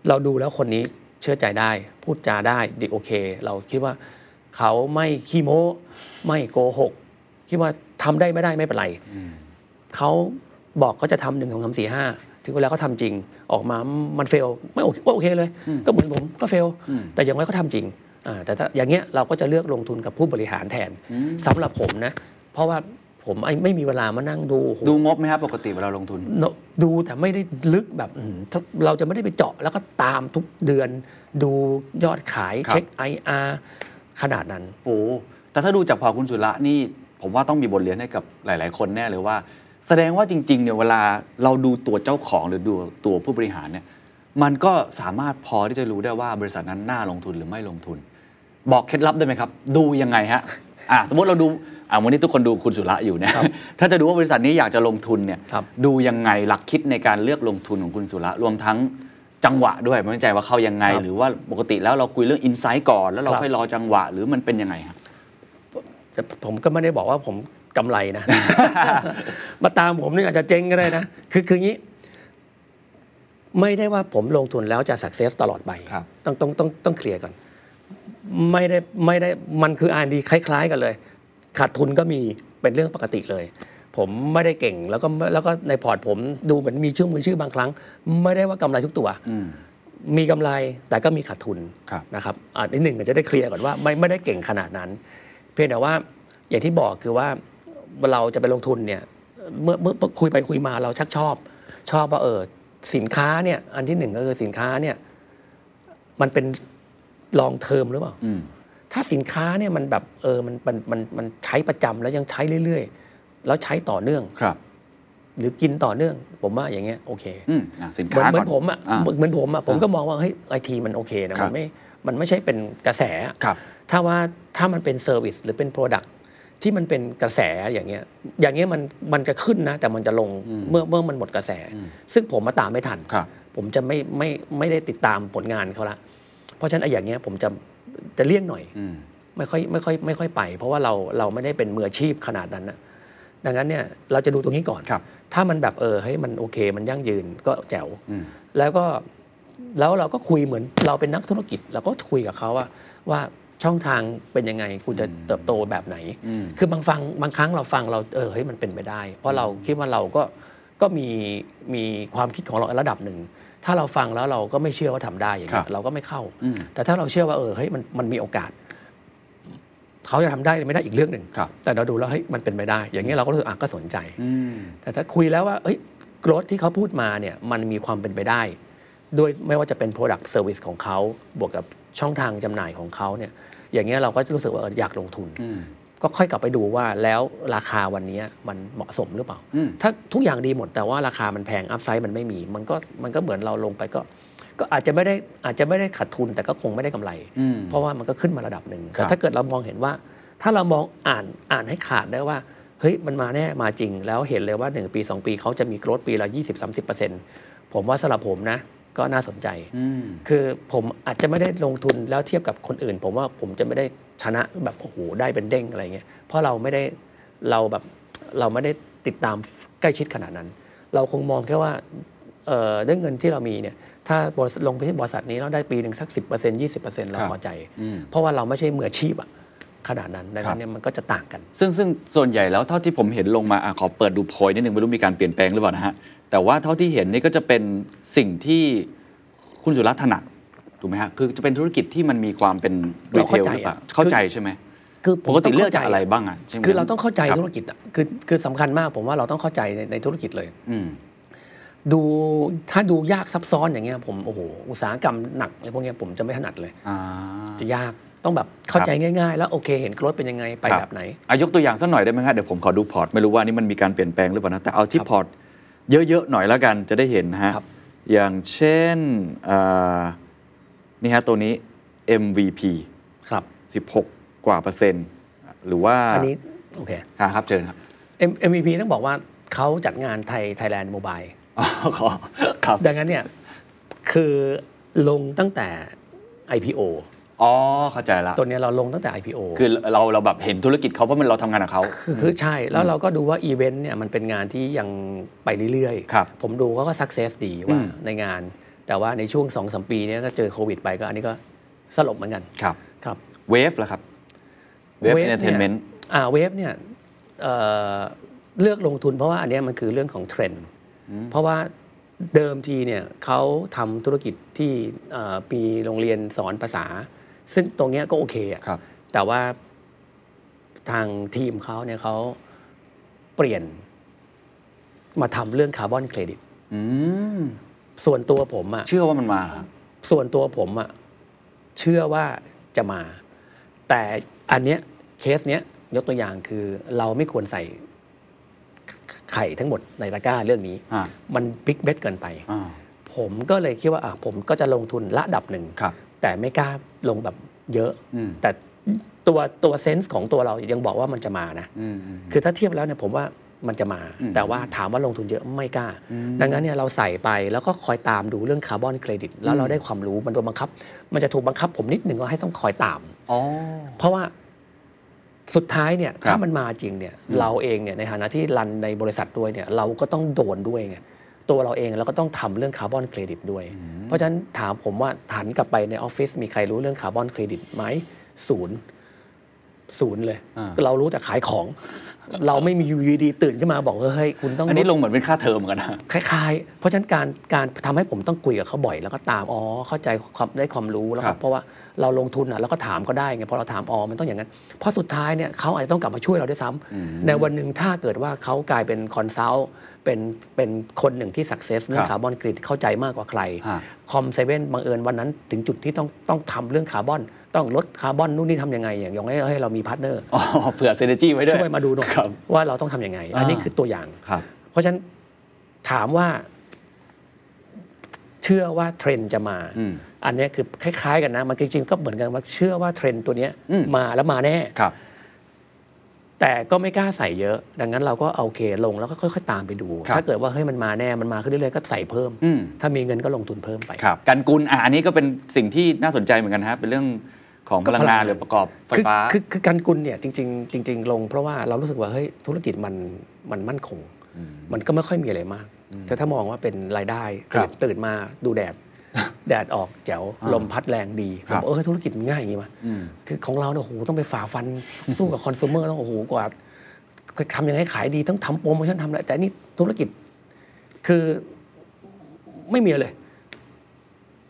เราดูแล้วคนนี้เชื่อใจได้ พูดจาได้ดีโอเค เราคิดว่าเขาไม่ขี้โม้ ไม่โกหก คิดว่าทำได้ไม่ได้ไม่เป็นไรเขาบอกเขาจะทำหนึ่งสองสามสี่ห้าถึงเวลาเขาทำจริง ออกมามันเฟลไม่โอเคก็โอเคเลย ก็เหมือนผมก็เฟลแต่อย่างไรเขาทำจริงอ่า แต่ถ้าอย่างเงี้ยเราก็จะเลือกลงทุนกับผู้บริหารแทนสำหรับผมนะ เพราะว่าผมไอ้ไม่มีเวลามานั่งดูโอ้โหดูงบไหมครับปกติเวลาลงทุนเนอะดูแต่ไม่ได้ลึกแบบอืมถ้าเราจะไม่ได้ไปเจาะแล้วก็ตามทุกเดือน ดูยอดขายครับเช็ค IR ขนาดนั้น โอ้แต่ถ้าดูจากพอคุณสุระนี่ ผมว่าต้องมีบทเรียนให้กับหลาย ๆ คนแน่เลยว่า แสดงว่าจริง ๆ เนี่ยเวลาเราดูตัวเจ้าของหรือดูตัวผู้บริหารเนี่ยมันก็สามารถพอที่จะรู้ได้ว่าบริษัทนั้นน่าลงทุนหรือไม่ลงทุน บอกเคล็ดลับได้ไหมครับ ดูยังไงฮะอะสมมติเราดูอะวันนี้ทุกคนดูคุณสุระอยู่เนี่ยถ้าจะดูว่าบริษัทนี้อยากจะลงทุนเนี่ยครับดูยังไงหลักคิดในการเลือกลงทุนของคุณสุระรวมทั้งจังหวะด้วยไม่แน่ใจว่าเข้ายังไงครับหรือว่าปกติแล้วเราคุยเรื่องอินไซต์ก่อนแล้วเราครับค่อยรอจังหวะ หรือมันเป็นยังไงฮะแต่ผมก็ไม่ได้บอกว่าผมกำไรนะ มาตามผมนี่อาจจะเจ๊งก็ได้นะ คือคืองี้ ไม่ได้ว่าผมลงทุนแล้วจะสักเซสตลอดไปครับต้องต้องต้องต้องเคลียร์ก่อน ไม่ได้ไม่ได้มันคืออ่านดีคล้าย ๆ กันเลย ขาดทุนก็มีเป็นเรื่องปกติเลย ผมไม่ได้เก่งแล้วก็แล้วก็ในพอร์ตผมดูเหมือนมีชื่อมือชื่อบางครั้ง ไม่ได้ว่ากำไรทุกตัวอืมมีกำไรแต่ก็มีขาดทุนครับนะครับอ่านิดหนึ่งก็จะได้เคลียร์ก่อนว่าไม่ไม่ได้เก่งขนาดนั้น เพียงแต่ว่าอย่างที่บอกคือว่าเราจะไปลงทุนเนี่ยเมื่อเมื่อเมื่อคุยไปคุยมาเราชักชอบ ชอบว่าเออสินค้าเนี่ย อันที่หนึ่งก็คือสินค้าเนี่ย มันเป็น long term หรือเปล่าอืมถ้าสินค้าเนี่ยมันแบบเออมันมันมันมันใช้ประจำแล้วยังใช้เรื่อยๆ แล้วใช้ต่อเนื่องครับ หรือกินต่อเนื่อง ผมว่าอย่างเงี้ยโอเคอืมอะสินเหมือนค้าเหมืก่ออนนผมอะอ่าเหมือนเหมือนผมอะผมอ่าก็มองว่าเฮ้ยไอทีมันโอเคนะครับมันไม่มันไม่ใช่เป็นกระแสอะครับถ้าว่าถ้ามันเป็น service หรือเป็น product ที่มันเป็นกระแสอย่างเงี้ย อย่างเงี้ยมันมันจะขึ้นนะ แต่มันจะลงเมื่อเมื่อมันหมดกระแส ซึ่งผมมาตามไม่ทันครับผมจะไม่ไม่ไม่ได้ติดตามผลงานเขาละ เพราะฉะนั้นไอ้อย่างเงี้ยผมจะจะเลี่ยงหน่อยอืมไม่ค่อยไม่ค่อยไม่ค่อยไป เพราะว่าเราเราไม่ได้เป็นมืออาชีพขนาดนั้นนะดังนั้นเนี่ยเราจะดูตรงนี้ก่อนครับถ้ามันแบบเออเฮ้ยมันโอเค มันยั่งยืนก็แจ๋วอืมแล้วก็แล้วเราก็คุยเหมือนเราเป็นนักธุรกิจเราก็คุยกับเขาว่าว่าช่องทางเป็นยังไงคุณจะเติบโตแบบไหนอืมคือบางฟังบางครั้งเราฟังเราเออเฮ้ยมันเป็นไปได้ เพราะเราคิดว่าเราก็ก็มีมีความคิดของเราระดับหนึ่ง ถ้าเราฟังแล้วเราก็ไม่เชื่อว่าทำได้อย่างครัเงี้บยเราก็ไม่เข้าอืมแต่ถ้าเราเชื่อว่าเออเฮ้ยมันมันมีโอกาสเขาจะทำได้หรือไม่ได้อีกเรื่องหนึ่งครับแต่เราดูแล้วเฮ้ยมันเป็นไปได้ อย่างเงี้ยเราก็รู้สึกอะก็สนใจอืมแต่ถ้าคุยแล้วว่าเอ้ยกรดที่เขาพูดมาเนี่ยมันมีความเป็นไปได้ ด้วยไม่ว่าจะเป็น Product Service ของเขาบวกกับช่องทางจำหน่ายของเขาเนี่ยอย่างเงี้ยเราก็จะรู้สึกว่าเอออยากลงทุนอืม ก็ค่อยกลับไปดูว่าแล้วราคาวันนี้มันเหมาะสมหรือเปล่า อืม ถ้าทุกอย่างดีหมดแต่ว่าราคามันแพงอัพไซด์มันไม่มี มันก็มันก็เหมือนเราลงไปก็ ก็อาจจะไม่ได้อาจจะไม่ได้ขาดทุนแต่ก็คงไม่ได้กำไร อืม เพราะว่ามันก็ขึ้นมาระดับหนึ่งครัแต่บ ถ้าเกิดเรามองเห็นว่า ถ้าเรามองอ่านอ่านให้ขาดได้ว่า เฮ้ย มันมาแน่ มาจริง แล้วเห็นเลยว่า 1 ปี 2 ปีเขาจะมีโกรธปีละ 20-30%ผมว่าสำหรับผมนะ ก็น่าสนใจอืมคือผมอาจจะไม่ได้ลงทุนแล้วเทียบกับคนอื่น ผมว่าผมจะไม่ได้ชนะแบบโอ้โหได้เป็นเด้งอะไรเงี้ยเพราะเราไม่ได้เราแบบเราไม่ได้ติดตามใกล้ชิดขนาดนั้น เราคงมองแค่ว่าเอ่อด้วยเงินที่เรามีเนี่ยถ้าบริษัทลงไปที่บริษัทนี้แล้วได้ปีหนึ่งสัก 10% 20%เราครับพอใจอืมเพราะว่าเราไม่ใช่มืออาชีพอะขนาดนั้นดังครันั้บนเนี่ยมันก็จะต่างกัน ซึ่งซึ่งส่วนใหญ่แล้วเท่าที่ผมเห็นลงมาอะขอเปิดดูโพยนิดนึงไม่รู้มีการเปลี่ยนแปลงหรือเปล่านะฮะ แต่ว่าเท่าที่เห็นนี่ก็จะเป็นสิ่งที่คุณสุรัตน์ถนัดถูกไหมฮะคือจะเป็นธุรกิจที่มันมีความเป็นรีเราเข้าใจหรือเปล่าอะเข้าใจใช่ไหมคือผมปกติงเลือกข้าจากอะไรบ้างอะใช่ไหมคือเราต้องเข้าใจครับธุรกิจอะคือคือสำคัญมากผมว่าเราต้องเข้าใจในในธุรกิจเลยอืมดูถ้าดูยากซับซ้อนอย่างเงี้ยผมโอ้โหอุตสาหกรรมหนักอะไรพวกเนี้ยผมจะไม่ถนัดเลยอ่าจะยากต้องแบบเข้าใจง่ายๆ แล้วโอเคเห็น growth เป็นยังไงไปครับแบบไหนอายกตัวอย่างสักหน่อยได้ไหมฮะเดี๋ยวผมขอดูพอร์ตไม่รู้ว่านี่มันมีการเปลี่ยนแปลงหรือเปล่านะแต่เอาที่ครับพอร์ต เยอะ ๆ หน่อยแล้วกันจะได้เห็นนะฮะ ครับ อย่างเช่นอ่านี่ฮะตัวนี้ MVP ครับ 16 กว่าเปอร์เซ็นต์ หรือว่าอันนี้โอเคอ่าครับเชิญครับ M- MVP ต้องบอกว่าเขาจัดงานไทยไทยแลนด์โมบายอ๋อขอครับ ดังนั้นเนี่ยคือลงตั้งแต่ IPO อ๋อเข้าใจละตัวเนี้ยเราลงตั้งแต่ IPO คือเราเราแบบเห็นธุรกิจเขาเพราะมันเราทำงานกับเขา คือคือใช่แล้วเราก็ดูว่าอีเวนต์เนี่ยมันเป็นงานที่ยังไปเรื่อยครับผมดูเขาก็ success ดีว่าอืมในงาน แต่ว่าในช่วง2อสปีเนี้ยก็เจอโควิดไปก็อันนี้ก็สลบเหมือนกันครับ ครับเวฟล่ะครับเวฟเอนเตอร์เทนเมนต์อ่าเวฟเนี่ยเอ่อเลือกลงทุนเพราะว่าอันเนี้ยมันคือเรื่องของเทรนด์เพราะว่าเดิมทีเนี่ยเขาทำธุรกิจที่เอ่อมีโรงเรียนสอนภาษา ซึ่งตรงเนี้ยก็โอเคอะครับ แต่ว่าทางทีมเขาเนี่ยเขาเปลี่ยนมาทำเรื่องคาร์บอนเครดิต อืม ส่วนตัวผมอะ เชื่อว่ามันมาเหรอครับส่วนตัวผมอะเชื่อว่าจะมา แต่อันเนี้ยเคสเนี้ยยกตัวอย่างคือเราไม่ควรใส่ไข่ทั้งหมดในตะกร้าเรื่องนี้ อ่ามัน big bet เกินไป อ่าผมก็เลยคิดว่าอะผมก็จะลงทุนระดับหนึ่ง ครับ แต่ไม่กล้าลงแบบเยอะอืมแต่ตัวตัวเซนส์ของตัวเรายังบอกว่ามันจะมานะอืมอืมคือถ้าเทียบแล้วเนี่ยผมว่ามันจะมาอืมแต่ว่าถามว่าลงทุนเยอะไม่กล้า ดังนั้นเนี่ยเราใส่ไปแล้วก็คอยตามดูเรื่องคาร์บอนเครดิต แล้วเราได้ความรู้มันโดนบังคับ มันจะถูกบังคับผมนิดหนึ่งว่าให้ต้องคอยตามอ๋อเพราะว่าสุดท้ายเนี่ยครับถ้ามันมาจริงเนี่ยเราเองเนี่ยในฐานะที่รันในบริษัทด้วยเนี่ยเราก็ต้องโดนด้วยไง ตัวเราเองเราก็ต้องทำเรื่องคาร์บอนเครดิตด้วย เพราะฉะนั้นถามผมว่าหันกลับไปในออฟฟิศมีใครรู้เรื่องคาร์บอนเครดิตไหมศูนย์ศูนย์เลยอ่าเรารู้แต่ขายของ เราไม่มีอยู่ดีตื่นขึ้นมาบอกว่าเฮ้ยคุณต้อง อันนี้ดลงเหมือนเป็นค่าเทอมเหมือนกันนะคล้ายๆ เพราะฉะนั้นการการทำให้ผมต้องคุยกับเขาบ่อย แล้วก็ตามอ๋อเข้าใจความได้ความรู้แล้วก็ครับเพราะว่าเราลงทุนอะเราก็ถามก็ได้ไงพอเราถามอ๋อมันต้องอย่างนั้นเพราะสุดท้ายเนี่ยเขาอาจจะต้องกลับมาช่วยเราด้วยซ้ำในวันหนึ่งถ้าเกิดว่าเขากลายเป็น consult เป็นเป็นคนหนึ่งที่ success เรื่องครับคาร์บอนเครดิตเข้าใจมากกว่าใครฮะคอมเซเว่นบังเอิญวันนั้นถึงจุดที่ต้องต้องทำเรื่องคาร์บอน ต้องลดคาร์บอนนู่นนี่ทำยังไง อย่างน้อยให้ให้เรามี partner อ๋อเผื่อ synergy ไว้ด้วยช่วยมาดูหน่อยครับว่าเราต้องทำยังไง อันนี้อ่าคือตัวอย่างครับเพราะฉะนั้นถามว่า เชื่อว่าเทรนด์จะมาอืมอันเนี้ยคือคล้าย ๆ กันนะ มันจริงๆก็เหมือนกันว่าเชื่อว่าเทรนด์ตัวเนี้ยอืมมาแล้วมาแน่ครับ แต่ก็ไม่กล้าใส่เยอะ ดังนั้นเราก็เอาโอเคลงแล้วก็ค่อย ๆ ตามไปดูครับถ้าเกิดว่าเฮ้ยมันมาแน่ มันมาขึ้นเรื่อยๆก็ใส่เพิ่มอืมถ้ามีเงินก็ลงทุนเพิ่มไปครับกันกุลอะอันนี้ก็เป็นสิ่งที่น่าสนใจเหมือนกันฮะเป็นเรื่องของพลังงานหรือประกอบไฟฟ้าคือคือคือการกุลเนี่ยจริงๆจริง ๆ ลง เพราะว่าเรารู้สึกว่าเฮ้ยธุรกิจมันมันมั่นคง มันก็ไม่ค่อยมีอะไรมากแต่ถ้ามองว่าเป็นรายได้ครับตื่นตื่นมาดูแดด แดดออกแจ๋วอ่าลมพัดแรงดีครัผบมเออธุรกิจมันง่ายอย่างงี้มาอืมคือของเราเนี่ยโอ้โหต้องไปฝ่าฟันสู้กับคอน sumer ต้องโอ้โหกว่าทำยังไงให้ขายดีต้องทำโปรโมชั่นทำอะไรแต่นี่ธุรกิจคือไม่มีเลย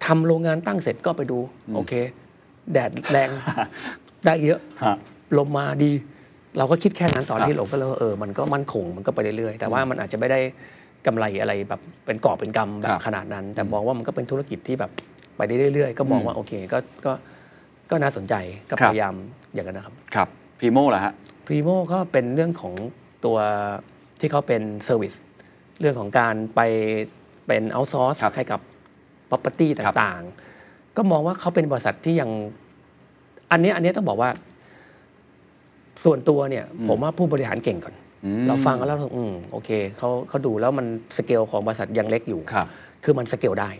ทำโรงงานตั้งเสร็จก็ไปดู โอเค แดดแรงได้เยอะฮะลมมาดี เราก็คิดแค่นั้นตอนครับที่ลงก็เลยว่าเออมันก็มั่นคงมันก็ไปเรื่อยๆแต่ว่ามันอาจจะไม่ได้ กำไรอะไรแบบเป็นกอบเป็นกำแบครับบขนาดนั้น แต่มองว่ามันก็เป็นธุรกิจที่แบบไปได้เรื่อยๆ ก็มองว่าโอเคก็ก็ก็น่าสนใจก็ครัพยายามอย่างนั้นนะครับครับพรีโมล่ะฮะพรีโมก็เป็นเรื่องของตัวที่เขาเป็น service เรื่องของการไปเป็น outsource ครับให้กับ property ครับต่างๆ ก็มองว่าเขาเป็นบริษัทที่ยัง อันเนี้ยอันเนี้ยต้องบอกว่า ส่วนตัวเนี่ย ผมว่าผู้บริหารเก่งก่อนอืม เราฟังแล้วเราอืมโอเคเขาเขาดูแล้วมันสเกลของบริษัทยังเล็กอยู่ ครับคือมันสเกลได้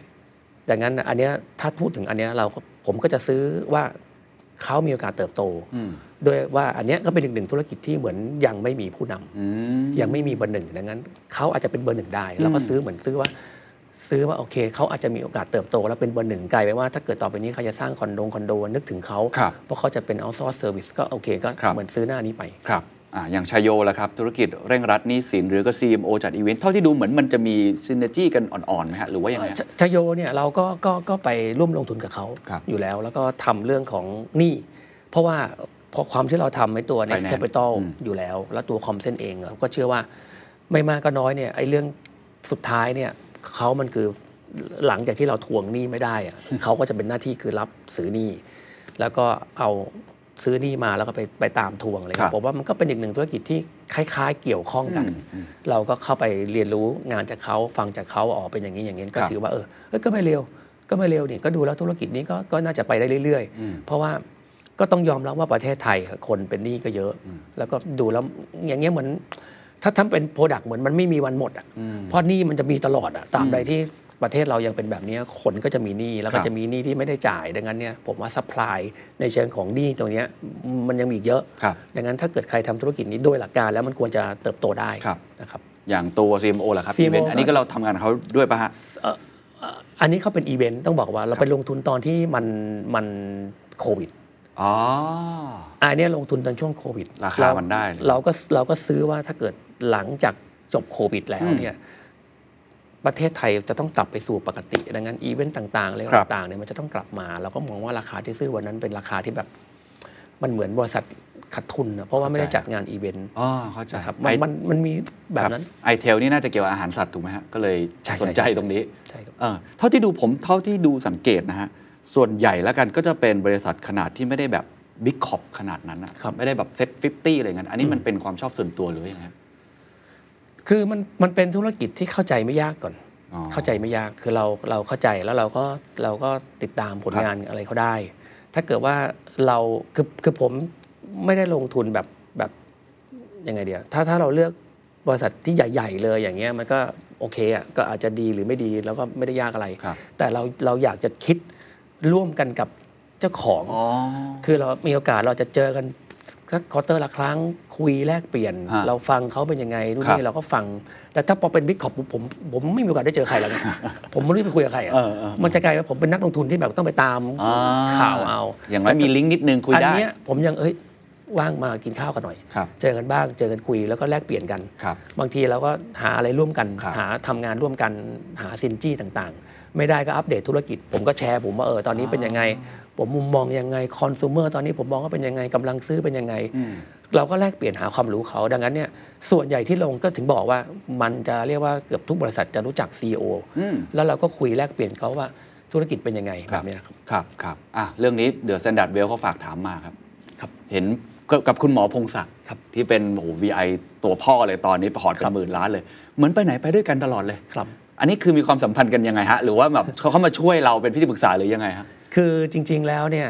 ดังนั้นอันเนี้ยถ้าพูดถึงอันเนี้ยเราก็ผมก็จะซื้อว่าเขามีโอกาสเติบโต อืมด้วยว่าอันเนี้ยก็เป็นอีกหนึ่งธุรกิจที่เหมือนยังไม่มีผู้นำอืม ยังไม่มีเบอร์หนึ่งดังนั้นเขาอาจจะเป็นเบอร์หนึ่งได้เราก็ซื้อเหมือนซื้อว่า ซื้อว่าโอเคเขาอาจจะมีโอกาสเติบโต แล้วเป็นเบอร์หนึ่งกลายไปว่าถ้าเกิดต่อไปนี้เขาจะสร้างคอนโดคอนโดนึกถึงเขาครับ เพราะเขาจะเป็น outsource service ก็โอเคก็ครับ เหมือนซื้อหน้านี้ไป ครับ อ่าอย่างชายโยล่ะครับ ธุรกิจเร่งรัดหนี้สิน หรือก็ CMO จัดอีเวนต์เท่าที่ดูเหมือนมันจะมีซินเนจีกันอ่อนๆไหมฮะหรือว่ายังไงฮะชชโยเนี่ยเราก็ก็ก็ไปร่วมลงทุนกับเขาครับอยู่แล้ว แล้วก็ทำเรื่องของหนี้เพราะว่าเพราะความที่เราทำในตัว Next Finance Capital อืมอยู่แล้ว แล้วตัวคอมเซนเองเราก็เชื่อว่าไม่มากก็น้อยเนี่ยไอ้เรื่องสุดท้ายเนี่ยเขามันคือหลังจากที่เราทวงหนี้ไม่ได้อะเขาก็จะเป็นหน้าที่คือรับซื้อหนี้แล้วก็เอา ซื้อหนี้มาแล้วก็ไปไปตามทวงเลยครับผมว่ามันก็เป็นอีกหนึ่งธุรกิจที่คล้าย ๆ เกี่ยวข้องกันอืมอืมเราก็เข้าไปเรียนรู้งานจากเขาฟังจากเขาออกเป็นอย่างนี้อย่างนี้ก็ครับ ถือว่าเออเอ้ยก็ไม่เร็ว ก็ไม่เร็วนี่ก็ดูแล้วธุรกิจนี้ก็ก็น่าจะไปได้เรื่อยอืมๆเพราะว่าก็ต้องยอมรับว่าประเทศไทยอะคนเป็นหนี้ก็เยอะ แล้วก็ดูแล้วอย่างเงี้ยเหมือนถ้าทำเป็น product เหมือนมันไม่มีวันหมดอะอืมเพราะหนี้มันจะมีตลอดอะตราบใดที่ ประเทศเรายังเป็นแบบเนี้ยคนก็จะมีหนี้แล้วก็ครับจะมีหนี้ที่ไม่ได้จ่าย ดังนั้นเนี่ยผมว่า supplyในเชิงของหนี้ตรงเนี้ยมันยังมีอีกเยอะครับดังนั้นถ้าเกิดใครทำธุรกิจนี้โดยหลักการแล้วมันควรจะเติบโตได้ครับนะครับอย่างตัว CMO ล่ะครับ CMO อีเวนต์อันนี้ก็เราทำงานกับเขาด้วยป่ะฮะเอ่อเอ่ออันนี้เขาเป็นอีเวนต์ต้องบอกว่าเราไปลงทุนตอนที่มันมันโควิดอ๋ออันเนี้ยลงทุนตอนช่วงโควิดราคามันได้ เราก็เราก็ซื้อว่าถ้าเกิดหลังจากจบโควิดแล้วเนี่ย ประเทศไทยจะต้องกลับไปสู่ปกติ ดังนั้นอีเวนต์ต่างๆอะไรครับต่างๆเนี่ยมันจะต้องกลับมาเราก็มองว่าราคาที่ซื้อวันนั้นเป็นราคาที่แบบมันเหมือนบริษัทขาดทุนนะเพราะว่าไม่ได้จัดงานอีเวนต์อ๋อเข้าใจนะครับมันมันมันมีแบบนั้นไอเทลนี่น่าจะเกี่ยวกับอาหารสัตว์ถูกไหมฮะก็เลยใช่ใช่สนใจตรงนี้ใช่ครับเออเท่าที่ดูผมเท่าที่ดูสังเกตนะฮะส่วนใหญ่แล้วกันก็จะเป็นบริษัทขนาดที่ไม่ได้แบบ big corp ขนาดนั้นนะครับไม่ได้แบบ SET fifty อะไรเงี้ยอันนี้มันเป็นความชอบส่วนตัวหรือยังไงฮะ คือมันมันเป็นธุรกิจที่เข้าใจไม่ยากก่อนอ๋อเข้าใจไม่ยากคือเราเราเข้าใจแล้วเราก็เราก็ติดตามผลงานอะไรเขาได้ ถ้าเกิดว่าเราคือคือผมไม่ได้ลงทุนแบบแบบยังไงเดียวถ้าถ้าเราเลือกบริษัทที่ใหญ่ ๆ เลยอย่างเงี้ยมันก็โอเคอะก็อาจจะดีหรือไม่ดีแล้วก็ไม่ได้ยากอะไรครับแต่เราเราอยากจะคิดร่วมกันกับเจ้าของอ๋อคือเรามีโอกาสเราจะเจอกัน สักควอเตอร์ละครั้งคุยแลกเปลี่ยน ฮะเราฟังเขาเป็นยังไงนู่นครับนี่เราก็ฟัง แต่ถ้าพอเป็นบิ๊กขอบผมผมไม่มีโอกาสได้เจอใครแล้วไงผมไม่รู้จะไปคุยกับใครอะเออเออ มันจะกลายว่าผมเป็นนักลงทุนที่แบบต้องไปตามอ่ข่าวเอาอย่างน้อยมีลิงก์นิดนึงคุยอันได้ เนี้ยผมยังเอ้ยว่างมากินข้าวกันหน่อย ครับ เจอกันบ้างเจอกันคุยแล้วก็แลกเปลี่ยนกัน ครับ บางทีเราก็หาอะไรร่วมกัน ครับหาทำงานร่วมกันหาซินจี้ต่างๆ ไม่ได้ก็อัปเดตธุรกิจ ผมก็แชร์ผมว่าเออตอนนี้เป็นยังไง ผมมุมมองยังไงคอน sumer ตอนนี้ผมมองว่าเป็นยังไงกำลังซื้อเป็นยังไงอืมเราก็แลกเปลี่ยนหาความรู้เขา ดังนั้นเนี่ยส่วนใหญ่ที่ลงก็ถึงบอกว่ามันจะเรียกว่าเกือบทุกบริษัทจะรู้จัก CEO อืมแล้วเราก็คุยแลกเปลี่ยนเขาว่าธุรกิจเป็นยังไงคแบรับบเนี้ยครับครับครับอะเรื่องนี้ The Standard Wealth เขาฝากถามมาครับครับ เห็นกับกับคุณหมอพงศักดิ์ครับที่เป็นโอ้ VI ตัวพ่อเลยตอนนี้พอร์ตเป็นครับหมื่นล้านเลย เหมือนไปไหนไปด้วยกันตลอดเลยครับ อันนี้คือมีความสัมพันธ์กันยังไงฮะ หรือว่าแบบเขาเข้ามาช่วยเราเป็นพี่ที่ปรึกษาหรือยังไงฮะ คือจริง ๆแล้วเนี่ย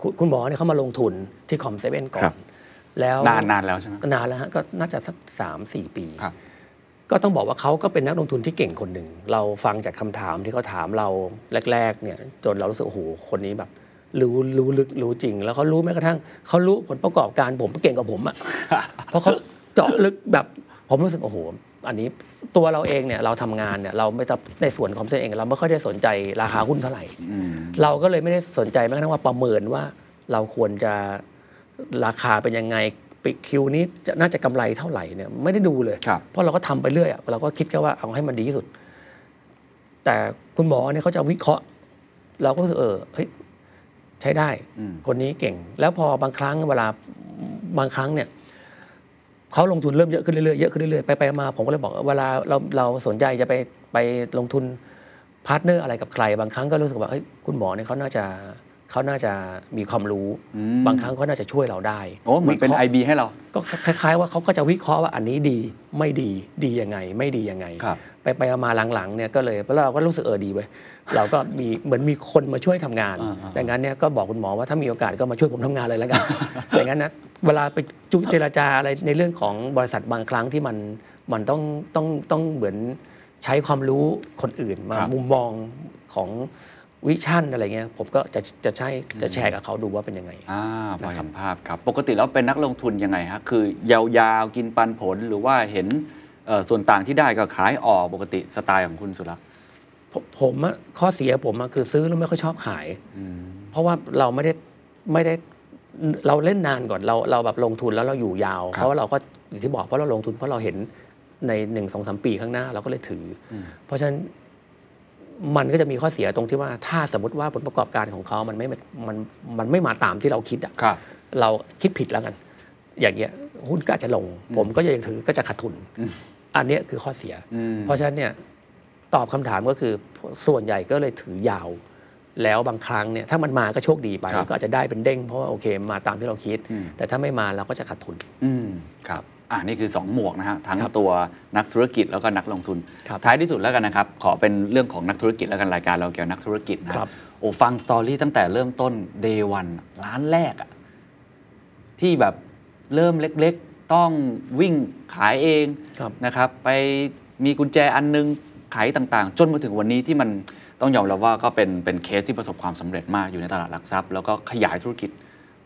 คุณคุณหมอเนี่ยเขามาลงทุนที่คอมเซเว่นก่อครัน บ แล้วนานนานแล้วใช่ไหมก็นานแล้วฮะก็น่าจะสักสามสี่ปี ครับ ก็ต้องบอกว่าเขาก็เป็นนักลงทุนที่เก่งคนหนึ่ง เราฟังจากคำถามที่เขาถามเราแรก ๆ เนี่ย จนเรารู้สึกโอ้โหคนนี้แบบ รู้รู้ลึกรู้จริง แล้วเขารู้แม้กระทั่งเขารู้ผลประกอบการผมเก่งกว่าผมอะ เพราะเขาเจาะลึกแบบผมรู้สึกโอ้โห อันนี้ ตัวเราเองเนี่ยเราทำงานเนี่ยเราไม่ต้องในส่วนของตัวเองเราไม่ค่อยได้สนใจราคาหุ้นเท่าไหร่อืมเราก็เลยไม่ได้สนใจแม้กระทั่งว่าประเมินว่าเราควรจะราคาเป็นยังไงปิดคิวนี้จะน่าจะกำไรเท่าไหร่เนี่ยไม่ได้ดูเลยครับเพราะเราก็ทำไปเรื่อยอะเราก็คิดแค่ว่าเอาให้มันดีที่สุด แต่คุณหมอเนี่ยเขาจะวิเคราะห์ เราก็รู้สึกเออเฮ้ยใช้ได้อืมคนนี้เก่ง แล้วพอบางครั้งเวลาบางครั้งเนี่ย เขาลงทุนเริ่มเยอะขึ้นเรื่อยๆเยอะขึ้นเรื่อยๆไปไปมาผมก็เลยบอกเวลาเราเราสนใจจะไปไปลงทุน partner อะไรกับใคร บางครั้งก็รู้สึกว่าเฮ้ยคุณหมอเนี่ยเขาน่าจะเขาน่าจะมีความรู้อืมบางครั้งเขาน่าจะช่วยเราได้โอ้เหมือนเป็นวิคราะห์ IB ให้เรา ก็คล้ายๆว่าเขาก็จะวิเคราะห์ว่าอันนี้ดีไม่ดีดียังไง ไม่ดียังไงครับ ไปไปมาหลังๆเนี่ยก็เลยแล้วเราก็รู้สึกเออดีเว้ยเราก็มีเหมือนมีคนมาช่วยทำงานอ่าๆดังนั้นเนี่ยก็บอกคุณหมอว่าถ้ามีโอกาสก็มาช่วยผมทำงานเลยแล้วกันอย่างนั้นนะเวลาไปจุเจรจาอะไรในเรื่องของบริษัทบางครั้งที่มันมันต้องต้องต้องเหมือนใช้ความรู้คนอื่นมาครับมุมมองของวิชั่นอะไรเงี้ยผมก็จะจะใช้จะแชร์กับเขาดูว่าเป็นยังไงอ่าพอนะครัเห็บนภาพครับ ปกติแล้วเป็นนักลงทุนยังไงฮะคือยาวๆกินปันผลหรือว่าเห็นเอ่อ ส่วนต่างที่ได้ก็ขายออกปกติสไตล์ของคุณสุรักษ์ผมผมอะข้อเสียผมอะคือซื้อแล้วไม่ค่อยชอบขายอืมเพราะว่าเราไม่ได้ไม่ได้เราเล่นนานก่อนเราเราแบบลงทุนแล้วเราอยู่ยาวครับเพราะว่าเราก็อย่างที่บอกเพราะเราลงทุนเพราะเราเห็นในหนึ่งสองสามปีข้างหน้าเราก็เลยถืออมเพราะฉะนั้นมันก็จะมีข้อเสียตรงที่ว่าถ้าสมมติว่าผลประกอบการของเขามันไม่มันมันไม่มาตามที่เราคิดอะครับเราคิดผิดแล้วกัน อย่างเงี้ยหุ้นก็อาจจะลง ผมก็ยังถือก็จะขาดทุน อันเนี้ยคือข้อเสียอืมเพราะฉะนั้นเนี่ยตอบคำถามก็คือส่วนใหญ่ก็เลยถือยาว แล้วบางครั้งเนี่ยถ้ามันมาก็โชคดีไปครับก็อาจจะได้เป็นเด้งเพราะว่าโอเคมาตามที่เราคิดอืมแต่ถ้าไม่มาเราก็จะขาดทุนอืมครับอ่านี่คือ 2 หมวกนะฮะทั้งครับตัวนักธุรกิจแล้วก็นักลงทุนครับท้ายที่สุดแล้วกันนะครับ ขอเป็นเรื่องของนักธุรกิจแล้วกันรายการเราเกี่ยวกับนักธุรกิจนะครับโอ้ฟังสตอรี่ตั้งแต่เริ่มต้น day one ร้านแรกอะที่แบบเริ่มเล็ก ๆ ต้องวิ่งขายเองครับนะครับไปมีกุญแจอันนึงขายต่างๆ จนมาถึงวันนี้ที่มันต้องยอมรับว่าก็เป็นเป็นเคสที่ประสบความสำเร็จมากอยู่ในตลาดหลักทรัพย์ แล้วก็ขยายธุรกิจ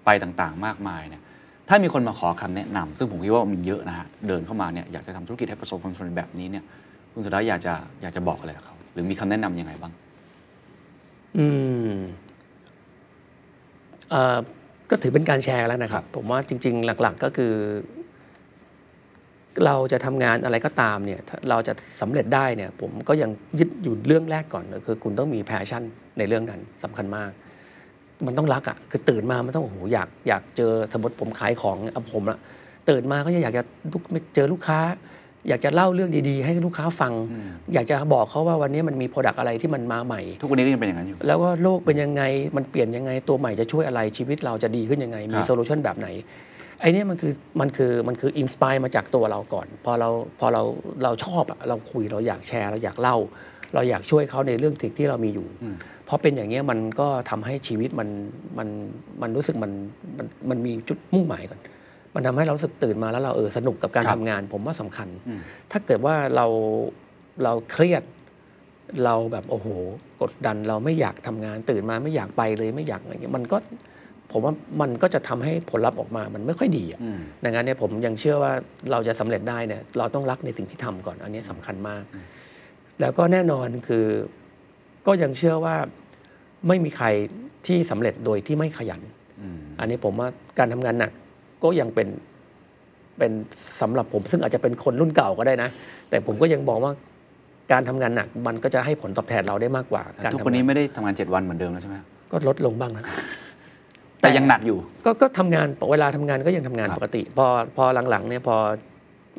ไปต่างๆ มากมายเนี่ยถ้ามีคนมาขอคำแนะนำซึ่งผมคิดว่ามีเยอะนะฮะเดินเข้ามาเนี่ยอยากจะทำธุรกิจให้ประสบความสำเร็จแบบนี้เนี่ยคุณสุดาอยากจะอยากจะบอกอะไรกับเขาหรือมีคำแนะนำยังไงบ้าง อืมเอ่อก็ถือเป็นการแชร์แล้วนะครับ ผมว่าจริง ๆ หลัก ๆ ก็คือ เราจะทำงานอะไรก็ตามเนี่ยถ้าเราจะสำเร็จได้เนี่ยผมก็ยังยึดอยู่เรื่องแรกก่อนเลยคือคุณต้องมี passion ในเรื่องนั้นสำคัญมาก มันต้องรักอะ่ะคือตื่นมามันต้องโอ้โหอยากอยากเจอสมมติผมขายของเอาผมละตื่นมาก็อยากจะลุกเจอลูกค้า อยากจะเล่าเรื่องดีๆ ให้ลูกค้าฟัง อยากจะบอกเขาว่าวันนี้มันมี product อะไรที่มันมาใหม่ ทุกวันนี้ก็ยังเป็นอย่างนั้นอยู่ แล้วก็โลกเป็นยังไงมันเปลี่ยนยังไงตัวใหม่จะช่วยอะไรชีวิตเราจะดีขึ้นยังไงคมีรับ solution แบบไหน ไอ้เนี่ยมันคือมันคือมันคืออินสปายมาจากตัวเราก่อน พอเราพอเราเราชอบอะเราคุยเราอยากแชร์ เราอยากเล่า เราอยากช่วยเขาในเรื่องสิ่งที่เรามีอยู่ เพราะเป็นอย่างเงี้ยมันก็ทำให้ชีวิตมันมันมันรู้สึกมันมันมันมีจุดมุ่งหมายก่อน มันทำให้เรารู้สึกตื่นมาแล้วเราเออสนุกกับการครับทำงาน ผมว่าสำคัญอืมถ้าเกิดว่าเราเราเครียดเราแบบโอ้โห กดดันเราไม่อยากทำงานตื่นมาไม่อยากไปเลยไม่อยากอะไรเงี้ยมันก็ ผมว่ามันก็จะทำให้ผลลัพธ์ออกมามันไม่ค่อยดีอะอืมดังนั้นเนี่ยผมยังเชื่อว่าเราจะสำเร็จได้เนี่ยเราต้องรักในสิ่งที่ทำก่อนอันนี้สำคัญมาก แล้วก็แน่นอนคือก็ยังเชื่อว่าไม่มีใครที่สำเร็จโดยที่ไม่ขยันอืมอันนี้ผมว่าการทำงานหนักก็ยังเป็นเป็นสำหรับผม ซึ่งอาจจะเป็นคนรุ่นเก่าก็ได้นะ แต่ผมก็ยังบอกว่าการทำงานหนักมันก็จะให้ผลตอบแทนเราได้มากกว่าแต่การทุกทำวันนี้งานไม่ได้ทำงาน 7 วันเหมือนเดิมแล้วใช่ไหมครับก็ลดลงบ้างนะ แต่ยังหนักอยู่ ก็ก็ทำงานเวลาทำงานก็ยังทำงานครับ ปกติ พอพอหลังๆเนี่ยพอ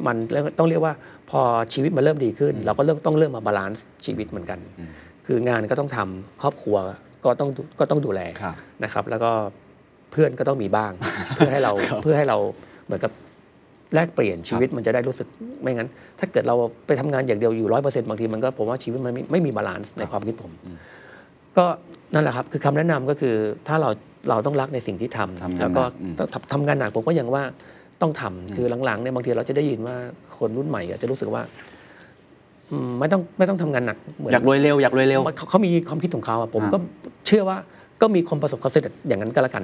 มันเริ่มต้องเรียกว่าพอชีวิตมันเริ่มดีขึ้น เราก็เริ่มต้องเริ่มมา balance ชีวิตเหมือนกัน คืองานก็ต้องทำครอบครัวก็ต้องดูก็ต้องดูแลครับ นะครับ แล้วก็เพื่อนก็ต้องมีบ้าง เพื่อให้เราเพื่อให้เราเหมือนกับแลกเปลี่ยนชีวิตมันจะได้รู้สึกไม่งั้น ถ้าเกิดเราไปทำงานอย่างเดียวอยู่ร้อยเปอร์เซ็นต์บางทีมันก็ผมว่าชีวิตมันไม่ไม่มี balance ในความคิดผม ก็นั่นแหละครับ คือคำแนะนำก็คือถ้าเรา เราต้องรักในสิ่งที่ทำทำงานแล้วก็หนักอืมทำทำงานหนักผมก็ยังว่าต้องทำคือหลังๆเนี่ยบางทีเราจะได้ยินว่าคนรุ่นใหม่อาจจะรู้สึกว่าอืมไม่ต้องไม่ต้องทำงานหนักเหมือนอยากรวยเร็วอยากรวยเร็วเขาเขามีความคิดของเขาอะผมอ่าก็เชื่อว่าก็มีคนประสบความสำเร็จอย่างนั้นก็แล้วกัน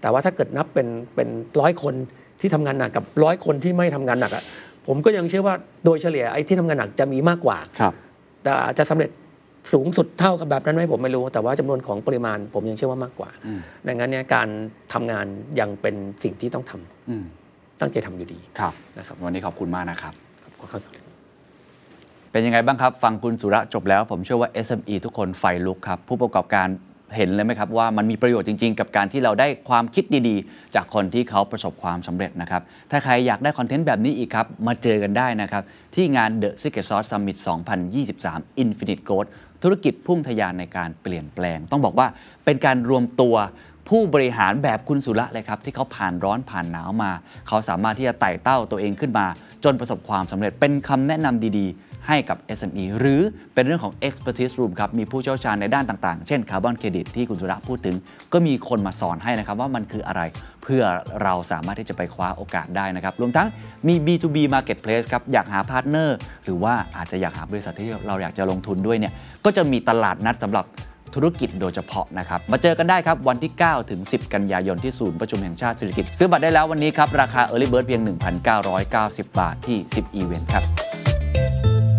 แต่ว่าถ้าเกิดนับเป็นเป็นร้อยคนที่ทำงานหนักกับร้อยคนที่ไม่ทำงานหนักอะผมก็ยังเชื่อว่าโดยเฉลี่ยไอ้ที่ทำงานหนักจะมีมากกว่าครับแต่อาจจะสำเร็จ สูงสุดเท่ากับแบบนั้นไหมผมไม่รู้ แต่ว่าจำนวนของปริมาณผมยังเชื่อว่ามากกว่าอืมดังนั้นเนี่ยการทำงานยังเป็นสิ่งที่ต้องทำอืมตั้งใจทำอยู่ดีครับนะครับ วันนี้ขอบคุณมากนะครับขอเข้าใจเป็นยังไงบ้างครับ ฟังคุณสุระจบแล้ว ผมเชื่อว่า SME ทุกคนไฟลุกครับ ผู้ประกอบการเห็นเลยไหมครับว่ามันมีประโยชน์จริง ๆ กับการที่เราได้ความคิดดีๆ จากคนที่เขาประสบความสำเร็จนะครับ ถ้าใครอยากได้คอนเทนต์แบบนี้อีกครับ มาเจอกันได้นะครับ ที่งาน The Secret Sauce Summit 2023 Infinite Growth ธุรกิจพุ่งทะยานในการเปลี่ยนแปลง ต้องบอกว่าเป็นการรวมตัวผู้บริหารแบบคุณสุระเลยครับ ที่เขาผ่านร้อนผ่านหนาวมา เขาสามารถที่จะไต่เต้าตัวเองขึ้นมา จนประสบความสำเร็จเป็นคำแนะนำดี ให้กับ SME หรือเป็นเรื่องของ expertise room ครับ มีผู้เชี่ยวชาญในด้านต่างๆ เช่นคาร์บอนเครดิตที่คุณสุระพูดถึง ก็มีคนมาสอนให้นะครับว่ามันคืออะไรเพื่อเราสามารถที่จะไปคว้าโอกาสได้นะครับ รวมทั้งมี B2B marketplace ครับ อยากหา partner หรือว่าอาจจะอยากหาบริษัทที่เราอยากจะลงทุนด้วยเนี่ยก็จะมีตลาดนัดสำหรับธุรกิจโดยเฉพาะนะครับ มาเจอกันได้ครับ วันที่ 9 ถึง 10 กันยายนที่ศูนย์ประชุมแห่งชาติสิริกิติ์ ซื้อบัตรได้แล้ววันนี้ครับ ราคา Early Bird เพียง 1,990 บาทที่ 10 Event ครับ